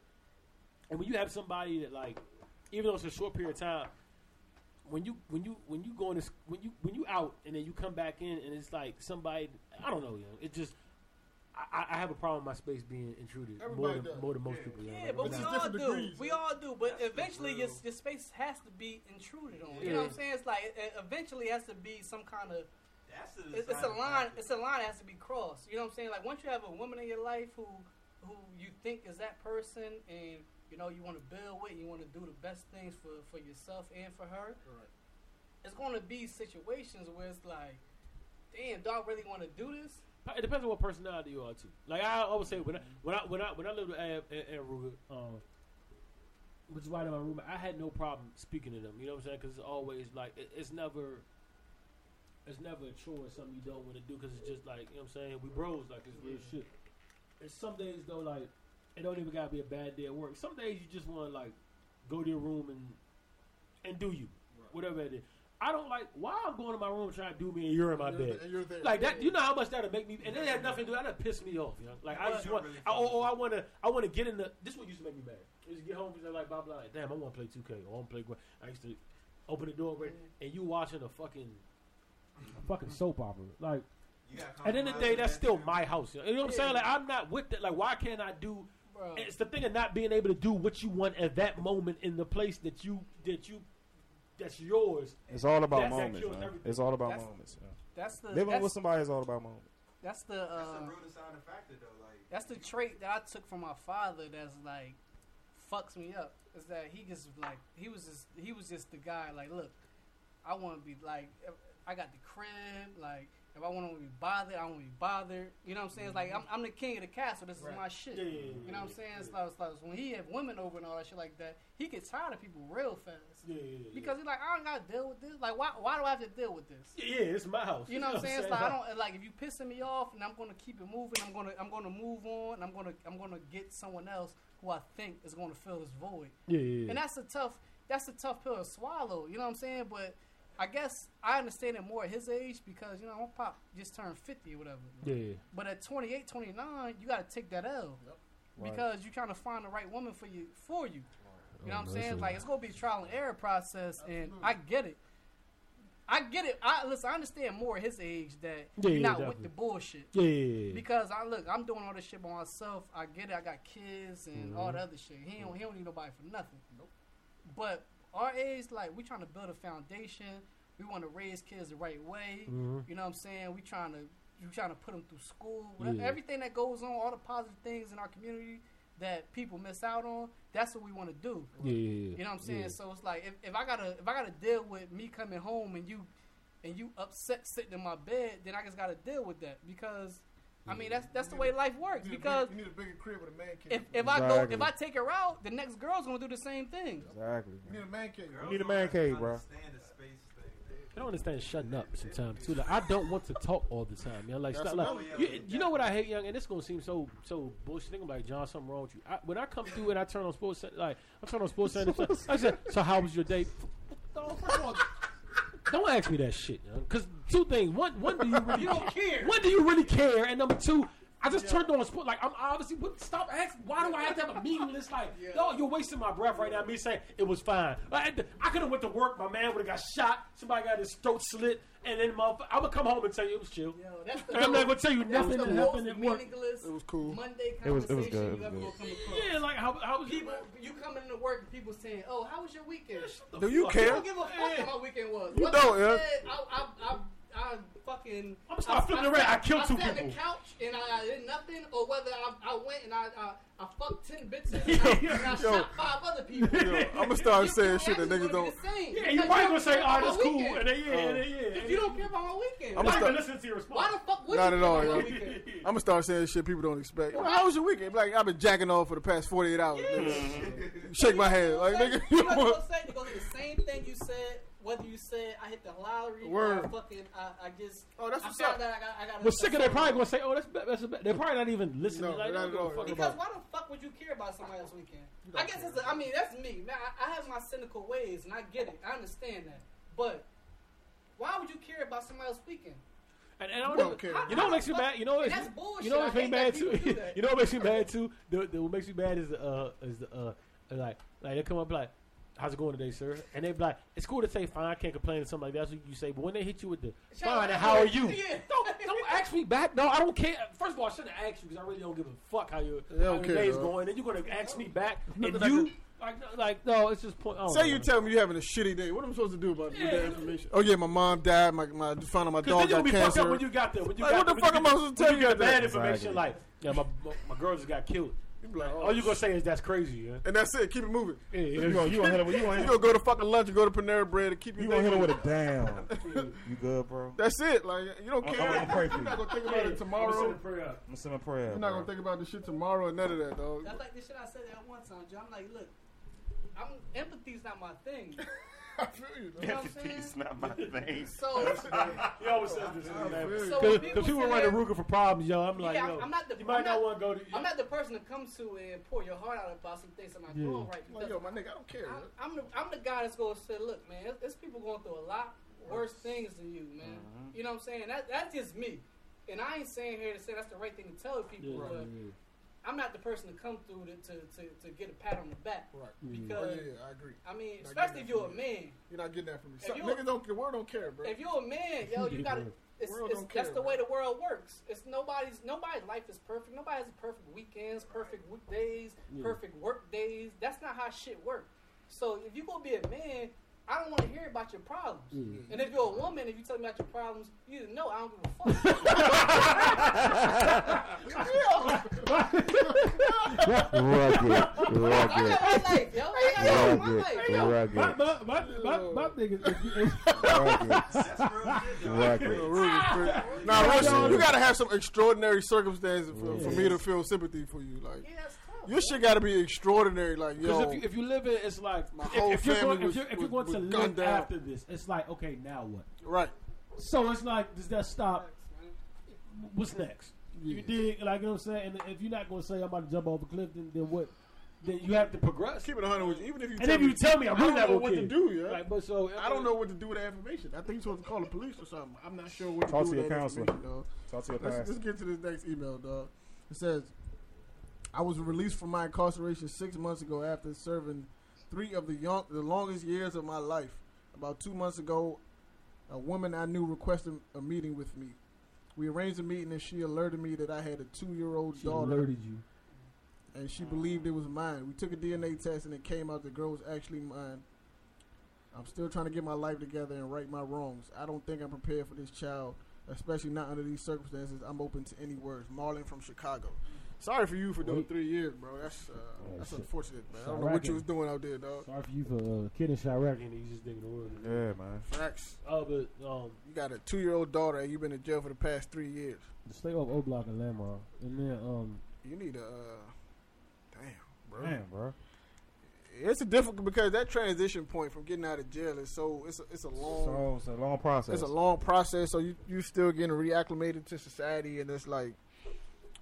[SPEAKER 3] And when you have somebody that like, even though it's a short period of time, when you when you when you go in this when you when you out and then you come back in and it's like somebody I don't know, you know, it just I, I have a problem with my space being intruded more
[SPEAKER 1] Everybody
[SPEAKER 3] than,
[SPEAKER 1] does.
[SPEAKER 3] more than most people. you know,
[SPEAKER 5] Yeah,
[SPEAKER 3] like,
[SPEAKER 5] but
[SPEAKER 1] It's
[SPEAKER 5] we
[SPEAKER 1] just
[SPEAKER 5] all
[SPEAKER 1] different
[SPEAKER 5] do.
[SPEAKER 1] degrees.
[SPEAKER 5] We all do. But
[SPEAKER 6] That's
[SPEAKER 5] eventually, your, your space has to be intruded on. You know what I'm saying? It's like it, it eventually has to be some kind of.
[SPEAKER 6] That's the
[SPEAKER 5] It, it's a line.
[SPEAKER 6] factor.
[SPEAKER 5] It's a line that has to be crossed. You know what I'm saying? Like once you have a woman in your life who who you think is that person, and you know you want to build with, you want to do the best things for for yourself and for her.
[SPEAKER 1] Right.
[SPEAKER 5] It's going to be situations where it's like, damn, dog really want to do this.
[SPEAKER 3] It depends on what personality you are too. Like I always say, when I when I when I when I lived with Ab and, and Ruger, um, which is right in my room, I had no problem speaking to them. You know what I'm saying? Because it's always like it, it's never. It's never a chore or something you don't want to do because it's just like you know what I'm saying. We bros like it's real shit. And some days though, like it don't even gotta be a bad day at work. Some days you just want to like go to your room and and do you whatever it is. I don't like why I'm going to my room trying to do me and you're in my
[SPEAKER 1] you're
[SPEAKER 3] bed.
[SPEAKER 1] you're there.
[SPEAKER 3] Like that, you know how much that'll make me, and it had nothing to do. That'll piss me off, you know. Like I just want,
[SPEAKER 6] really
[SPEAKER 3] I, or, or oh, oh, I want to, I want to get in the. This one used to make me mad. I used to get home and say like, blah blah. Like, Damn, I want to play 2K. Or I want to play. I used to open the door right, and you watching a fucking, a fucking soap opera. Like at the end of the day, that's still
[SPEAKER 6] that.
[SPEAKER 3] my house. You know, You know what I'm saying? Like I'm not with it. Like why can't I do?
[SPEAKER 5] Bro,
[SPEAKER 3] It's the thing of not being able to do what you want at that moment in the place that you that you that's yours.
[SPEAKER 2] It's all about
[SPEAKER 3] That- that
[SPEAKER 2] moments,
[SPEAKER 3] kills
[SPEAKER 2] man. It's all about
[SPEAKER 5] That's-
[SPEAKER 2] moments. yeah.
[SPEAKER 5] that's the
[SPEAKER 2] Living
[SPEAKER 5] that's,
[SPEAKER 2] with somebody is all about moments.
[SPEAKER 5] that's the
[SPEAKER 6] That's
[SPEAKER 5] uh,
[SPEAKER 6] the real deciding factor, though. Like,
[SPEAKER 5] That's the trait that I took from my father. That's like fucks me up. Is that he just like he was just he was just the guy. Like, look, I want to be like I got the crib. Like, if I want to be bothered, I want to be bothered. You know what I'm saying? It's like mm-hmm. I'm, I'm the king of the castle. This is my shit.
[SPEAKER 3] Yeah, yeah, yeah,
[SPEAKER 5] You know what I'm saying? It's like, it's like when he have women over and all that shit like that, he gets tired of people real fast.
[SPEAKER 3] Yeah, yeah.
[SPEAKER 5] Because he's like, I don't got to deal with this. Like, why, why do I have to deal with this?
[SPEAKER 3] yeah, yeah, it's my house.
[SPEAKER 5] You know what I'm saying? It's like I don't like if you pissing me off, and I'm gonna keep it moving. I'm gonna I'm gonna move on. And I'm gonna I'm gonna get someone else who I think is gonna fill this void.
[SPEAKER 3] Yeah, yeah,
[SPEAKER 5] And that's a tough that's a tough pill to swallow. You know what I'm saying? But I guess I understand it more at his age because you know my pop just turned 50 or whatever.
[SPEAKER 3] yeah, yeah.
[SPEAKER 5] But at 28, 29, you got to take that L because you're trying to find the right woman for you for you. You know what I'm saying? Like it's gonna be a trial and error process, and I get it. I get it. I listen. I understand more at his age that
[SPEAKER 3] Yeah,
[SPEAKER 5] you're
[SPEAKER 3] yeah,
[SPEAKER 5] not with the bullshit.
[SPEAKER 3] Yeah, yeah, yeah.
[SPEAKER 5] Because I look, I'm doing all this shit by myself. I get it. I got kids and all
[SPEAKER 3] Mm-hmm.
[SPEAKER 5] the other shit. He don't, he don't need nobody for nothing. Nope. But our age, like we trying to build a foundation. We want to raise kids the right way.
[SPEAKER 3] Mhm.
[SPEAKER 5] You know what I'm saying? We trying to we trying to put them through school.
[SPEAKER 3] Yeah.
[SPEAKER 5] Everything that goes on, all the positive things in our community that people miss out on. That's what we want to do.
[SPEAKER 3] yeah.
[SPEAKER 5] You know what I'm saying?
[SPEAKER 3] Yeah.
[SPEAKER 5] So it's like if, if I gotta if I gotta deal with me coming home and you and you upset sitting in my bed, then I just gotta deal with that because I mean that's that's the way life works.
[SPEAKER 1] You
[SPEAKER 5] Because
[SPEAKER 1] bigger- you need a bigger crib with a man cave.
[SPEAKER 5] if, if I go if I take her out, the next girl's gonna do the same thing.
[SPEAKER 2] Exactly.
[SPEAKER 1] you need a man cave.
[SPEAKER 6] girls
[SPEAKER 2] need a man cave, bro.
[SPEAKER 6] Understand the space thing.
[SPEAKER 3] I don't understand shutting up sometimes too. Like I don't want to talk all the time. You know, like, stop, like you, you know what I hate, young, and this gonna seem so so bullshit. Think like John, something wrong with you. I, when I come through and I turn on sports, like I turn on SportsCenter. I said, so how was your day? No, first of all, don't ask me that shit, because two things. One, one, do you really
[SPEAKER 5] You don't care.
[SPEAKER 3] One, do you really care? And number two. I just turned on sport. Like I'm obviously. But stop asking. Why do I have to have a meaningless like? No, you're wasting my breath right now. Me saying it was fine. I, I could have went to work. My man would have got shot. Somebody got his throat slit, and then motherfucker, I'm gonna come home and tell you it was chill.
[SPEAKER 5] Yo, that's the
[SPEAKER 3] I'm not gonna tell you
[SPEAKER 5] that's
[SPEAKER 3] nothing
[SPEAKER 5] the
[SPEAKER 3] that
[SPEAKER 5] most
[SPEAKER 3] happened at work.
[SPEAKER 1] It was cool.
[SPEAKER 5] Monday
[SPEAKER 2] It was- it was
[SPEAKER 5] conversation
[SPEAKER 2] good, it was good.
[SPEAKER 5] gonna come.
[SPEAKER 3] Yeah, like how, how was
[SPEAKER 5] People, you coming into work and people saying, "Oh, how was your weekend?"
[SPEAKER 1] Do you care?
[SPEAKER 5] I don't give a fuck how my weekend was.
[SPEAKER 1] You
[SPEAKER 5] What
[SPEAKER 1] don't,
[SPEAKER 5] I
[SPEAKER 1] yeah.
[SPEAKER 5] said, I, I, I, I fucking.
[SPEAKER 3] I'ma start flipping around.
[SPEAKER 5] sat-
[SPEAKER 3] I killed two
[SPEAKER 5] I sat on
[SPEAKER 3] people.
[SPEAKER 5] the couch and I, I did nothing, or whether I, I went and I, I, I fucked ten bitches and
[SPEAKER 3] Yeah.
[SPEAKER 5] I, and I
[SPEAKER 1] Yo.
[SPEAKER 5] shot five other people.
[SPEAKER 1] Yo, I'ma start saying shit that niggas don't.
[SPEAKER 5] be the same.
[SPEAKER 3] Yeah, you
[SPEAKER 5] Because
[SPEAKER 3] might gonna say, "Oh, that's cool," and then yeah, and then oh. yeah.
[SPEAKER 5] If you don't care about my weekend,
[SPEAKER 1] I'ma
[SPEAKER 5] why,
[SPEAKER 1] start-
[SPEAKER 3] not listening to your response.
[SPEAKER 5] why the fuck would
[SPEAKER 1] Not
[SPEAKER 5] you
[SPEAKER 1] at all, yo. I'm gonna start saying shit people don't expect. Well, how was your weekend? Like I've been jacking off for the past 48 hours. nigga. Shake my head, like nigga.
[SPEAKER 5] you
[SPEAKER 1] You
[SPEAKER 5] know
[SPEAKER 1] want-
[SPEAKER 5] what I'm saying? It goes to the same thing you said. Whether you said I hit the lottery or I fucking I, I just
[SPEAKER 1] Oh, that's
[SPEAKER 5] I
[SPEAKER 1] what's
[SPEAKER 5] found
[SPEAKER 1] up.
[SPEAKER 5] out I got I got.
[SPEAKER 3] Well, sick of They're probably gonna say, "Oh, that's ba- that's a ba-" they're probably not even listening.
[SPEAKER 1] No,
[SPEAKER 3] like,
[SPEAKER 1] not
[SPEAKER 3] don't
[SPEAKER 1] at
[SPEAKER 3] give a
[SPEAKER 1] all,
[SPEAKER 3] fuck
[SPEAKER 1] yeah.
[SPEAKER 5] Because
[SPEAKER 3] about-
[SPEAKER 5] why the fuck would you care about somebody else's weekend? I guess it's. A, I mean, that's me. Man, I, I have my cynical ways, and I get it. I understand that. But why would you care about somebody else's weekend?
[SPEAKER 3] And, and I don't
[SPEAKER 1] Don't
[SPEAKER 3] know.
[SPEAKER 1] care.
[SPEAKER 3] You know what makes me mad? You know what?
[SPEAKER 5] And that's bullshit.
[SPEAKER 3] You know what makes me mad too?
[SPEAKER 5] people do that.
[SPEAKER 3] you know what makes me mad too? The, the, what makes me mad is the uh is the uh like like they come up like how's it going today, sir? And they be like, it's cool to say fine, I can't complain, or something like that. That's what you say. But when they hit you with the fine, and how are you?
[SPEAKER 5] Yeah.
[SPEAKER 3] Don't don't ask me back. No, I don't care. First of all, I shouldn't ask you because I really don't give a fuck how your,
[SPEAKER 1] They don't
[SPEAKER 3] how your
[SPEAKER 1] care,
[SPEAKER 3] day's
[SPEAKER 1] dog.
[SPEAKER 3] going. And you're gonna ask me back, and you like no- like no, it's just point. Oh,
[SPEAKER 1] Say you tell me you're having a shitty day. What am I supposed to do about
[SPEAKER 3] Yeah.
[SPEAKER 1] that information? Oh yeah, my mom died. My my found out my
[SPEAKER 3] Because
[SPEAKER 1] dog
[SPEAKER 3] then
[SPEAKER 1] got
[SPEAKER 3] gonna be fucked up
[SPEAKER 1] cancer.
[SPEAKER 3] when you got there. When you
[SPEAKER 1] Like,
[SPEAKER 3] got
[SPEAKER 1] what the fuck am I supposed to tell
[SPEAKER 3] you
[SPEAKER 1] you
[SPEAKER 3] get the bad
[SPEAKER 2] Exactly.
[SPEAKER 3] information? Like, yeah, my my girl just got killed.
[SPEAKER 1] You be like, oh,
[SPEAKER 3] All you gonna say is that's crazy. Yeah.
[SPEAKER 1] and that's it. Keep it moving.
[SPEAKER 3] Yeah,
[SPEAKER 2] You gonna you gonna hit him with you gonna
[SPEAKER 1] You gonna go to fucking lunch and go to Panera Bread and keep your
[SPEAKER 2] you
[SPEAKER 1] day
[SPEAKER 2] gonna hit him
[SPEAKER 1] moving.
[SPEAKER 2] with a damn. You good, bro?
[SPEAKER 1] That's it. Like you don't
[SPEAKER 2] I'm-
[SPEAKER 1] care.
[SPEAKER 2] I'm gonna pray for
[SPEAKER 1] You're not gonna think about it tomorrow.
[SPEAKER 2] I'm gonna send a prayer.
[SPEAKER 1] You're not
[SPEAKER 2] bro.
[SPEAKER 1] gonna think about the shit tomorrow and none of that, dog.
[SPEAKER 5] That's like the shit I said that one time, Joe. I'm like, look, I'm empathy's not my thing.
[SPEAKER 1] I feel you, dog.
[SPEAKER 5] You know what I'm saying?
[SPEAKER 4] Empathy's not my thing.
[SPEAKER 5] So,
[SPEAKER 3] He always says this.
[SPEAKER 1] I
[SPEAKER 5] so when
[SPEAKER 3] Because
[SPEAKER 5] people
[SPEAKER 3] people
[SPEAKER 5] sit
[SPEAKER 3] run
[SPEAKER 5] there-
[SPEAKER 3] Ruger for problems, yo. I'm like,
[SPEAKER 5] Yeah,
[SPEAKER 3] yo,
[SPEAKER 5] I'm not the-
[SPEAKER 3] you might
[SPEAKER 5] I'm
[SPEAKER 3] not
[SPEAKER 5] not-
[SPEAKER 3] want to go to.
[SPEAKER 5] I'm not the person to come to and pour your heart out about some things I'm not
[SPEAKER 3] Yeah.
[SPEAKER 5] doing right.
[SPEAKER 1] Like, yo, my nigga, I don't care.
[SPEAKER 5] I'm, I'm the I'm the guy that's gonna say, look, man, there's- there's people going through a lot worse things than you, man. Mm-hmm. You know what I'm saying? That that's just me. And I ain't saying here to say that's the right thing to tell people,
[SPEAKER 3] Yeah,
[SPEAKER 5] but
[SPEAKER 3] yeah,
[SPEAKER 5] I'm not the person to come through to, to, to, to get a pat on the back.
[SPEAKER 1] Right.
[SPEAKER 3] Mm-hmm.
[SPEAKER 1] Oh,
[SPEAKER 5] Because
[SPEAKER 1] yeah, yeah, I agree.
[SPEAKER 5] I mean,
[SPEAKER 1] Not
[SPEAKER 5] especially if you're a man.
[SPEAKER 1] You're not getting that from me.
[SPEAKER 5] If
[SPEAKER 1] Some, niggas don't. The world don't care, bro.
[SPEAKER 5] If you're a man, yo, you gotta. It's,
[SPEAKER 1] World
[SPEAKER 5] it's,
[SPEAKER 1] don't care,
[SPEAKER 5] that's the
[SPEAKER 1] bro.
[SPEAKER 5] way the world works. It's nobody's nobody's life is perfect. Nobody has perfect weekends, perfect weekdays,
[SPEAKER 3] Yeah.
[SPEAKER 5] perfect work days. That's not how shit works. So if you gonna be a man, I don't want to hear about your problems. Mm.
[SPEAKER 3] Yeah.
[SPEAKER 5] And if you're a woman, if you tell me about your problems, you either know I don't give a fuck.
[SPEAKER 2] Rugged,
[SPEAKER 5] I
[SPEAKER 2] rugged,
[SPEAKER 5] got my life, yo. I got my life.
[SPEAKER 2] rugged,
[SPEAKER 3] My, my, my, my, my thing is, if you- if-
[SPEAKER 2] rugged,
[SPEAKER 6] That's real ah! shit, though.
[SPEAKER 2] rugged.
[SPEAKER 1] Yo, Ruger's pretty- Nah, real shit, you gotta have some extraordinary circumstances for, for me to feel sympathy for you. Like
[SPEAKER 5] Yeah, that's tough.
[SPEAKER 1] Your shit gotta be extraordinary. Like yo,
[SPEAKER 3] Because if you, if you live in, it's like
[SPEAKER 1] My
[SPEAKER 3] if,
[SPEAKER 1] whole
[SPEAKER 3] if you're
[SPEAKER 1] family
[SPEAKER 3] going,
[SPEAKER 1] was-
[SPEAKER 3] if you're, if you're going
[SPEAKER 1] was
[SPEAKER 3] to
[SPEAKER 1] gunned
[SPEAKER 3] live
[SPEAKER 1] down.
[SPEAKER 3] after this, it's like okay, now what?
[SPEAKER 1] right.
[SPEAKER 3] So it's like, does that stop? What's next? You dig? Like you know what I'm saying? And if you're not going to say I'm about to jump off a cliff, then, then what? Then you have to progress.
[SPEAKER 1] Keep it 100 with. Even if you
[SPEAKER 3] And
[SPEAKER 1] tell
[SPEAKER 3] if you
[SPEAKER 1] me,
[SPEAKER 3] tell me, I'm
[SPEAKER 1] I
[SPEAKER 3] really
[SPEAKER 1] don't know
[SPEAKER 3] gonna
[SPEAKER 1] what to do, yeah.
[SPEAKER 3] Like, but so
[SPEAKER 1] I don't know what to do with that information. I think you're supposed to call the police or something. I'm not sure what to
[SPEAKER 2] Talk
[SPEAKER 1] do
[SPEAKER 2] to
[SPEAKER 1] with
[SPEAKER 2] your
[SPEAKER 1] that
[SPEAKER 2] counselor.
[SPEAKER 1] information, dog.
[SPEAKER 2] Talk to your
[SPEAKER 1] Let's,
[SPEAKER 2] pastor.
[SPEAKER 1] let's get to this next email, dog. It says, I was released from my incarceration six months ago after serving three of the young, the longest years of my life. About two months ago, a woman I knew requested a meeting with me. We arranged a meeting and she alerted me that I had a two-year-old
[SPEAKER 3] She
[SPEAKER 1] daughter
[SPEAKER 3] alerted you.
[SPEAKER 1] and she believed it was mine. We took a DNA test and it came out the girl was actually mine. I'm still trying to get my life together and right my wrongs. I don't think I'm prepared for this child, especially not under these circumstances. I'm open to any words. Marlon from Chicago. Sorry for you for doing
[SPEAKER 3] Wait.
[SPEAKER 1] three years, bro. That's uh,
[SPEAKER 3] Oh,
[SPEAKER 1] that's
[SPEAKER 3] shit.
[SPEAKER 1] unfortunate, man. I don't know what you was doing out there, dog.
[SPEAKER 3] Sorry for you for uh, kidding Chiraq and he's just digging the word.
[SPEAKER 2] Yeah, man.
[SPEAKER 1] Facts.
[SPEAKER 3] Oh, but um,
[SPEAKER 1] You got a two-year-old daughter and you've been in jail for the past three years.
[SPEAKER 3] stay off O Block and Lamar, and then um,
[SPEAKER 1] You need a. Uh, damn, bro.
[SPEAKER 2] Damn, bro.
[SPEAKER 1] It's a difficult because that transition point from getting out of jail is so it's a, it's a long
[SPEAKER 2] So it's a long process.
[SPEAKER 1] it's a long process. So you you still getting reacclimated to society, and it's like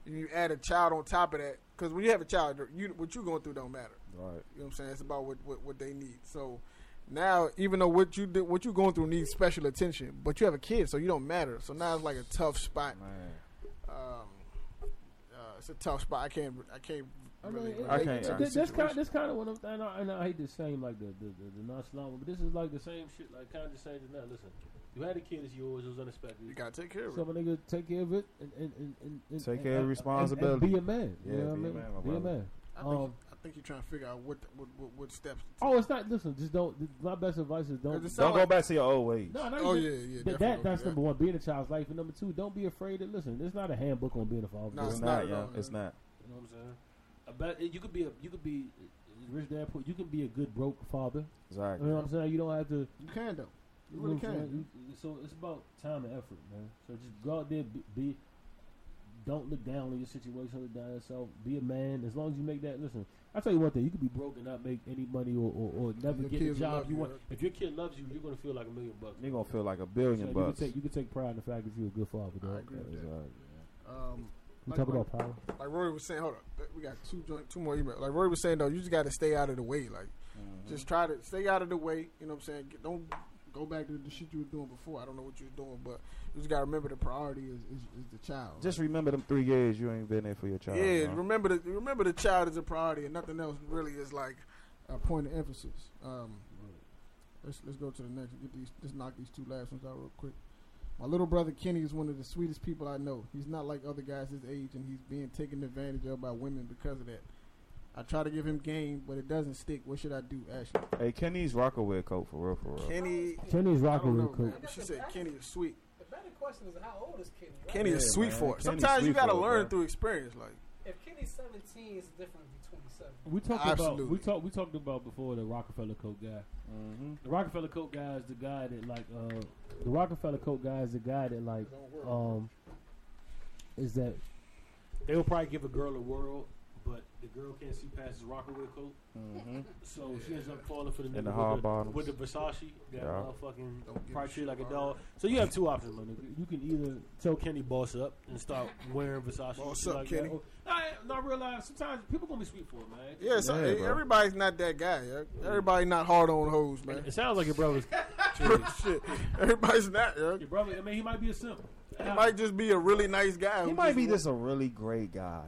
[SPEAKER 1] you add a child on top of that because when you have a child, you what you going through don't matter.
[SPEAKER 2] right.
[SPEAKER 1] You know what I'm saying? It's about what what, what they need. So now, even though what you did, what you going through needs special attention, but you have a kid, so you don't matter. So now it's like a tough spot.
[SPEAKER 2] Man.
[SPEAKER 1] Um, uh, it's a tough spot. I can't I can't.
[SPEAKER 3] I
[SPEAKER 1] Really
[SPEAKER 3] mean, it,
[SPEAKER 2] I can't-
[SPEAKER 1] to
[SPEAKER 3] it, this kind
[SPEAKER 1] situation.
[SPEAKER 3] this kind of what I'm and I, and I hate the same like the the, the, the nonchalant, but this is like the same shit. Like kind of just saying just now. Listen, you had a kid, it's yours. It was unexpected.
[SPEAKER 1] You gotta take care of
[SPEAKER 3] So
[SPEAKER 1] it.
[SPEAKER 3] my nigga, take care of it and and and, and, and
[SPEAKER 2] Take
[SPEAKER 3] and-
[SPEAKER 2] care of
[SPEAKER 3] and-
[SPEAKER 2] responsibility.
[SPEAKER 3] And, and be a man.
[SPEAKER 2] Yeah,
[SPEAKER 3] you know what I
[SPEAKER 2] be a
[SPEAKER 3] mean?
[SPEAKER 2] man, my
[SPEAKER 3] be a man.
[SPEAKER 1] I think,
[SPEAKER 3] Um,
[SPEAKER 1] I think you're trying to figure out what what, what, what steps. To
[SPEAKER 3] oh, it's not. Listen, just don't. My best advice is don't.
[SPEAKER 2] Don't
[SPEAKER 1] sound
[SPEAKER 2] go back to your old ways.
[SPEAKER 3] No, not
[SPEAKER 1] Oh
[SPEAKER 3] even-
[SPEAKER 1] yeah, yeah.
[SPEAKER 3] That,
[SPEAKER 1] definitely
[SPEAKER 3] that that's
[SPEAKER 1] do
[SPEAKER 3] number one. Being a child's life, and number two, don't be afraid to listen. There's not a handbook on being a father.
[SPEAKER 1] No,
[SPEAKER 2] it's,
[SPEAKER 1] it's
[SPEAKER 2] not,
[SPEAKER 1] not at
[SPEAKER 2] yeah. It's not.
[SPEAKER 3] You know what I'm saying? I bet you could be a you could be rich dad. poor- You can be a good broke father.
[SPEAKER 2] Exactly.
[SPEAKER 3] You know what I'm saying? You don't have to.
[SPEAKER 1] You can though. You
[SPEAKER 3] You
[SPEAKER 1] really
[SPEAKER 3] know what I'm
[SPEAKER 1] can.
[SPEAKER 3] You- So it's about time and effort, man. So just go out there, be, be don't look down on your situation, look down on yourself. Be a man. As long as you make that. Listen, I tell you one thing: you could be broke and not make any money, or, or, or never
[SPEAKER 1] Your
[SPEAKER 3] get
[SPEAKER 1] a
[SPEAKER 3] job
[SPEAKER 1] love
[SPEAKER 3] you
[SPEAKER 1] you,
[SPEAKER 3] want.
[SPEAKER 1] right?
[SPEAKER 3] If your kid loves you, you're gonna feel like a million bucks.
[SPEAKER 2] You're gonna feel like a
[SPEAKER 3] So
[SPEAKER 2] billion
[SPEAKER 3] you can
[SPEAKER 2] bucks.
[SPEAKER 3] take you can take pride in the fact that you're a good father. Dog.
[SPEAKER 1] I agree with that.
[SPEAKER 2] Exactly.
[SPEAKER 1] Um,
[SPEAKER 3] We
[SPEAKER 1] Like-
[SPEAKER 3] talk
[SPEAKER 1] like-
[SPEAKER 3] about power.
[SPEAKER 1] like Rory was saying, hold up, we got two joint, two more emails. Like Rory was saying though, you just got to stay out of the way. Like,
[SPEAKER 2] Mm-hmm.
[SPEAKER 1] just try to stay out of the way. You know what I'm saying? Get, don't go back to the shit you were doing before. I don't know what you were doing, but you just got to remember the priority is, is, is the child.
[SPEAKER 2] Just remember them three years you ain't been there for your child.
[SPEAKER 1] yeah, remember the remember the child is a priority, and nothing else really is like a point of emphasis. Um, let's let's go to the next. Get these. Let's knock these two last ones out real quick. My little brother Kenny is one of the sweetest people I know. He's not like other guys his age, and he's being taken advantage of by women because of that. I try to give him game, but it doesn't stick. What should I do, Ashley?
[SPEAKER 2] Hey, Kenny's Rocawear coat for real, for real.
[SPEAKER 1] Kenny,
[SPEAKER 3] Kenny's
[SPEAKER 1] I
[SPEAKER 3] rocking
[SPEAKER 1] don't know,
[SPEAKER 3] real
[SPEAKER 1] man,
[SPEAKER 3] quick.
[SPEAKER 1] she said Kenny is sweet.
[SPEAKER 5] The better question is how old is Kenny? Right?
[SPEAKER 1] Kenny
[SPEAKER 2] Yeah,
[SPEAKER 1] is sweet
[SPEAKER 2] man.
[SPEAKER 1] for it.
[SPEAKER 2] Kenny's
[SPEAKER 1] Sometimes you gotta
[SPEAKER 2] for it,
[SPEAKER 1] learn
[SPEAKER 2] bro.
[SPEAKER 1] through experience. Like
[SPEAKER 5] If Kenny's 17, it's different than 27.
[SPEAKER 3] We talked
[SPEAKER 1] Absolutely.
[SPEAKER 3] about we talked we talked about before the Rockefeller coat guy.
[SPEAKER 2] Mm-hmm.
[SPEAKER 3] The Rockefeller coat guy is the guy that like uh the Rockefeller coat guy is the guy that like um is that they will probably give a girl a world, but the girl can't see past his Rocawear coat,
[SPEAKER 2] Mm-hmm.
[SPEAKER 3] so she ends up falling for the nigga
[SPEAKER 2] And the
[SPEAKER 3] with,
[SPEAKER 2] hard
[SPEAKER 3] the,
[SPEAKER 2] bottoms.
[SPEAKER 3] with the Versace that
[SPEAKER 2] Yeah.
[SPEAKER 3] motherfucking
[SPEAKER 1] Don't give
[SPEAKER 3] probably
[SPEAKER 1] a
[SPEAKER 3] treat like a
[SPEAKER 1] shit
[SPEAKER 3] dog. So you have two options, my nigga. You can either tell Kenny boss up and start wearing Versace.
[SPEAKER 1] Boss up,
[SPEAKER 3] like
[SPEAKER 1] Kenny.
[SPEAKER 3] That. Or- Nah, not realize sometimes people gonna be sweet for it, man.
[SPEAKER 1] yeah, so,
[SPEAKER 2] Yeah,
[SPEAKER 1] everybody's not that guy. Yeah? Everybody not hard on hoes, man.
[SPEAKER 3] It sounds like your brother's.
[SPEAKER 1] Shit, everybody's not. Yeah?
[SPEAKER 3] your brother. I mean, he might be a simp.
[SPEAKER 1] He might just be a really nice guy.
[SPEAKER 2] He might be just a really great guy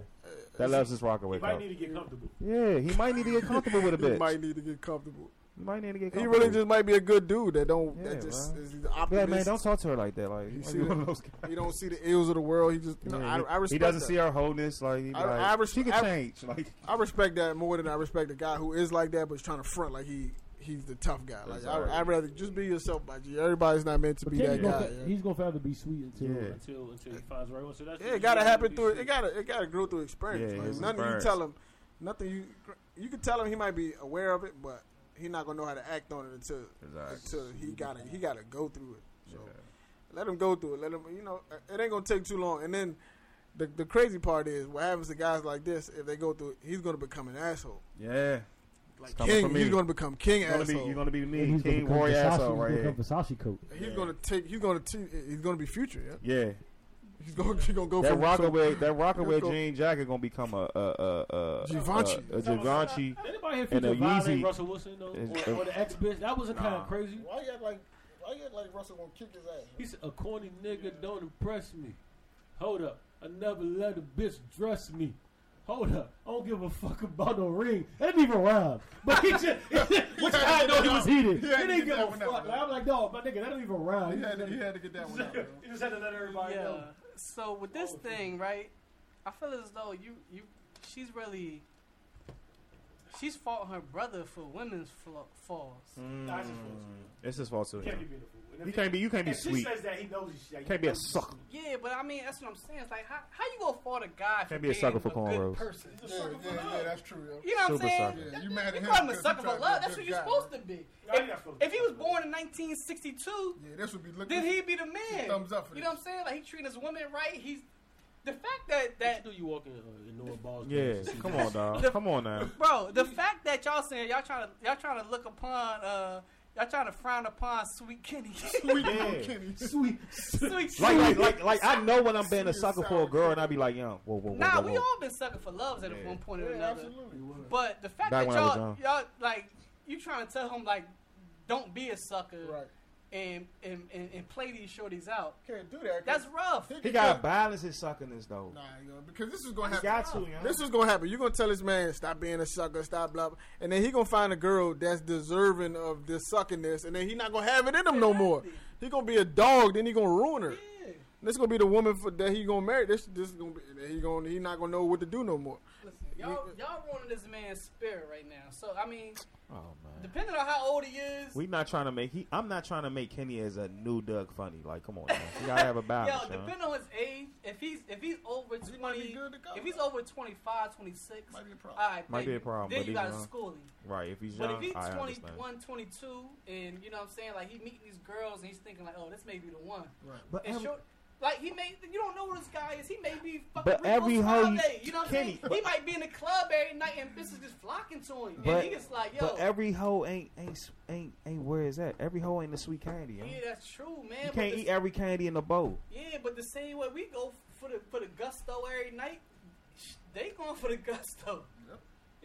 [SPEAKER 2] that loves his
[SPEAKER 3] He
[SPEAKER 2] Rocawear
[SPEAKER 3] might
[SPEAKER 2] coat.
[SPEAKER 3] need to get comfortable.
[SPEAKER 2] Yeah, he might need to get comfortable with a bitch.
[SPEAKER 1] He might need to get comfortable.
[SPEAKER 2] He might need to get
[SPEAKER 1] He really just might be a good dude that don't
[SPEAKER 2] Yeah,
[SPEAKER 1] that just
[SPEAKER 2] bro.
[SPEAKER 1] is
[SPEAKER 2] Yeah, man, don't talk to her like that. Like,
[SPEAKER 1] You
[SPEAKER 2] he,
[SPEAKER 1] see
[SPEAKER 2] might be
[SPEAKER 1] that?
[SPEAKER 2] one of those guys.
[SPEAKER 1] He don't see the ills of the world. He just no,
[SPEAKER 2] Yeah,
[SPEAKER 1] I,
[SPEAKER 2] he,
[SPEAKER 1] I respect
[SPEAKER 2] he doesn't
[SPEAKER 1] that.
[SPEAKER 2] see our wholeness. Like, he
[SPEAKER 1] I-
[SPEAKER 2] like,
[SPEAKER 1] I res-
[SPEAKER 2] she can
[SPEAKER 1] I-
[SPEAKER 2] change. Like,
[SPEAKER 1] I respect that more than I respect the guy who is like that but is trying to front like he he's the tough guy. Like
[SPEAKER 2] Exactly.
[SPEAKER 1] I, I'd rather just be yourself, by G. Everybody's not meant to
[SPEAKER 3] But
[SPEAKER 1] be that
[SPEAKER 3] gonna,
[SPEAKER 1] guy.
[SPEAKER 3] fa-
[SPEAKER 1] yeah.
[SPEAKER 3] he's gonna forever be sweet until
[SPEAKER 2] Yeah.
[SPEAKER 3] until until he finds the right one. So that's
[SPEAKER 1] Yeah, it gotta happen through it. It gotta it gotta grow through experience.
[SPEAKER 2] Yeah,
[SPEAKER 1] like, nothing you tell him, nothing you you can tell him he might be aware of it, but he's not gonna know how to act on it until until he gotta he gotta go through it. So let him go through it. Let him you know it ain't gonna take too long. And then the the crazy part is what happens to guys like this if they go through he's gonna become an asshole.
[SPEAKER 2] Yeah.
[SPEAKER 1] Like
[SPEAKER 2] coming
[SPEAKER 1] king,
[SPEAKER 2] from me.
[SPEAKER 1] he's gonna become king
[SPEAKER 2] You're gonna
[SPEAKER 1] asshole.
[SPEAKER 2] be, you're gonna be
[SPEAKER 3] And
[SPEAKER 2] me,
[SPEAKER 3] he's gonna
[SPEAKER 2] King
[SPEAKER 3] become
[SPEAKER 2] Warrior
[SPEAKER 3] Versace-
[SPEAKER 2] asshole
[SPEAKER 3] he's gonna
[SPEAKER 2] here.
[SPEAKER 3] become Versace coat.
[SPEAKER 1] he's gonna take. He's gonna. T- he's gonna be future. Yeah.
[SPEAKER 2] Yeah,
[SPEAKER 1] He's gonna. He's gonna go
[SPEAKER 2] that
[SPEAKER 1] from
[SPEAKER 2] Rocawear, that Rocawear
[SPEAKER 1] go-
[SPEAKER 2] jean jacket gonna become a a a a,
[SPEAKER 1] Givenchy.
[SPEAKER 2] a, a Givenchy.
[SPEAKER 3] Anybody here
[SPEAKER 2] And a
[SPEAKER 3] feature violate
[SPEAKER 2] Yeezy
[SPEAKER 3] Russell Wilson though,
[SPEAKER 2] is-
[SPEAKER 3] or, or the ex bitch? That wasn't kind of crazy.
[SPEAKER 1] Why you act like? Why you act like Russell gonna kick his ass?
[SPEAKER 3] He said, "A corny nigga don't impress me." Hold up, I never let a bitch dress me. Hold up, I don't give a fuck about no ring. That didn't even rhyme. But he just, which I know he was heated. He
[SPEAKER 1] He
[SPEAKER 3] didn't
[SPEAKER 1] get
[SPEAKER 3] give a fuck.
[SPEAKER 1] out,
[SPEAKER 3] Like, I'm like, dog, my nigga, that don't even rhyme.
[SPEAKER 1] He had to, he had to get that one out.
[SPEAKER 3] He just had to let everybody
[SPEAKER 5] yeah.
[SPEAKER 3] know.
[SPEAKER 5] So with this oh, thing, right? I feel as though you you she's really she's fought her brother for women's flaw, flaws.
[SPEAKER 3] Nah, it's his fault.
[SPEAKER 2] It's his fault too.
[SPEAKER 3] He can't be beautiful. And if
[SPEAKER 2] You
[SPEAKER 3] he-
[SPEAKER 2] can't be. You can't be
[SPEAKER 3] if she
[SPEAKER 2] sweet.
[SPEAKER 3] says that, he knows he's.
[SPEAKER 2] You can't be a sucker.
[SPEAKER 5] Yeah, but I mean that's what I'm saying. It's like how how you gonna fault a guy for
[SPEAKER 2] Can't be a sucker for
[SPEAKER 5] good
[SPEAKER 2] cornrows.
[SPEAKER 5] person?
[SPEAKER 3] He's a sucker for love.
[SPEAKER 1] that's true. Yo.
[SPEAKER 5] You know what I'm saying?
[SPEAKER 1] Yeah, you mad at
[SPEAKER 5] You
[SPEAKER 1] him
[SPEAKER 5] call him a sucker for love. That's what you're supposed to be. If,
[SPEAKER 3] not supposed to
[SPEAKER 5] if he was born in 1962,
[SPEAKER 1] Yeah, this would be looking.
[SPEAKER 5] then he'd be the man.
[SPEAKER 1] Thumbs up
[SPEAKER 5] You know what I'm saying? Like he treating his women right. He's the fact that that
[SPEAKER 3] What you do you walk in uh, in Noah Balls?
[SPEAKER 2] Yeah, come on, dog.
[SPEAKER 5] The-
[SPEAKER 2] Come on now.
[SPEAKER 5] bro, the fact that y'all saying y'all trying to y'all trying to look upon uh y'all trying to frown upon Sweet Kenny.
[SPEAKER 1] Sweet
[SPEAKER 2] Yeah.
[SPEAKER 1] Kenny.
[SPEAKER 3] Sweet.
[SPEAKER 5] Sweet
[SPEAKER 2] Like, like, like, like, I know when I'm being a sucker for a girl, and I be like, yo, whoa, whoa, whoa,
[SPEAKER 5] Nah,
[SPEAKER 2] whoa,
[SPEAKER 5] we all been sucking for loves at
[SPEAKER 2] Yeah.
[SPEAKER 5] one point or
[SPEAKER 1] Yeah,
[SPEAKER 5] another.
[SPEAKER 1] absolutely.
[SPEAKER 5] But the fact
[SPEAKER 2] Back
[SPEAKER 5] that
[SPEAKER 2] when I was
[SPEAKER 5] y'all y'all like you trying to tell him like don't be a sucker
[SPEAKER 1] Right.
[SPEAKER 5] And, and and and play these shorties out.
[SPEAKER 1] Can't do that.
[SPEAKER 5] That's rough.
[SPEAKER 2] He got to balance his suckiness though.
[SPEAKER 1] Nah, you know, because this is gonna
[SPEAKER 2] He
[SPEAKER 1] happen.
[SPEAKER 2] got to, you know.
[SPEAKER 1] This is gonna happen. You're gonna tell this man stop being a sucker, stop blah, blah, and then he gonna find a girl that's deserving of this suckiness, and then he not gonna have it in him no more. He gonna be a dog, then he gonna ruin her.
[SPEAKER 5] Yeah.
[SPEAKER 1] This gonna be the woman for, that he gonna marry. This this is gonna be he gonna he not gonna know what to do no more.
[SPEAKER 5] Listen, y'all y'all ruining this man's spirit right now. So I mean,
[SPEAKER 2] Oh man.
[SPEAKER 5] depending on how old he is,
[SPEAKER 2] We not trying to make he. I'm not trying to make Kenny as a new Doug Funnie. Like, come on, man. You gotta have a balance, man.
[SPEAKER 5] depending on his age, if he's if he's over
[SPEAKER 1] He might be
[SPEAKER 5] twenty,
[SPEAKER 1] good to go.
[SPEAKER 5] if he's
[SPEAKER 1] though.
[SPEAKER 5] over 25, 26,
[SPEAKER 1] might be a problem.
[SPEAKER 5] right,
[SPEAKER 2] Might
[SPEAKER 5] then,
[SPEAKER 2] be a problem,
[SPEAKER 5] Then
[SPEAKER 2] but
[SPEAKER 5] you
[SPEAKER 2] he's
[SPEAKER 5] gotta
[SPEAKER 2] young.
[SPEAKER 5] school him.
[SPEAKER 2] Right? If he's young, But
[SPEAKER 5] if he's
[SPEAKER 2] I
[SPEAKER 5] 21, 22, and you know what I'm saying, like he meeting these girls and he's thinking like, oh, this may be the one.
[SPEAKER 2] Right, but
[SPEAKER 5] And
[SPEAKER 2] every-
[SPEAKER 5] short, like he may, you don't know who this guy is. He may be fucking.
[SPEAKER 2] But every hoe you-
[SPEAKER 5] you know what I'm saying? he might be in the club every night and bitches just flocking to him.
[SPEAKER 2] But-
[SPEAKER 5] and he just like, yo,
[SPEAKER 2] but every hoe ain't ain't ain't ain't where is that? Every hoe ain't the sweet candy. Yo.
[SPEAKER 5] yeah, that's true, man.
[SPEAKER 2] You can't
[SPEAKER 5] the-
[SPEAKER 2] eat every candy in the bowl.
[SPEAKER 5] Yeah, but the same way we go for the for the gusto every night, they going for the gusto.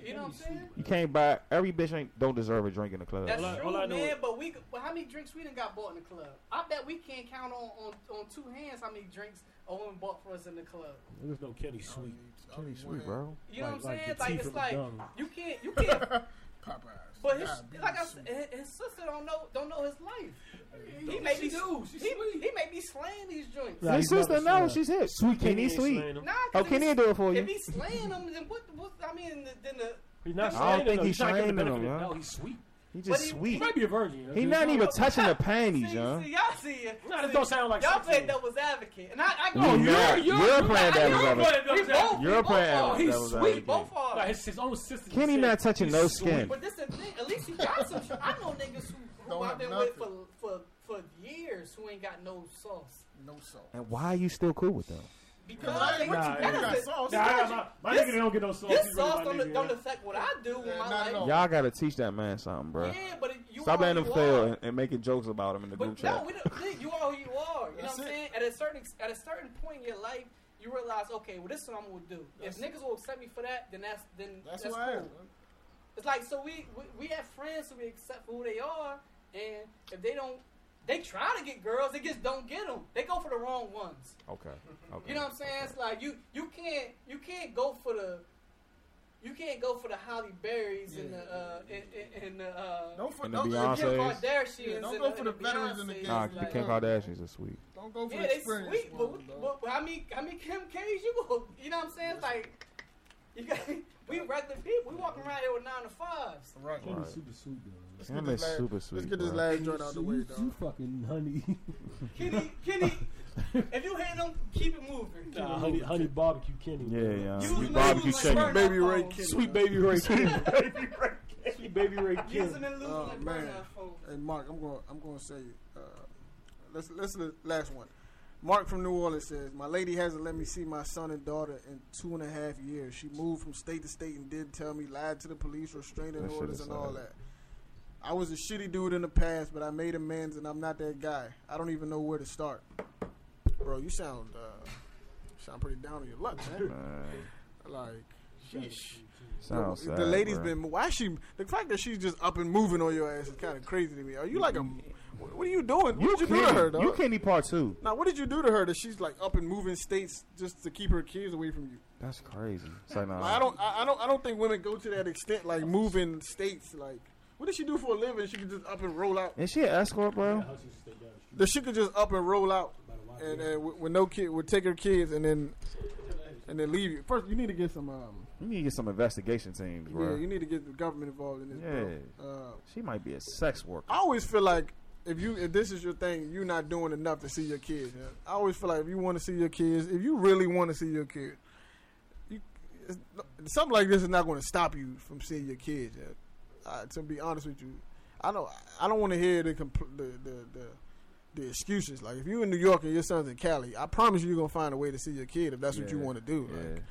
[SPEAKER 5] You know what I'm saying?
[SPEAKER 2] You can't buy every bitch ain't don't deserve a drink in the club.
[SPEAKER 5] That's
[SPEAKER 3] All I-
[SPEAKER 5] true,
[SPEAKER 3] I know
[SPEAKER 5] man.
[SPEAKER 3] is-
[SPEAKER 5] But we, but how many drinks we done got bought in the club? I bet we can't count on on, on two hands how many drinks a woman bought for us in the club.
[SPEAKER 3] There's no Kenny oh, sweet.
[SPEAKER 2] Kenny sweet, bro.
[SPEAKER 5] You know
[SPEAKER 3] Like-
[SPEAKER 5] what I'm saying?
[SPEAKER 3] the
[SPEAKER 5] Like, it's like
[SPEAKER 3] dung.
[SPEAKER 5] you can't you can't
[SPEAKER 1] Popeyes.
[SPEAKER 5] But his,
[SPEAKER 1] Diabetes
[SPEAKER 5] like I
[SPEAKER 1] soup.
[SPEAKER 5] said, his, his sister don't know don't know his life. He may be he, he may be slaying these joints.
[SPEAKER 3] Nah,
[SPEAKER 2] His
[SPEAKER 3] he's never
[SPEAKER 2] sister
[SPEAKER 3] slaying.
[SPEAKER 2] knows she's hip.
[SPEAKER 3] Sweet
[SPEAKER 2] Kenny
[SPEAKER 3] ain't
[SPEAKER 2] sweet.
[SPEAKER 3] slaying him.
[SPEAKER 5] Nah,
[SPEAKER 2] Oh,
[SPEAKER 5] 'cause
[SPEAKER 2] Kenny do it for you.
[SPEAKER 5] If
[SPEAKER 2] you.
[SPEAKER 5] he's slaying them, then what? what I mean, then the
[SPEAKER 3] He's not
[SPEAKER 2] I don't
[SPEAKER 3] slaying
[SPEAKER 2] think he's
[SPEAKER 3] trying to get the
[SPEAKER 2] slaying him,
[SPEAKER 3] benefit.
[SPEAKER 2] yeah.
[SPEAKER 3] No, he's sweet.
[SPEAKER 2] He just
[SPEAKER 5] he-
[SPEAKER 3] He might be a virgin. you?
[SPEAKER 2] He not even touching the
[SPEAKER 5] see,
[SPEAKER 2] panties, huh?
[SPEAKER 5] see, y'all see it.
[SPEAKER 3] Nah, this don't sound like
[SPEAKER 5] y'all
[SPEAKER 3] sex
[SPEAKER 5] play
[SPEAKER 3] to
[SPEAKER 5] devil's advocate, and I, I
[SPEAKER 2] You
[SPEAKER 5] go.
[SPEAKER 2] not. You're playing devil's
[SPEAKER 5] I-
[SPEAKER 2] advocate.
[SPEAKER 5] We both.
[SPEAKER 2] You're
[SPEAKER 5] we
[SPEAKER 2] playing
[SPEAKER 5] both are.
[SPEAKER 3] He's sweet.
[SPEAKER 5] Both are.
[SPEAKER 3] Nah, his, his own sister.
[SPEAKER 2] Kenny
[SPEAKER 3] said
[SPEAKER 2] not touching no
[SPEAKER 3] sweet.
[SPEAKER 2] skin.
[SPEAKER 5] But this the thing. At least he got some. I know niggas who, who I've
[SPEAKER 1] have
[SPEAKER 5] been with for, for for years who ain't got no sauce.
[SPEAKER 1] No salt.
[SPEAKER 2] And why are you still cool with them?
[SPEAKER 5] Because
[SPEAKER 1] I ain't with
[SPEAKER 3] Nah,
[SPEAKER 1] you,
[SPEAKER 5] nah,
[SPEAKER 1] got sauce.
[SPEAKER 3] Nah, I got my, my
[SPEAKER 5] this,
[SPEAKER 3] nigga don't get no sauce.
[SPEAKER 5] This sauce don't,
[SPEAKER 3] nigga,
[SPEAKER 5] don't affect what I do
[SPEAKER 1] yeah, in my
[SPEAKER 5] life.
[SPEAKER 2] Y'all gotta teach that man something, bro.
[SPEAKER 5] Yeah, but it, you
[SPEAKER 2] Stop
[SPEAKER 5] are
[SPEAKER 2] letting him
[SPEAKER 5] who
[SPEAKER 2] fail and, and making jokes about him in the group
[SPEAKER 5] But no,
[SPEAKER 2] chat.
[SPEAKER 5] we don't, you are who you are. You know
[SPEAKER 1] That's
[SPEAKER 5] what I'm saying? At a certain at a certain point in your life, you realize, okay, well, this is what I'm gonna do.
[SPEAKER 1] That's
[SPEAKER 5] if niggas will accept me for that, then that's then
[SPEAKER 1] That's,
[SPEAKER 5] that's,
[SPEAKER 1] who I am.
[SPEAKER 5] cool. It's like so we, we we have friends who we accept for who they are, and if they don't, they try to get girls, they just don't get them. They go for the wrong ones.
[SPEAKER 2] Okay. Okay.
[SPEAKER 5] You know what I'm saying? It's like you you can't you can't go for the you can't go for the Halle Berrys and the uh and, and, and the uh
[SPEAKER 1] Don't for
[SPEAKER 2] And the
[SPEAKER 1] don't,
[SPEAKER 2] Beyonce.
[SPEAKER 5] Kim
[SPEAKER 2] Beyonces.
[SPEAKER 5] Kardashians
[SPEAKER 1] Yeah, don't
[SPEAKER 5] and
[SPEAKER 1] go
[SPEAKER 5] the,
[SPEAKER 1] for the
[SPEAKER 5] and
[SPEAKER 1] veterans and the
[SPEAKER 5] Beyonces,
[SPEAKER 1] kids.
[SPEAKER 2] Nah,
[SPEAKER 5] like,
[SPEAKER 2] Kim Kardashians is sweet.
[SPEAKER 1] don't go for
[SPEAKER 5] yeah,
[SPEAKER 1] the
[SPEAKER 5] they
[SPEAKER 1] experience.
[SPEAKER 5] sweet, but,
[SPEAKER 1] ones, dog.
[SPEAKER 5] but, but how many how many Kim K's you go? You know what I'm saying? It's like you got we regular people. We walking around here with nine to fives.
[SPEAKER 1] right.
[SPEAKER 3] Kenny's
[SPEAKER 2] Right.
[SPEAKER 3] super sweet though.
[SPEAKER 1] Let's
[SPEAKER 2] Him
[SPEAKER 1] get
[SPEAKER 2] is
[SPEAKER 1] this last-
[SPEAKER 2] super sweet.
[SPEAKER 1] Let's get this
[SPEAKER 2] bro.
[SPEAKER 1] last joint out the way,
[SPEAKER 3] You, you
[SPEAKER 1] dog.
[SPEAKER 3] fucking honey.
[SPEAKER 5] Kenny, Kenny, if you hit them, keep it moving.
[SPEAKER 3] Nah, honey, honey barbecue Kenny.
[SPEAKER 2] Yeah, yeah.
[SPEAKER 5] Use
[SPEAKER 2] You barbecue
[SPEAKER 5] like
[SPEAKER 2] chicken.
[SPEAKER 1] Baby Ray. Kenny.
[SPEAKER 3] Sweet baby Ray Kenny. Sweet baby Ray
[SPEAKER 5] Use
[SPEAKER 3] Kenny.
[SPEAKER 5] them and lose
[SPEAKER 1] Oh, man.
[SPEAKER 5] burn.
[SPEAKER 1] Hey Mark, I'm going. I'm going to say. Uh, let's let's the last one. Mark from New Orleans says, "My lady hasn't let me see my son and daughter in two and a half years. She moved from state to state and did tell me, lied to the police, restraining orders, and all
[SPEAKER 2] sad.
[SPEAKER 1] that. I was a shitty dude in the past, but I made amends, and I'm not that guy. I don't even know where to start, bro. You sound uh, sound pretty down on your luck, man.
[SPEAKER 2] Man,
[SPEAKER 1] Like, sheesh.
[SPEAKER 2] sounds
[SPEAKER 1] the
[SPEAKER 2] sad,
[SPEAKER 1] lady's
[SPEAKER 2] bro.
[SPEAKER 1] been. Why she? The fact that she's just up and moving on your ass is kind of crazy to me. Are you like a? What are you doing? What
[SPEAKER 2] You
[SPEAKER 1] did you do to her, dog?
[SPEAKER 2] You Kenny part two.
[SPEAKER 1] Now, what did you do to her that she's like up and moving states just to keep her kids away from you?
[SPEAKER 2] That's crazy. It's like, nah.
[SPEAKER 1] Like, I don't, I, I don't, I don't think women go to that extent, like moving states. Like, what did she do for a living? She could just up and roll out.
[SPEAKER 2] Is she an escort, bro?
[SPEAKER 3] House used to stay down the street
[SPEAKER 1] That she could just up and roll out,
[SPEAKER 3] by the
[SPEAKER 1] and
[SPEAKER 3] Y.
[SPEAKER 1] uh, with, with no kid, would take her kids and then, and then leave you. First, you need to get some. Um,
[SPEAKER 2] You need to get some investigation teams, bro.
[SPEAKER 1] yeah, you need to get the government involved in this. Bro. Uh,
[SPEAKER 2] She might be a sex worker.
[SPEAKER 1] I always feel like if you if this is your thing, you're not doing enough to see your kids. yeah. I always feel like if you want to see your kids, if you really want to see your kids, you something like this is not going to stop you from seeing your kids. Yeah. Uh, to be honest with you, I don't I don't want to hear the, compl- the the the the excuses. Like if you're in New York and your son's in Cali, I promise you you're gonna find a way to see your kid if that's what you want to do.
[SPEAKER 2] Yeah.
[SPEAKER 1] Like,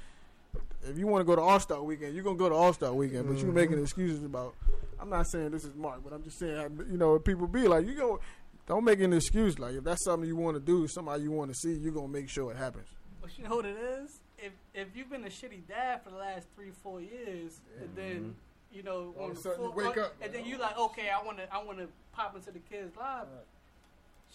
[SPEAKER 1] if you want to go to All Star Weekend, you're gonna go to All Star Weekend. But
[SPEAKER 2] Mm-hmm.
[SPEAKER 1] you're making excuses about. I'm not saying this is Mark, but I'm just saying, you know, people be like, you go, don't make an excuse. Like if that's something you want to do, somebody you want to see, you're gonna make sure it happens.
[SPEAKER 5] But you know what it is? If if you've been a shitty dad for the last three four years, and then you know,
[SPEAKER 1] All
[SPEAKER 5] on
[SPEAKER 1] of
[SPEAKER 5] the
[SPEAKER 1] sudden you wake up,
[SPEAKER 5] and then you like, okay, I want to I want to pop into the kid's life.
[SPEAKER 1] Right.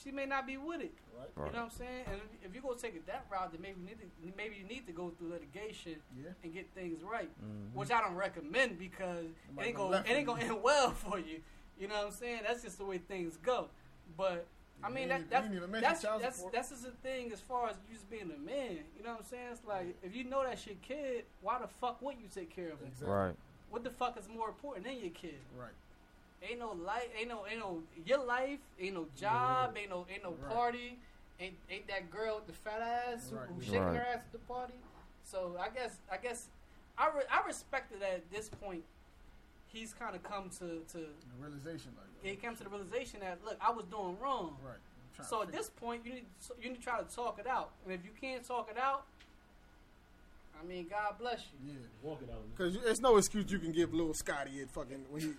[SPEAKER 5] She may not be with it.
[SPEAKER 2] Right.
[SPEAKER 5] You know what I'm saying? And if, if you're gonna take it that route, then maybe you need to maybe you need to go through litigation
[SPEAKER 1] Yeah.
[SPEAKER 5] and get things right,
[SPEAKER 2] Mhm.
[SPEAKER 5] which I don't recommend because it
[SPEAKER 1] might
[SPEAKER 5] ain't gonna it ain't gonna end well for you. You know what I'm saying? That's just the way things go. But I mean that, that's
[SPEAKER 1] you ain't even mention
[SPEAKER 5] that's that's that's just the thing as far as you just being a man. You know what I'm saying? It's like if you know that's your kid, why the fuck wouldn't you take care of him?
[SPEAKER 1] Exactly.
[SPEAKER 2] Right.
[SPEAKER 5] What the fuck is more important than your kid?
[SPEAKER 1] Right.
[SPEAKER 5] Ain't no life, ain't no, ain't no your life, ain't no job, ain't no, ain't no
[SPEAKER 1] Right.
[SPEAKER 5] party, ain't ain't that girl with the fat ass who,
[SPEAKER 1] Right.
[SPEAKER 5] who shaking
[SPEAKER 2] Right.
[SPEAKER 5] her ass at the party. So I guess I guess I re- I respected that at this point. He's kind of come to to
[SPEAKER 1] The realization, like
[SPEAKER 5] he came to the realization that look, I was doing wrong.
[SPEAKER 1] right.
[SPEAKER 5] So at
[SPEAKER 1] figure-
[SPEAKER 5] this point, you need you need to try to talk it out, and if you can't talk it out, I mean, God bless you.
[SPEAKER 1] yeah.
[SPEAKER 3] Walk it out.
[SPEAKER 1] Because there's no excuse you can give little Scotty at fucking when he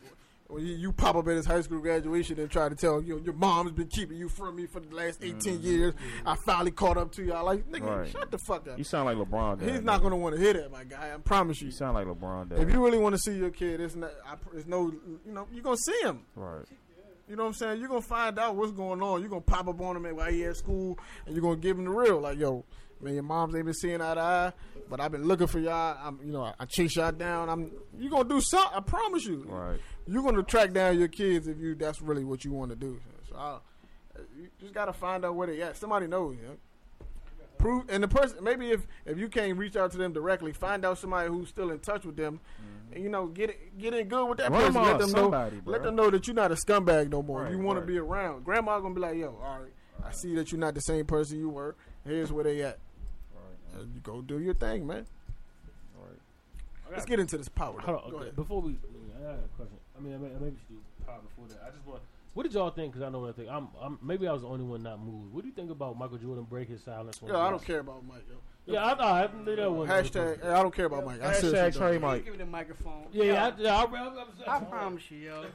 [SPEAKER 1] when you, you pop up at his high school graduation and try to tell you know, your mom's been keeping you from me for the last 18 mm-hmm. years. I finally caught up to you. I like nigga,
[SPEAKER 2] Right.
[SPEAKER 1] shut the fuck up.
[SPEAKER 2] You sound like LeBron.
[SPEAKER 1] He's not gonna want to hear that, my guy. I promise you.
[SPEAKER 2] You sound like LeBron. Dad.
[SPEAKER 1] If you really want to see your kid, it's not. I, it's no. You know, you're gonna see him.
[SPEAKER 2] right.
[SPEAKER 1] You know what I'm saying? You're gonna find out what's going on. You're gonna pop up on him while he at school, and you're gonna give him the real. Like, yo, Man, your moms ain't been seeing eye to eye, but I've been looking for y'all. I'm, you know, I, I chase y'all down. I'm, you gonna do something. I promise you.
[SPEAKER 2] Right.
[SPEAKER 1] You're gonna track down your kids if you. That's really what you want to do. So I, you just gotta find out where they at. Somebody knows. You know? Prove and the person maybe if if you can't reach out to them directly, find out somebody who's still in touch with them. And, you know, get it, get in good with that person. Let them know.
[SPEAKER 2] bro.
[SPEAKER 1] Let them know that you're not a scumbag no more.
[SPEAKER 2] Right,
[SPEAKER 1] you want
[SPEAKER 2] right.
[SPEAKER 1] to be around. Grandma gonna be like, yo, all right, I see that you're not the same person you were. Here's where they at.
[SPEAKER 2] Right.
[SPEAKER 1] Uh, you go do your thing, man.
[SPEAKER 2] Right.
[SPEAKER 1] Let's get into this power.
[SPEAKER 3] Hold
[SPEAKER 1] though.
[SPEAKER 3] on,
[SPEAKER 1] Go
[SPEAKER 3] okay.
[SPEAKER 1] ahead.
[SPEAKER 3] Before we, I got a question. I mean, I may- maybe we should do power before that. I just want. What did y'all think? Because I know what I think. I'm, I'm. Maybe I was the only one not moved. What do you think about Michael Jordan break his silence? when
[SPEAKER 1] Yo,
[SPEAKER 3] he
[SPEAKER 1] I don't care about Mike. Yo.
[SPEAKER 3] Yeah, I, I, I knew that was
[SPEAKER 1] Hashtag. I don't care about Mike. I seriously
[SPEAKER 2] Hashtag
[SPEAKER 1] don't.
[SPEAKER 2] Trey Mike.
[SPEAKER 5] give me the microphone.
[SPEAKER 3] Yeah, yeah.
[SPEAKER 5] Yo,
[SPEAKER 3] I, I, I, I,
[SPEAKER 5] I promise you, yo.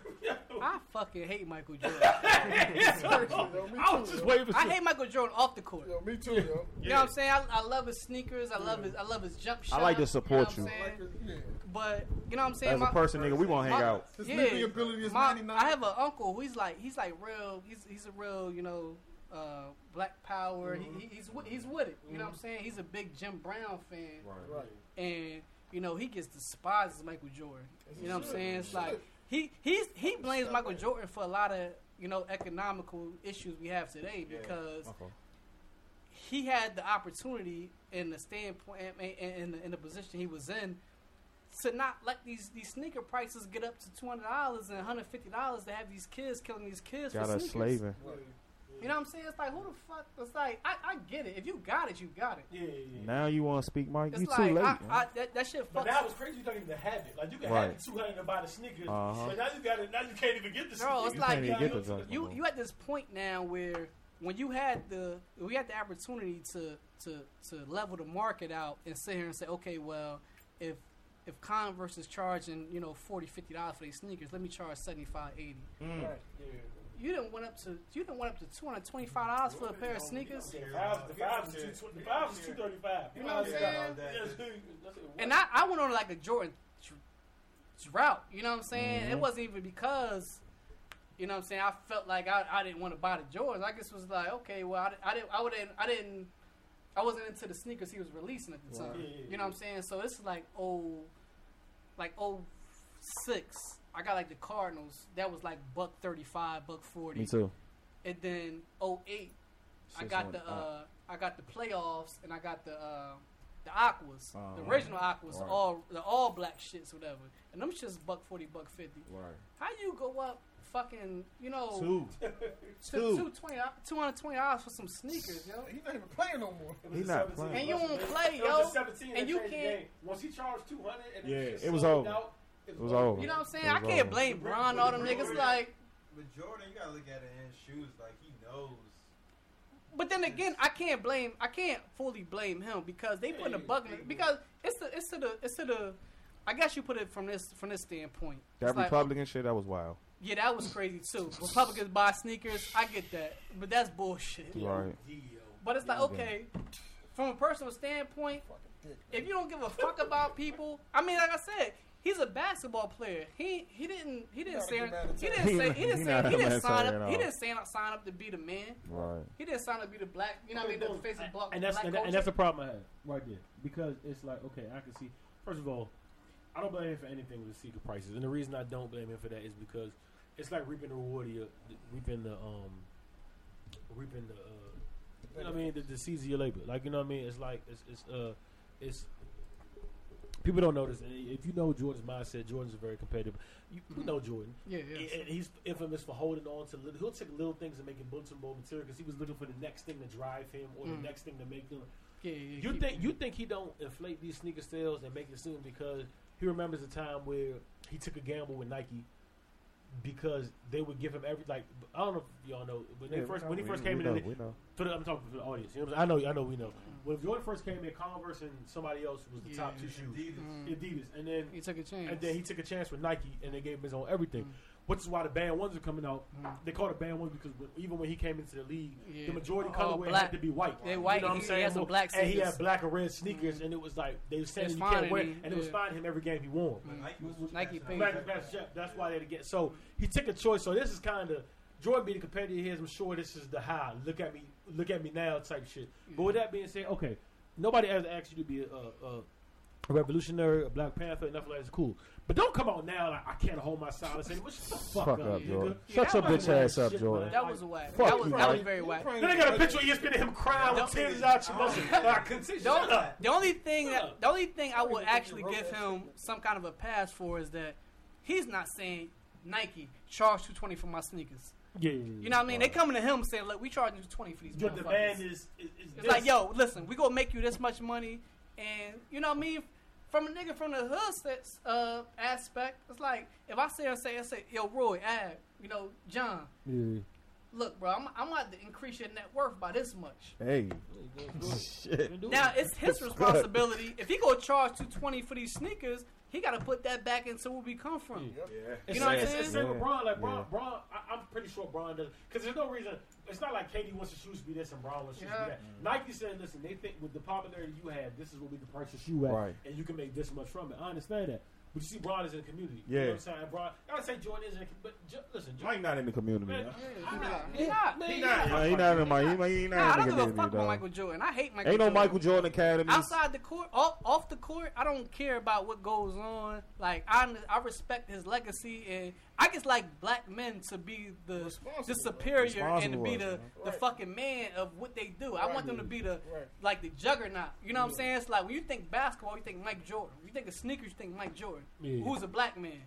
[SPEAKER 5] I fucking hate Michael Jordan.
[SPEAKER 3] I was just waiting for.
[SPEAKER 5] I hate Michael Jordan off the court.
[SPEAKER 1] Yo, me too, yo.
[SPEAKER 5] You know what I'm saying? I, I love his sneakers. I love his. I love his jump shot.
[SPEAKER 2] I like to support
[SPEAKER 5] you. know
[SPEAKER 2] you.
[SPEAKER 5] what I'm saying? But you know what I'm saying?
[SPEAKER 2] As a
[SPEAKER 5] My-
[SPEAKER 2] person, nigga, we won't hang
[SPEAKER 5] my-
[SPEAKER 2] out.
[SPEAKER 1] His
[SPEAKER 5] Yeah,
[SPEAKER 1] ability is
[SPEAKER 5] my-
[SPEAKER 1] 99.
[SPEAKER 5] I have an uncle. who He's like he's like real. He's he's a real you know uh, black power. He, he, he's he's with it. You know what I'm saying? He's a big Jim Brown fan,
[SPEAKER 1] Right.
[SPEAKER 5] and you know he gets despised as Michael Jordan. You know what I'm saying? It's like he he's he blames Michael Jordan for a lot of you know economical issues we have today because
[SPEAKER 2] My fault.
[SPEAKER 5] he had the opportunity in the standpoint in, in, the, in the position he was in to not let these these sneaker prices get up to two hundred dollars and one hundred fifty dollars to have these kids killing these kids
[SPEAKER 2] Got
[SPEAKER 5] for
[SPEAKER 2] us
[SPEAKER 5] sneakers.
[SPEAKER 2] slaving.
[SPEAKER 5] You know what I'm saying? It's like who the fuck? It's like I, I get it. If you got it, you got it.
[SPEAKER 3] Yeah, yeah. yeah.
[SPEAKER 2] Now you want to speak, Mike?
[SPEAKER 5] It's
[SPEAKER 2] You
[SPEAKER 5] like
[SPEAKER 2] too late.
[SPEAKER 5] I. I, that, that shit
[SPEAKER 9] But
[SPEAKER 5] fucks.
[SPEAKER 9] now it's crazy you don't even have it. Like you can
[SPEAKER 2] Right.
[SPEAKER 9] have two hundred to buy the sneakers,
[SPEAKER 2] Uh-huh.
[SPEAKER 9] but now you got it. Now you can't even get the
[SPEAKER 5] Bro,
[SPEAKER 9] sneakers.
[SPEAKER 5] it's like
[SPEAKER 2] can't even get the
[SPEAKER 5] you you at this point now where when you had the we had the opportunity to to to level the market out and sit here and say, okay, well, if if Converse is charging you know 40 50 dollars for these sneakers, let me charge 75 80
[SPEAKER 9] Mm.
[SPEAKER 5] You didn't went up to you didn't went up to 225 dollars for a pair of sneakers.
[SPEAKER 9] The fives, the fives is two, the fives is two thirty five.
[SPEAKER 5] You know what I'm saying? And I, I went on like a Jordan tr- route. You know what I'm saying?
[SPEAKER 2] Mm-hmm.
[SPEAKER 5] It wasn't even because, you know what I'm saying. I felt like I, I didn't want to buy the Jordans. I just was like, okay, well, I, I didn't, I wouldn't, I didn't, I wasn't into the sneakers he was releasing at the time.
[SPEAKER 9] Yeah, yeah,
[SPEAKER 5] You know what I'm saying? So it's like oh, like oh six. I got like the Cardinals. That was like buck thirty five, buck forty.
[SPEAKER 2] Me too.
[SPEAKER 5] And then oh eight, I got the
[SPEAKER 2] uh,
[SPEAKER 5] uh, I got the playoffs, and I got the uh, the aquas, the
[SPEAKER 2] Uh-huh.
[SPEAKER 5] original aquas,
[SPEAKER 2] Right.
[SPEAKER 5] all the all black shits, whatever. And them shits buck forty, buck fifty.
[SPEAKER 2] Right.
[SPEAKER 5] How you go up fucking you know
[SPEAKER 3] Two.
[SPEAKER 5] to
[SPEAKER 3] two.
[SPEAKER 5] two twenty two hundred twenty dollars for some sneakers, yo?
[SPEAKER 1] He's not even playing no more.
[SPEAKER 2] He not playing.
[SPEAKER 5] And you won't play,
[SPEAKER 9] It was
[SPEAKER 5] yo.
[SPEAKER 9] 17
[SPEAKER 5] And you
[SPEAKER 9] changed the
[SPEAKER 5] can't-
[SPEAKER 9] game. Once he charged two hundred, and
[SPEAKER 2] Yeah,
[SPEAKER 9] it,
[SPEAKER 2] was over.
[SPEAKER 9] Out,
[SPEAKER 2] It was over.
[SPEAKER 5] You know what I'm saying? I can't
[SPEAKER 2] over.
[SPEAKER 5] blame Bron all them niggas. Like,
[SPEAKER 6] But Jordan, you gotta look at it in shoes. Like he knows.
[SPEAKER 5] but then again, I can't blame. I can't fully blame him because they put a bug in it. Because it's the it's to the it's to the. I guess you put it from this from this standpoint.
[SPEAKER 2] That
[SPEAKER 5] It's like,
[SPEAKER 2] Republican shit, that was wild.
[SPEAKER 5] Yeah, that was crazy too. Republicans buy sneakers. I get that, but that's bullshit.
[SPEAKER 2] Right.
[SPEAKER 5] But it's like okay, from a personal standpoint, if you don't give a fuck about people, I mean, like I said, he's a basketball player. He he didn't he didn't say he didn't say he didn't say he didn't sign up he didn't sign up sign up to be the man.
[SPEAKER 2] Right.
[SPEAKER 5] He didn't sign up to be the black. You know what I mean? The face of black,
[SPEAKER 3] and that's
[SPEAKER 5] black
[SPEAKER 3] and, that- and that's the problem I have right there because it's like okay, I can see. First of all, I don't blame him for anything with the secret prices, and the reason I don't blame him for that is because it's like reaping the reward of your, reaping the um, reaping the. Uh, you know what I mean? The, the seeds of your labor. Like you know what I mean? It's like it's it's uh it's. People don't know this, if you know Jordan's mindset, Jordan's very competitive. You, you know Jordan.
[SPEAKER 5] yeah, yeah.
[SPEAKER 3] And he's infamous for holding on to little. He'll take little things and make it bulletin board material because he was looking for the next thing to drive him or
[SPEAKER 5] Mm.
[SPEAKER 3] the next thing to make him.
[SPEAKER 5] yeah, yeah,
[SPEAKER 3] You think you think he don't inflate these sneaker sales and make it seem because he remembers a time where he took a gamble with Nike because they would give him every like I don't know if y'all know when they
[SPEAKER 2] Yeah, we
[SPEAKER 3] first
[SPEAKER 2] know,
[SPEAKER 3] when he first
[SPEAKER 2] we
[SPEAKER 3] came in
[SPEAKER 2] know,
[SPEAKER 3] the,
[SPEAKER 2] we know.
[SPEAKER 3] for the, I'm talking for the audience. You know what I'm? I know I know we know when Jordan first came in Converse and somebody else was the top two
[SPEAKER 5] Yeah.
[SPEAKER 3] shoes
[SPEAKER 6] Adidas.
[SPEAKER 3] Adidas and then
[SPEAKER 5] He took a chance.
[SPEAKER 3] and then he took a chance with Nike, and they gave him his own everything.
[SPEAKER 5] Mm.
[SPEAKER 3] Which is why the band ones are coming out.
[SPEAKER 5] Mm.
[SPEAKER 3] They call it band ones because when, even when he came into the league,
[SPEAKER 5] Yeah.
[SPEAKER 3] the majority
[SPEAKER 5] All
[SPEAKER 3] colorway
[SPEAKER 5] black.
[SPEAKER 3] had to be white.
[SPEAKER 5] They white.
[SPEAKER 3] You
[SPEAKER 5] white,
[SPEAKER 3] know what I'm
[SPEAKER 5] he- he
[SPEAKER 3] saying?
[SPEAKER 5] had some
[SPEAKER 3] Well,
[SPEAKER 5] black
[SPEAKER 3] and he had black or red sneakers, and it was like they were saying
[SPEAKER 5] It's
[SPEAKER 3] you can't wear,
[SPEAKER 5] and he-
[SPEAKER 3] and it was
[SPEAKER 5] yeah.
[SPEAKER 3] fine him every game he won.
[SPEAKER 5] Mm.
[SPEAKER 6] Nike was
[SPEAKER 5] Nike
[SPEAKER 6] passing
[SPEAKER 5] paid
[SPEAKER 6] out.
[SPEAKER 5] for
[SPEAKER 3] that's, that's why they get so he took a choice. So this is kind of Jordan being a competitor here. I'm sure this is the high. Look at me, look at me now type shit. But with that being said, okay, nobody ever asked you to be a, a, a revolutionary, a Black Panther, nothing like that's cool. But don't come out now like I can't hold my silence anymore. Shut the fuck,
[SPEAKER 2] Fuck
[SPEAKER 3] up,
[SPEAKER 2] up. Jordan.
[SPEAKER 5] Yeah,
[SPEAKER 2] Shut
[SPEAKER 5] that
[SPEAKER 2] your bitch ass
[SPEAKER 3] whack
[SPEAKER 2] up, Jordan.
[SPEAKER 5] That was whack.
[SPEAKER 2] Fuck
[SPEAKER 5] That
[SPEAKER 2] you,
[SPEAKER 5] was that
[SPEAKER 2] Frank.
[SPEAKER 5] was very whack.
[SPEAKER 3] Then they got a picture of ESPN of him crying with
[SPEAKER 5] Don't-
[SPEAKER 3] tears out your muscle.
[SPEAKER 5] The only,
[SPEAKER 3] up.
[SPEAKER 5] the only thing that the only thing I would actually give him some kind of a pass for is that he's not saying Nike charge two twenty for my sneakers.
[SPEAKER 3] Yeah, yeah, yeah.
[SPEAKER 5] You know what I mean? They coming to him saying, "Look, we charging you twenty for these."
[SPEAKER 3] Your
[SPEAKER 5] motherfuckers."
[SPEAKER 3] demand is, is, is
[SPEAKER 5] It's
[SPEAKER 3] this.
[SPEAKER 5] like, yo, listen, we gonna make you this much money, and you know what I mean. From a nigga from the hood sets, uh, aspect, it's like if I say and say, I say, yo, Roy, Ab, you know, John,
[SPEAKER 3] Yeah.
[SPEAKER 5] look, bro, I'm, I'm about to increase your net worth by this much.
[SPEAKER 2] Hey.
[SPEAKER 5] Now it's his responsibility. If he go charge two twenty for these sneakers, he got to put that back into where we come from.
[SPEAKER 8] Yeah.
[SPEAKER 3] It's
[SPEAKER 5] You know what I'm saying?
[SPEAKER 3] it's same with
[SPEAKER 2] Yeah.
[SPEAKER 3] Bron. Like Bron,
[SPEAKER 2] Yeah.
[SPEAKER 3] Bron I, I'm pretty sure Bron does because there's no reason. It's not like KD wants your shoes to be this and Bron wants your shoes to be
[SPEAKER 5] Yeah.
[SPEAKER 3] that. Nike said, "Listen, they think with the popularity you have, this is what we can purchase you at,
[SPEAKER 2] Right.
[SPEAKER 3] and you can make this much from it." I understand that, but you see, Bron is in the community.
[SPEAKER 2] Yeah.
[SPEAKER 3] you know what I'm saying. Bron, I would say Jordan is in, the, but jo- listen, Jordan,
[SPEAKER 2] Mike not in the community.
[SPEAKER 3] Man,
[SPEAKER 2] man.
[SPEAKER 5] He not. He not.
[SPEAKER 3] Man,
[SPEAKER 5] He
[SPEAKER 3] he
[SPEAKER 5] not.
[SPEAKER 2] Nah, he not in my. He, he not
[SPEAKER 5] Nah, I don't give a fuck about. Michael Jordan. I hate Michael.
[SPEAKER 2] Ain't no Michael Jordan Academies.
[SPEAKER 5] Outside the court, off, off the court, I don't care about what goes on. Like I, I respect his legacy, and I just like black men to be the
[SPEAKER 1] Responsible,
[SPEAKER 5] the superior and to be the
[SPEAKER 2] man.
[SPEAKER 5] the
[SPEAKER 1] Right.
[SPEAKER 5] fucking man of what they do. I want them to be the
[SPEAKER 1] Right.
[SPEAKER 5] like the juggernaut. You know what I'm saying? It's like when you think basketball, you think Mike Jordan. When you think of sneakers, you think Mike Jordan.
[SPEAKER 3] Yeah.
[SPEAKER 5] Who's a black man?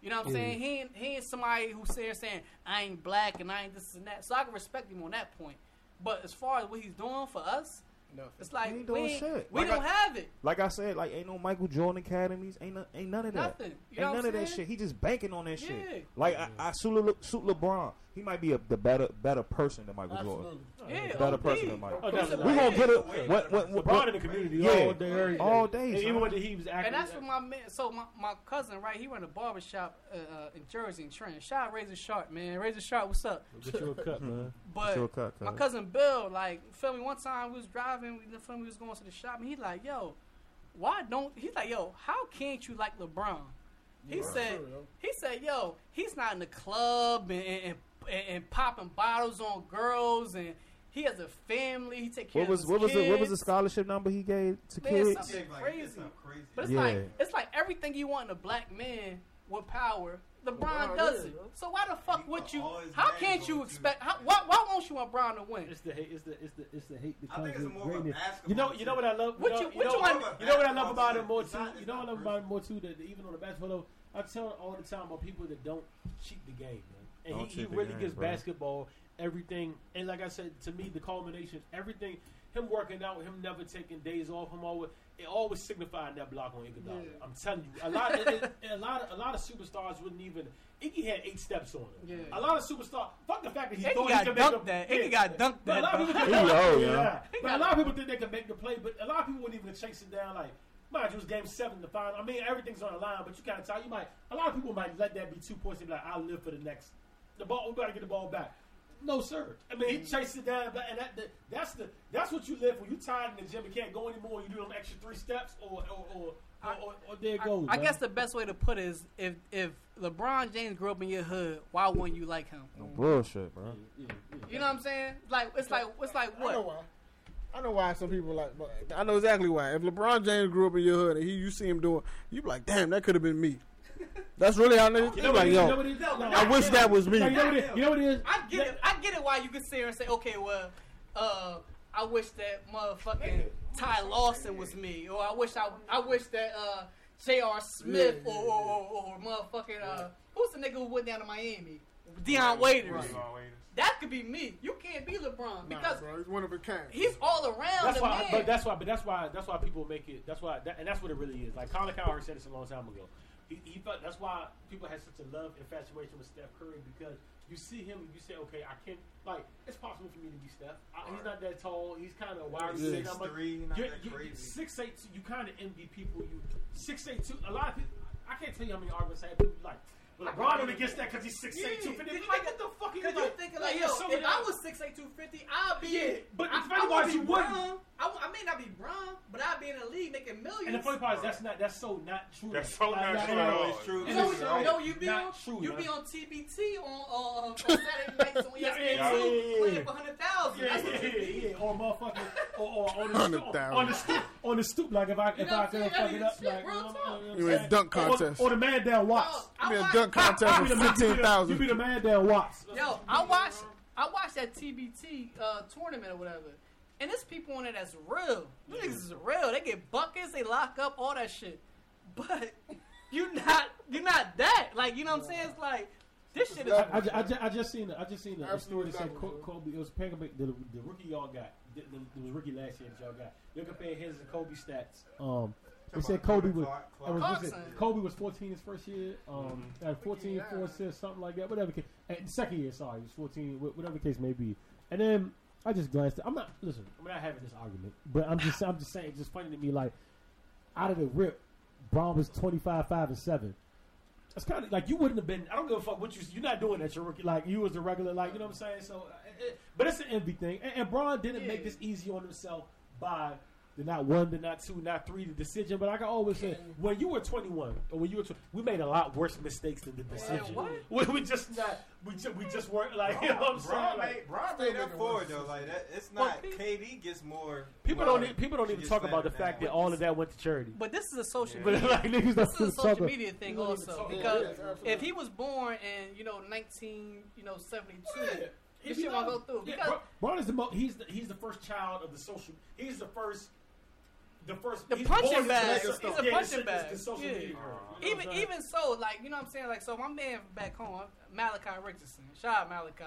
[SPEAKER 5] You know what I'm
[SPEAKER 3] Yeah.
[SPEAKER 5] saying? He ain't, he ain't somebody who's there saying I ain't black and I ain't this and that. So I can respect him on that point. But as far as what he's doing for us,
[SPEAKER 1] Nothing.
[SPEAKER 5] it's like
[SPEAKER 2] He ain't
[SPEAKER 5] we,
[SPEAKER 2] doing
[SPEAKER 5] ain't-
[SPEAKER 2] shit.
[SPEAKER 5] we
[SPEAKER 2] Like
[SPEAKER 5] don't
[SPEAKER 2] I-
[SPEAKER 5] have it.
[SPEAKER 2] Like I said, like ain't no Michael Jordan Academies. Ain't no, ain't none of that.
[SPEAKER 5] Nothing. You
[SPEAKER 2] ain't
[SPEAKER 5] know what
[SPEAKER 2] none
[SPEAKER 5] I'm
[SPEAKER 2] of that shit. He just banking on that
[SPEAKER 5] Yeah.
[SPEAKER 2] shit. Like I, I suit, Le, suit LeBron. He might be a the better better person than Michael Jordan.
[SPEAKER 1] Absolutely.
[SPEAKER 5] Yeah,
[SPEAKER 2] Better
[SPEAKER 5] OD.
[SPEAKER 2] person than Michael.
[SPEAKER 3] Oh, definitely.
[SPEAKER 2] We gonna get it.
[SPEAKER 8] Wait,
[SPEAKER 2] What, what, what,
[SPEAKER 3] LeBron in the community
[SPEAKER 2] Yeah.
[SPEAKER 3] all day, every day.
[SPEAKER 2] All day,
[SPEAKER 3] And even when he was acting.
[SPEAKER 5] And that's what my man. So my, my cousin, right? He run a barber shop uh, uh, in Jersey and Trent. Shout out Razor Sharp, man. Razor Sharp, what's up?
[SPEAKER 3] Get you a cut, man.
[SPEAKER 5] But
[SPEAKER 2] Sure cut,
[SPEAKER 5] my cousin Bill, like, feel me? One time we was driving, we feel me, we was going to the shop, and he like, yo, why don't? He's like, yo, how can't you like LeBron? He said,
[SPEAKER 1] True, yo.
[SPEAKER 5] he said, yo, he's not in the club and and, and, and popping bottles on girls, and he has a family. He take care
[SPEAKER 2] What was
[SPEAKER 5] of his
[SPEAKER 2] what was the what was the scholarship number he gave to
[SPEAKER 5] Man,
[SPEAKER 2] kids?
[SPEAKER 5] something
[SPEAKER 6] Like,
[SPEAKER 5] crazy.
[SPEAKER 6] it's not crazy.
[SPEAKER 5] But it's
[SPEAKER 2] Yeah.
[SPEAKER 5] like it's like everything you want in a black man with power. LeBron
[SPEAKER 1] LeBron
[SPEAKER 5] does
[SPEAKER 1] is,
[SPEAKER 5] it. So why the fuck
[SPEAKER 6] He
[SPEAKER 5] would you? How can't you expect? How, why, why won't you want Bron to win?
[SPEAKER 3] It's the hate. It's the it's the it's the hate that
[SPEAKER 6] I think it's
[SPEAKER 3] with
[SPEAKER 6] more of a basketball
[SPEAKER 3] You know, you know what I love.
[SPEAKER 5] What
[SPEAKER 3] you
[SPEAKER 5] you-
[SPEAKER 3] know,
[SPEAKER 5] what
[SPEAKER 3] you know,
[SPEAKER 5] you want-
[SPEAKER 3] you know what I love about
[SPEAKER 6] shit.
[SPEAKER 3] him more too. You know what I love about him more too. That even on the basketball, level, I tell all the time about people that don't cheat the game, man. And
[SPEAKER 2] Don't
[SPEAKER 3] he, he really
[SPEAKER 2] game,
[SPEAKER 3] gives
[SPEAKER 2] bro.
[SPEAKER 3] basketball everything. And like I said, to me, the culmination, everything. Him working out, him never taking days off, him always it always signified that block on Iguodala.
[SPEAKER 5] Yeah.
[SPEAKER 3] I'm telling you, a lot, it, it, a lot, of, a lot of superstars wouldn't even. Iggy had eight steps on him.
[SPEAKER 5] Yeah.
[SPEAKER 3] A lot of superstars. Fuck the fact that he
[SPEAKER 5] Iggy
[SPEAKER 3] thought
[SPEAKER 5] got
[SPEAKER 3] he could make
[SPEAKER 5] dunked
[SPEAKER 3] a-
[SPEAKER 5] that.
[SPEAKER 3] Yeah.
[SPEAKER 5] Iggy got dunked
[SPEAKER 3] But a
[SPEAKER 5] that,
[SPEAKER 3] lot of
[SPEAKER 5] bro.
[SPEAKER 3] people
[SPEAKER 2] He
[SPEAKER 3] think,
[SPEAKER 2] old,
[SPEAKER 3] yeah.
[SPEAKER 2] yeah.
[SPEAKER 3] But a lot of people think they can make the play, but a lot of people wouldn't even chase it down. Like, mind you, it was game seven, the final. I mean, everything's on the line, but you can't tell. You might. A lot of people might let that be two points and be like, "I'll live for the next." The ball. We gotta get the ball back. No, sir. I mean, he mm. chased it down, but and that, that that's the that's what you live for. You tired in the gym, you can't go anymore. You do them extra three steps, or or or, or, or, or there it goes.
[SPEAKER 5] I, I guess the best way to put it is if if LeBron James grew up in your hood, why wouldn't you like him?
[SPEAKER 2] No bullshit, bro.
[SPEAKER 3] Yeah, yeah.
[SPEAKER 5] You know what I'm saying? Like it's like it's like what?
[SPEAKER 1] I know
[SPEAKER 5] what?
[SPEAKER 1] why. I know why some people like. But I know exactly why. If LeBron James grew up in your hood and he, you see him doing, you be like, damn, that could have been me. That's really how niggas.
[SPEAKER 3] You
[SPEAKER 1] You
[SPEAKER 3] know
[SPEAKER 1] like,
[SPEAKER 3] what? You know
[SPEAKER 1] yo,
[SPEAKER 3] what it is? No,
[SPEAKER 1] I wish that was me.
[SPEAKER 3] No, you know what it is? You know what it is?
[SPEAKER 5] I get it. I get it. Why you can sit here and say, okay, well, uh, I wish that motherfucking Ty Lawson was me, or I wish I I wish that uh, J.R. Smith
[SPEAKER 1] Yeah,
[SPEAKER 5] or,
[SPEAKER 1] yeah,
[SPEAKER 5] or, or, or motherfucking uh, who's the nigga who went down to Miami? Dion Waiters.
[SPEAKER 1] Right.
[SPEAKER 5] That could be me. You can't be LeBron
[SPEAKER 1] Nah,
[SPEAKER 5] because
[SPEAKER 1] bro, he's one of a kind.
[SPEAKER 5] he's all around
[SPEAKER 3] That's why,
[SPEAKER 5] man.
[SPEAKER 3] but that's why, but that's why, that's why people make it. That's why, that, and that's what it really is. Like Colin Cowherd said this a long time ago. He, he felt that's why people had such a love infatuation with Steph Curry because you see him and you say, okay, I can't. Like it's possible for me to be Steph. I, he's not that tall. He's kind of wide.
[SPEAKER 1] Yeah.
[SPEAKER 3] six, I'm like,
[SPEAKER 6] 6'3", not
[SPEAKER 3] you're-
[SPEAKER 6] that
[SPEAKER 3] you-
[SPEAKER 6] crazy.
[SPEAKER 3] Six eight. You kind of envy people. You six eight two. A lot of people. I can't tell you how many arguments I had. People like. Well, LeBron only gets that because he's six eight two fifty.
[SPEAKER 5] Yeah,
[SPEAKER 3] Like what the fuck? are
[SPEAKER 5] Cause
[SPEAKER 3] you
[SPEAKER 5] you
[SPEAKER 3] like?
[SPEAKER 5] thinking like, yo,
[SPEAKER 3] yeah, some
[SPEAKER 5] if I
[SPEAKER 3] y'all-
[SPEAKER 5] was six eight two fifty, I'd be
[SPEAKER 3] Yeah, but
[SPEAKER 5] I,
[SPEAKER 3] the funny
[SPEAKER 5] I
[SPEAKER 3] part
[SPEAKER 5] wouldn't
[SPEAKER 3] is
[SPEAKER 5] be
[SPEAKER 3] you wouldn't.
[SPEAKER 5] Bron. I, w- I may not be Bron, but I'd be in the league making millions.
[SPEAKER 3] And the funny part is that's not that's so not true.
[SPEAKER 4] That's so not
[SPEAKER 3] Like,
[SPEAKER 4] true
[SPEAKER 3] like,
[SPEAKER 4] at all.
[SPEAKER 6] It's true.
[SPEAKER 5] You know, you
[SPEAKER 3] right.
[SPEAKER 5] know, you be
[SPEAKER 3] Not
[SPEAKER 5] on,
[SPEAKER 3] true,
[SPEAKER 5] you
[SPEAKER 3] man.
[SPEAKER 5] be on TBT on, uh, on Saturday nights on ESPN
[SPEAKER 3] Yeah, yeah,
[SPEAKER 5] two,
[SPEAKER 3] yeah, yeah,
[SPEAKER 5] playing
[SPEAKER 3] yeah.
[SPEAKER 5] for hundred thousand.
[SPEAKER 3] Yeah,
[SPEAKER 5] That's
[SPEAKER 3] yeah,
[SPEAKER 5] you be.
[SPEAKER 3] yeah, yeah. Or motherfucking, or, or on the
[SPEAKER 1] Hundred
[SPEAKER 3] stoop, on the stoop, on the stoop. Like if I if
[SPEAKER 5] know
[SPEAKER 3] I
[SPEAKER 5] what
[SPEAKER 3] could fuck it up,
[SPEAKER 5] Shit,
[SPEAKER 3] like you
[SPEAKER 5] real
[SPEAKER 3] know, you know what I'm
[SPEAKER 1] You in dunk contest.
[SPEAKER 3] or, the man down Watts.
[SPEAKER 5] Oh, I
[SPEAKER 1] Be a dunk contest
[SPEAKER 3] You
[SPEAKER 1] for
[SPEAKER 3] be the- you be the-
[SPEAKER 1] fifteen
[SPEAKER 3] You
[SPEAKER 1] thousand.
[SPEAKER 3] be the man down Watts.
[SPEAKER 5] Yo, I watched I watched that TBT uh, tournament or whatever, and there's people on it that's real. These niggas is real. They get buckets, they lock up, all that shit. But you not you not that. Like you know what I'm saying? It's like this shit is.
[SPEAKER 3] I, I, I, I just seen I just seen a
[SPEAKER 1] Absolutely
[SPEAKER 3] story that said
[SPEAKER 1] not,
[SPEAKER 3] Kobe. It was Kobe, the, the rookie y'all got. The, the, it was rookie last year that y'all got. They're comparing his and Kobe stats. Um, they said Kobe was.
[SPEAKER 6] Clark-
[SPEAKER 3] it was
[SPEAKER 5] Clarkson.
[SPEAKER 3] what's it? Kobe was 14 his first year. Um, had 14, four assists, something like that. Whatever. Case, second year, sorry, he was 14. Whatever the case may be. And then I just glanced. At, I'm not listen. I'm not having this argument, but I'm just I'm just saying. It's just funny to me. Like out of the rip, Bron was 25, five and seven. That's kind of like you wouldn't have been. I don't give a fuck what you. You're not doing that. You're rookie. Like you was a regular. Like you know what I'm saying. So, it, but it's an envy thing. And, and Bron didn't make this easy on himself by the not one, the not two, not three, the decision. But I can always say, when you were 21 or when you were, tw- we made a lot worse mistakes than the decision.
[SPEAKER 5] what?
[SPEAKER 3] We, we just not. We just we just weren't like you know what I'm saying.
[SPEAKER 6] Bron
[SPEAKER 3] Like,
[SPEAKER 6] made, Bron
[SPEAKER 1] Still
[SPEAKER 6] made up
[SPEAKER 1] making
[SPEAKER 6] for it though. Like that, it's not.
[SPEAKER 5] pe-
[SPEAKER 6] KD gets more.
[SPEAKER 3] people
[SPEAKER 6] love.
[SPEAKER 3] don't. People don't even talk about the fact that all of that went to charity.
[SPEAKER 5] But this is a social
[SPEAKER 3] But
[SPEAKER 5] media.
[SPEAKER 3] like niggas
[SPEAKER 5] This is a social media thing
[SPEAKER 3] don't
[SPEAKER 5] also
[SPEAKER 3] talk
[SPEAKER 5] because.
[SPEAKER 1] Yeah,
[SPEAKER 5] if he was born in you know 19 you know 72,
[SPEAKER 3] Yeah.
[SPEAKER 5] this shit won't go through
[SPEAKER 3] Yeah,
[SPEAKER 5] because
[SPEAKER 3] Bron is the mo- he's the he's the first child of the social. He's the first. The first.
[SPEAKER 5] The punching bag.
[SPEAKER 3] the-
[SPEAKER 5] He's a
[SPEAKER 3] yeah,
[SPEAKER 5] punching
[SPEAKER 3] it's- it's
[SPEAKER 5] bag. Yeah.
[SPEAKER 3] media. era. You know
[SPEAKER 5] even
[SPEAKER 3] uh-huh.
[SPEAKER 5] even so, like you know what I'm saying, like so my man back home, Malachi Richardson, shout out Malachi.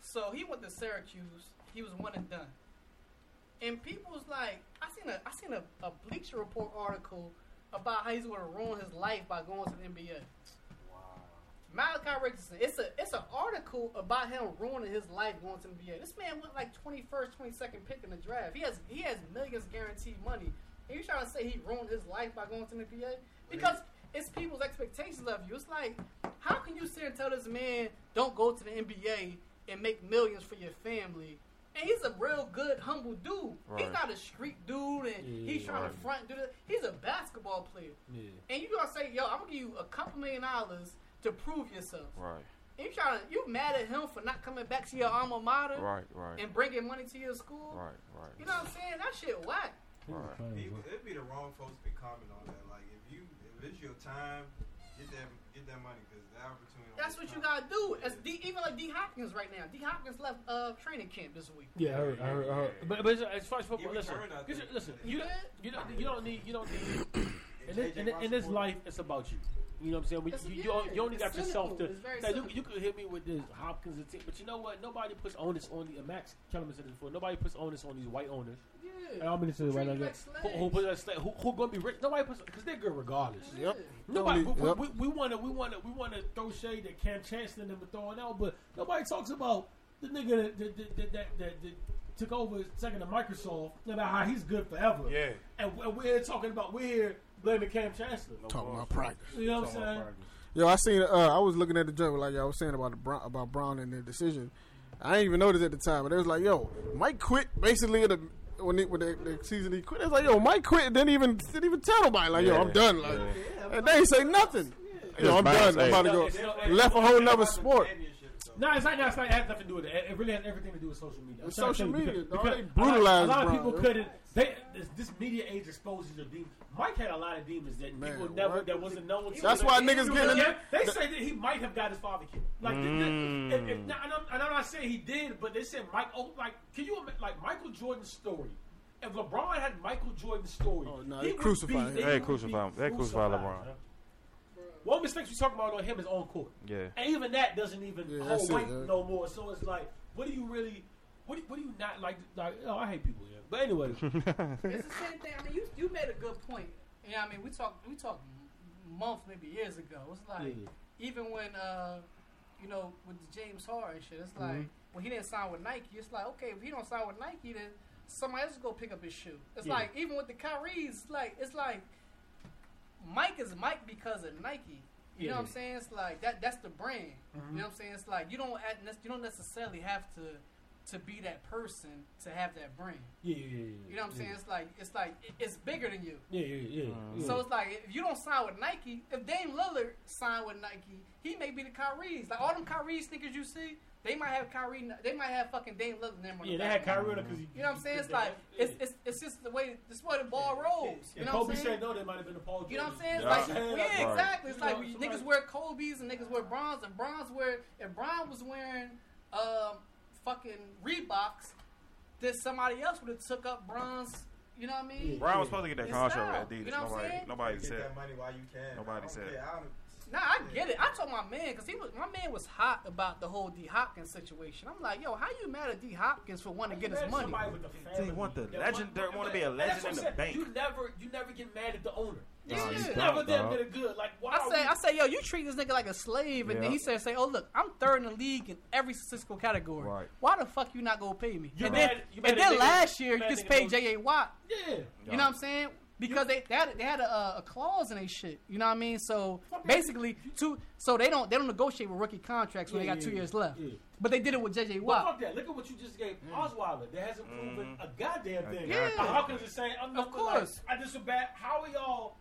[SPEAKER 5] So he went to Syracuse. He was one and done. And people was like, I seen a I seen a, a Bleacher Report article about how he's going to ruin his life by going to the NBA. Malachi Richardson. It's a it's an article about him ruining his life going to the NBA. This man went like twenty first, twenty second pick in the draft. He has he has millions guaranteed money. And you trying to say he ruined his life by going to the NBA? Because it's people's expectations of you. It's like, how can you sit and tell this man don't go to the NBA and make millions for your family? And he's a real good, humble dude. He's not a street dude, and he's trying to front do that. He's a basketball player.
[SPEAKER 3] Yeah.
[SPEAKER 5] And you gonna say, yo, I'm gonna give you a couple million dollars to prove yourself.
[SPEAKER 4] Right,
[SPEAKER 5] And you trying to, you mad at him for not coming back to your alma mater
[SPEAKER 4] right, right,
[SPEAKER 5] and bringing money to your school?
[SPEAKER 4] right, right.
[SPEAKER 5] You know what I'm saying? That shit whack.
[SPEAKER 4] Right.
[SPEAKER 6] It'd be the wrong folks to be commenting on that. Like if you, if it's your time, get that, get that money because the opportunity.
[SPEAKER 5] That's what you gotta do. As D, even like D Hopkins right now. D Hopkins left uh, training camp this week.
[SPEAKER 3] Yeah, I heard, I heard, I heard. But, but as far as football, listen, listen, listen. You, you don't, you don't need, you don't need. In this, in, in this life, it's about you. You know what I'm saying? We,
[SPEAKER 5] It's-
[SPEAKER 3] you, you, you only
[SPEAKER 5] it's
[SPEAKER 3] got yourself to.
[SPEAKER 5] cynical. It's very
[SPEAKER 3] Now, you,
[SPEAKER 5] cynical.
[SPEAKER 3] you could hit me with this Hopkins and team, but you know what? Nobody puts onus on the. Max Kellerman said this before. Nobody puts onus on these white owners. And
[SPEAKER 5] Yeah.
[SPEAKER 3] I'm gonna say it right now.
[SPEAKER 5] You like
[SPEAKER 3] Who, who,
[SPEAKER 5] slaves.
[SPEAKER 3] put that sla- who, who gonna be rich? Nobody puts because they're good regardless.
[SPEAKER 1] Yep.
[SPEAKER 3] Nobody.
[SPEAKER 1] Totally,
[SPEAKER 3] We,
[SPEAKER 1] yep.
[SPEAKER 3] we, we want to. We want to. We want to throw shade at Kam Chancellor and them throwing out, but nobody talks about the nigga that that that, that, that, that took over second to Microsoft. About how he's good forever.
[SPEAKER 9] Yeah.
[SPEAKER 3] And, and we're talking about we're here blaming Kam Chancellor.
[SPEAKER 1] Talking about practice.
[SPEAKER 3] You know what I'm saying?
[SPEAKER 1] Yo, I seen. Uh, I was looking at the joint like y'all was saying about the Bron, about Bron and their decision. I didn't even notice at the time, but it was like, yo, Mike quit basically at the when, he, when the, the season he quit. It was like, yo, Mike quit. Didn't even didn't even tell nobody. Like, yo, I'm done. Like,
[SPEAKER 4] Yeah.
[SPEAKER 1] and they ain't say nothing. Yo, I'm done. I'm about to go. Left a whole nother sport.
[SPEAKER 3] No, it's not. It's not. It has nothing to do with it. It really has everything to do with social media.
[SPEAKER 1] With social media,
[SPEAKER 3] because,
[SPEAKER 1] dog.
[SPEAKER 3] because
[SPEAKER 1] They
[SPEAKER 3] a lot-
[SPEAKER 1] brutalized
[SPEAKER 3] A lot of people
[SPEAKER 1] yo.
[SPEAKER 3] couldn't. They this, this media age exposes your demons. Mike had a lot of demons that
[SPEAKER 1] Man,
[SPEAKER 3] people never
[SPEAKER 1] what?
[SPEAKER 3] that wasn't known. to.
[SPEAKER 1] That's why niggas getting-
[SPEAKER 3] yeah, They say that he might have got his father killed. Like, the- the-
[SPEAKER 4] Mm.
[SPEAKER 3] and, and, and I'm, and I'm not saying he did, but they said Mike. Oh, like, can you like Michael Jordan's story? If LeBron had Michael Jordan's story,
[SPEAKER 1] Oh, no,
[SPEAKER 3] he
[SPEAKER 1] they
[SPEAKER 3] would
[SPEAKER 1] crucified
[SPEAKER 3] be- they
[SPEAKER 4] They crucified him. They crucified LeBron.
[SPEAKER 3] huh? One mistake we talking about on him is on court.
[SPEAKER 4] Yeah.
[SPEAKER 3] And even that doesn't even
[SPEAKER 1] Yeah,
[SPEAKER 3] hold
[SPEAKER 1] that's it,
[SPEAKER 3] weight no more. So it's like, what do you really, what do, what do you not like? Like, oh, I hate people. Yeah. But anyway,
[SPEAKER 5] It's the same thing. I mean, you you made a good point. Yeah, I mean, we talked we talked months, maybe years ago. It's like
[SPEAKER 3] Yeah.
[SPEAKER 5] even when uh, you know, with the James Harden shit, it's like
[SPEAKER 3] Mm-hmm.
[SPEAKER 5] when he didn't sign with Nike, it's like okay, if he don't sign with Nike, then somebody else go pick up his shoe. It's
[SPEAKER 3] Yeah.
[SPEAKER 5] like even with the Kyrie's, like it's like Mike is Mike because of Nike. You know what I'm saying? It's like that. That's the brand.
[SPEAKER 3] Mhm.
[SPEAKER 5] You know what I'm saying? It's like you don't act- you don't necessarily have to to be that person to have that brand.
[SPEAKER 3] yeah, yeah, yeah, yeah.
[SPEAKER 5] You know what I'm saying? It's like it's like it's bigger than you.
[SPEAKER 3] Yeah, yeah, yeah. yeah.
[SPEAKER 5] So it's like if you don't sign with Nike, if Dame Lillard signed with Nike, he may be the Kyrie's. Like all them Kyrie sneakers you see, They might have Kyrie. They might have fucking Dame Lillard. in them on the
[SPEAKER 3] Yeah, they had
[SPEAKER 5] end.
[SPEAKER 3] Kyrie because
[SPEAKER 5] You know what I'm saying? It's like it's it's, it's just the way this is where the ball rolls. You
[SPEAKER 3] If
[SPEAKER 5] know what I'm saying?
[SPEAKER 3] said no, they might have been the Paul
[SPEAKER 5] You know what I'm
[SPEAKER 3] George.
[SPEAKER 5] saying?
[SPEAKER 2] Yeah.
[SPEAKER 5] It's like,
[SPEAKER 3] Yeah.
[SPEAKER 5] yeah, exactly. It's
[SPEAKER 3] You
[SPEAKER 5] like
[SPEAKER 3] know,
[SPEAKER 5] we-
[SPEAKER 3] somebody-
[SPEAKER 5] niggas wear Kobe's and niggas wear bronze, and bronze wear if Bron was wearing um fucking Reeboks, then somebody else would have took up bronze. You know what I mean?
[SPEAKER 2] Bron was supposed to get that contract
[SPEAKER 5] style.
[SPEAKER 2] with Adidas.
[SPEAKER 5] You know what I'm
[SPEAKER 2] nobody,
[SPEAKER 5] saying?
[SPEAKER 2] nobody
[SPEAKER 6] Get
[SPEAKER 2] said.
[SPEAKER 6] that money while you can.
[SPEAKER 2] Nobody
[SPEAKER 6] I don't
[SPEAKER 2] said.
[SPEAKER 6] care. I don't-
[SPEAKER 5] Nah, I get it. I told my man because he was my man was hot about the whole D Hopkins situation. I'm like, yo, how you mad at D Hopkins for wanting to get his money?
[SPEAKER 3] Somebody with the
[SPEAKER 2] They
[SPEAKER 3] family
[SPEAKER 2] want the
[SPEAKER 3] that
[SPEAKER 2] legend- they wanna be a legend in the
[SPEAKER 3] saying.
[SPEAKER 2] bank.
[SPEAKER 3] You never, you never get mad at the owner.
[SPEAKER 5] Yeah.
[SPEAKER 3] It's
[SPEAKER 5] He's
[SPEAKER 3] never
[SPEAKER 10] dumb,
[SPEAKER 3] them
[SPEAKER 10] dog.
[SPEAKER 3] that good. Like why?
[SPEAKER 5] I say,
[SPEAKER 3] we-
[SPEAKER 5] I say, yo, you treat this nigga like a slave, and then he said, say, oh look, I'm third in the league in every statistical category.
[SPEAKER 10] Right.
[SPEAKER 5] Why the fuck you not gonna pay me?
[SPEAKER 3] You
[SPEAKER 5] and
[SPEAKER 3] mad-
[SPEAKER 5] then, and then last year, you just paid J.A. Watt.
[SPEAKER 3] yeah.
[SPEAKER 5] You know what I'm saying? Because they, they had they had a, a clause in their shit. You know what I mean? So basically, two so they don't they don't negotiate with rookie contracts when
[SPEAKER 3] Yeah,
[SPEAKER 5] they got
[SPEAKER 3] yeah,
[SPEAKER 5] two
[SPEAKER 3] yeah.
[SPEAKER 5] years left.
[SPEAKER 3] Yeah.
[SPEAKER 5] But they did it with J.J.
[SPEAKER 3] But
[SPEAKER 5] Watt.
[SPEAKER 3] fuck that. Look at what you just gave Osweiler. That hasn't proven a goddamn thing.
[SPEAKER 5] Yeah.
[SPEAKER 3] How can it say? I'm
[SPEAKER 5] Of course.
[SPEAKER 3] Like, I just so bad. How are y'all?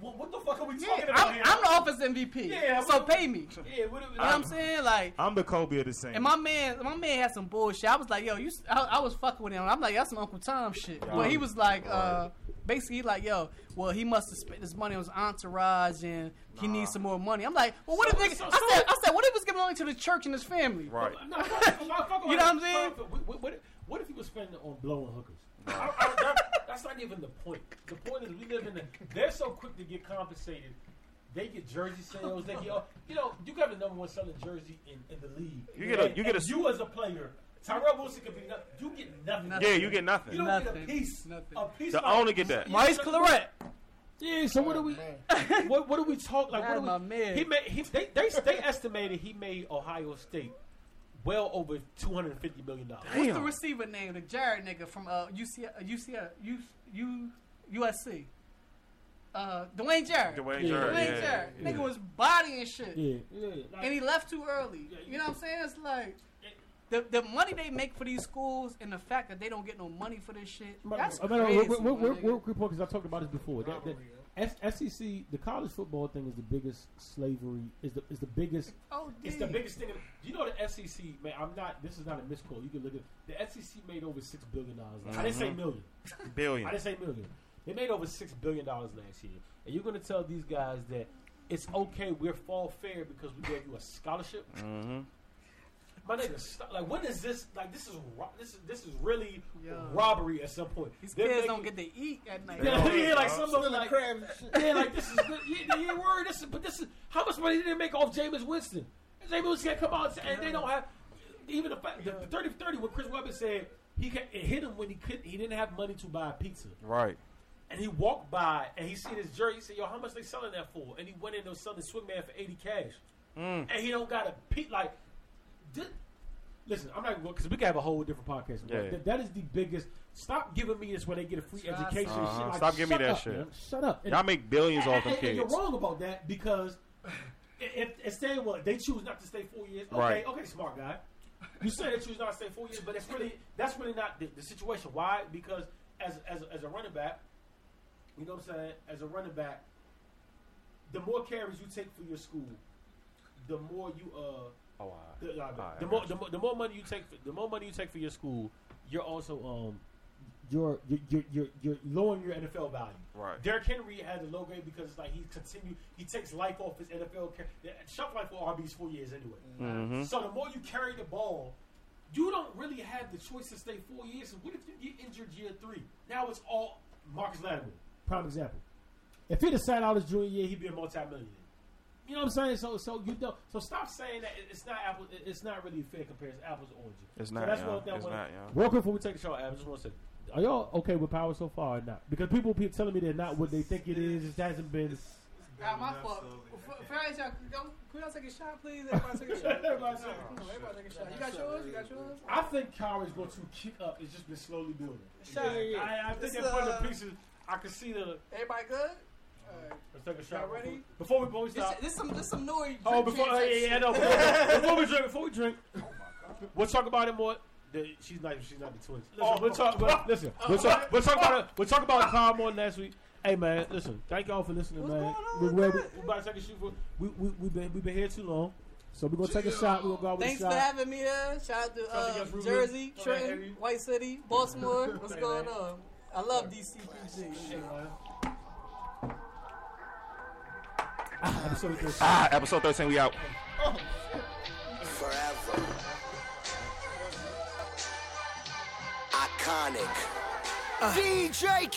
[SPEAKER 3] What, what the fuck are we
[SPEAKER 5] Yeah,
[SPEAKER 3] talking about
[SPEAKER 5] I'm,
[SPEAKER 3] here?
[SPEAKER 5] I'm the office MVP.
[SPEAKER 3] Yeah,
[SPEAKER 5] so
[SPEAKER 3] what-
[SPEAKER 5] pay me.
[SPEAKER 3] Yeah, what,
[SPEAKER 5] You know what I'm saying? Like,
[SPEAKER 10] I'm the Kobe of the same.
[SPEAKER 5] and my man, my man had some bullshit. I was like, yo, you. s- I, I was fucking with him. I'm like, that's some Uncle Tom shit. But he was like, uh, basically, he like, yo, well, he must have spent this money on his entourage, and he needs some more money. I'm like, well, what
[SPEAKER 3] So-
[SPEAKER 5] if nigga?
[SPEAKER 3] so-
[SPEAKER 5] I said, I said, what if he was giving money to the church and his family?
[SPEAKER 2] Right.
[SPEAKER 3] No, fuck- fuck- fuck
[SPEAKER 5] You know what I'm saying?
[SPEAKER 3] What, what, what, what if he was spending it on blowing hookers? I, I, that, that's not even the point. The point is we live in the. They're so quick to get compensated. They get jersey sales. They get. You know, you got the number one selling jersey in, in the league.
[SPEAKER 2] You get a-
[SPEAKER 3] And-
[SPEAKER 2] you get a-
[SPEAKER 3] you as a player. Tyrell Wilson could be. nothing. You get nothing.
[SPEAKER 5] Nothing.
[SPEAKER 2] Yeah, you get nothing.
[SPEAKER 3] You don't get a piece.
[SPEAKER 5] Nothing.
[SPEAKER 3] A piece.
[SPEAKER 2] The
[SPEAKER 3] like-
[SPEAKER 2] owner get that.
[SPEAKER 5] Maurice Clarett.
[SPEAKER 3] Yeah. So what do we? what what do we talk like?
[SPEAKER 5] That
[SPEAKER 3] What do we,
[SPEAKER 5] man.
[SPEAKER 3] He made. He, they, they they estimated he made Ohio State well over two hundred and fifty million dollars.
[SPEAKER 5] What's the receiver name? The Jared nigga from uh, UC, uh, UC, uh, U, U, USC. Uh, Dwayne Jarrett.
[SPEAKER 2] Dwayne
[SPEAKER 3] Yeah.
[SPEAKER 2] Jarrett.
[SPEAKER 5] Dwayne
[SPEAKER 2] Yeah,
[SPEAKER 5] Jarrett.
[SPEAKER 2] yeah.
[SPEAKER 5] Nigga was bodying shit.
[SPEAKER 3] Yeah, yeah. Like,
[SPEAKER 5] And he left too early.
[SPEAKER 3] Yeah,
[SPEAKER 5] You know what I'm saying? It's like the the money they make for these schools and the fact that they don't get no money for this shit. That's
[SPEAKER 1] I mean,
[SPEAKER 5] crazy.
[SPEAKER 1] real, real,
[SPEAKER 5] my
[SPEAKER 1] real,
[SPEAKER 5] nigga.
[SPEAKER 1] real quick because I talked about this before. That, that S- SEC, the college football thing is the biggest slavery. Is the is the biggest.
[SPEAKER 5] Oh,
[SPEAKER 3] It's the biggest thing. in- You know the SEC, man. I'm not. This is not a misquote. You can look at the SEC made over six billion dollars. I didn't say
[SPEAKER 2] Mhm.
[SPEAKER 3] million.
[SPEAKER 2] Billion.
[SPEAKER 3] I didn't say million. They made over six billion dollars last year, and you're going to tell these guys that it's okay. We're fall fair because we gave you a scholarship.
[SPEAKER 2] Mm-hmm.
[SPEAKER 3] My nigga, stop. like when is this? Like this is ro- this is this is really
[SPEAKER 5] Yo.
[SPEAKER 3] robbery at some point.
[SPEAKER 5] These
[SPEAKER 3] They're
[SPEAKER 5] kids don't get to eat at night.
[SPEAKER 3] Yeah, yeah, like some of them
[SPEAKER 11] Stealing
[SPEAKER 3] like
[SPEAKER 11] crabs and shit.
[SPEAKER 3] yeah, like this is good. Yeah, yeah, word. This is, but this is how much money did they make off Jameis Winston? Jameis Winston can't come out and they don't have even the fact the, the 30 30 when Chris Webber said he can, it hit him when he could. not he didn't have money to buy a pizza
[SPEAKER 2] Right.
[SPEAKER 3] and he walked by and he seen his jersey. He said, "Yo, how much they selling that for?" And he went in and was selling Swingman for eighty cash,
[SPEAKER 2] Mm.
[SPEAKER 3] and he don't got a pe like. Did, listen, I'm not because we can have a whole different podcast.
[SPEAKER 2] Yeah.
[SPEAKER 3] But th- that is the biggest. Stop giving me this when they get a free
[SPEAKER 5] Trust
[SPEAKER 3] education.
[SPEAKER 2] Uh-huh.
[SPEAKER 3] shit. Like,
[SPEAKER 2] Stop giving me that
[SPEAKER 3] up,
[SPEAKER 2] shit.
[SPEAKER 3] man. Shut up. And-
[SPEAKER 2] Y'all make billions off them
[SPEAKER 3] and- and you're wrong about that because if, if saying well they choose not to stay four years, okay,
[SPEAKER 2] Right.
[SPEAKER 3] okay, smart guy. You say they choose not to stay four years, but it's really that's really not the, the situation. Why? Because as as as a running back, you know what I'm saying? As a running back, the more carries you take for your school, the more you uh.
[SPEAKER 2] Oh, wow.
[SPEAKER 3] The,
[SPEAKER 2] All right,
[SPEAKER 3] the
[SPEAKER 2] I
[SPEAKER 3] more the, more the more money you take for, the more money you take for your school, you're also um
[SPEAKER 1] You're you're you're, you're, you're
[SPEAKER 3] lowering your NFL value.
[SPEAKER 2] Right.
[SPEAKER 3] Derrick Henry has a low grade because it's like he continue he takes life off his NFL car- shelf life for RBs is four years anyway.
[SPEAKER 2] Mm-hmm.
[SPEAKER 3] So the more you carry the ball, you don't really have the choice to stay four years. So what if you get injured year three? Now it's all Marcus Lattimore, prime example. If he'd have sat out his junior year, he'd be a multi-millionaire. You know what I'm saying? So, so you know, so stop saying that it's not apple. It's not really a fair comparison, apples to oranges.
[SPEAKER 2] It's
[SPEAKER 3] So
[SPEAKER 2] not,
[SPEAKER 3] that's what that
[SPEAKER 2] It's
[SPEAKER 3] one-
[SPEAKER 2] not, young.
[SPEAKER 1] real quick before we take the show. I just want to say, are y'all okay with power so far or not? Because people be telling me they're not what they think it is. It hasn't been.
[SPEAKER 5] Ah, my fault. Ferris, y'all, go- can y'all take a shot, please? Everybody take a shot. Everybody take, come on, everybody take a shot. You got yours? You got yours?
[SPEAKER 3] I think Kyrie's going to kick up. It's just been slowly building.
[SPEAKER 5] Shot.
[SPEAKER 3] I, I think
[SPEAKER 5] This,
[SPEAKER 3] they're putting
[SPEAKER 5] uh,
[SPEAKER 3] the pieces. I can see the.
[SPEAKER 5] Everybody good? Alright.
[SPEAKER 3] Let's take a shot.
[SPEAKER 5] Y'all ready?
[SPEAKER 3] Before we, before we stop.
[SPEAKER 5] this some this some noise.
[SPEAKER 3] Oh, before uh, yeah, yeah, no, before, before we drink, before we drink, we'll talk about it more. The, she's not. She's not the twins. Listen, we'll talk. We'll, listen, we'll talk. We'll talk about it. We'll talk about Kyle more next week. Hey man, listen. Thank y'all for listening,
[SPEAKER 5] What's
[SPEAKER 3] man.
[SPEAKER 5] going on
[SPEAKER 3] we,
[SPEAKER 5] with
[SPEAKER 3] we,
[SPEAKER 5] that?
[SPEAKER 3] we about to take a shoot for. We we we been we been here too long.
[SPEAKER 9] So we're gonna take a shot. We're gonna go out with
[SPEAKER 5] Thanks
[SPEAKER 9] a
[SPEAKER 5] for having me here. Shout out to uh. Jersey,
[SPEAKER 9] Go
[SPEAKER 5] Trenton, White City, Baltimore. What's going on? I love DCPG.
[SPEAKER 9] Hey, man. Ah, episode 13.
[SPEAKER 2] Ah, episode 13, we out.
[SPEAKER 12] Forever. Iconic. DJ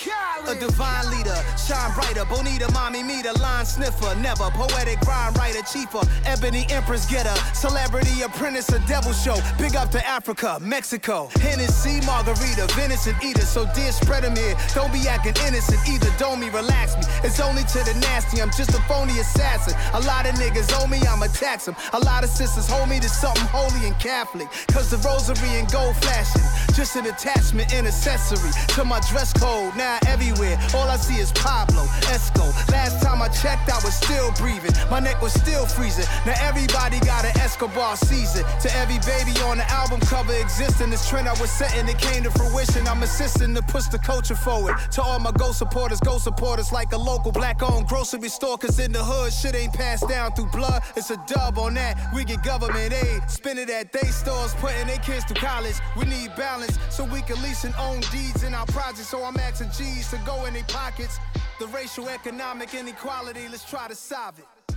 [SPEAKER 13] A divine leader, shine brighter. Bonita, mommy, me, the line sniffer. Never poetic rhyme writer, chiefer. Ebony empress getter. Celebrity apprentice, a devil show. Big up to Africa, Mexico. Hennessy, margarita, venison eater. So dear, spread 'em here. Don't be acting innocent either. Don't me, relax me. It's only to the nasty. I'm just a phony assassin. A lot of niggas owe me, I'ma tax them. A lot of sisters hold me to something holy and Catholic. Cause the rosary and gold flashing. Just an attachment and accessory to my dress code. Now everywhere, all I see is Pablo, Esco. Last time I checked, I was still breathing. My neck was still freezing. Now everybody got an Escobar season. To every baby on the album cover existing, this trend I was setting, it came to fruition. I'm assisting to push the culture forward. To all my go supporters, go supporters like a local black owned grocery store. Cause in the hood, shit ain't passed down through blood. It's a dub on that. We get government aid. Spend it at they stores, putting their kids through college. We need balance so we can lease and own deeds in our So I'm asking G's to go in their pockets. The racial economic inequality, let's try to solve it.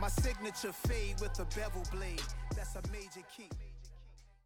[SPEAKER 13] My signature fade with a bevel blade. That's a major key.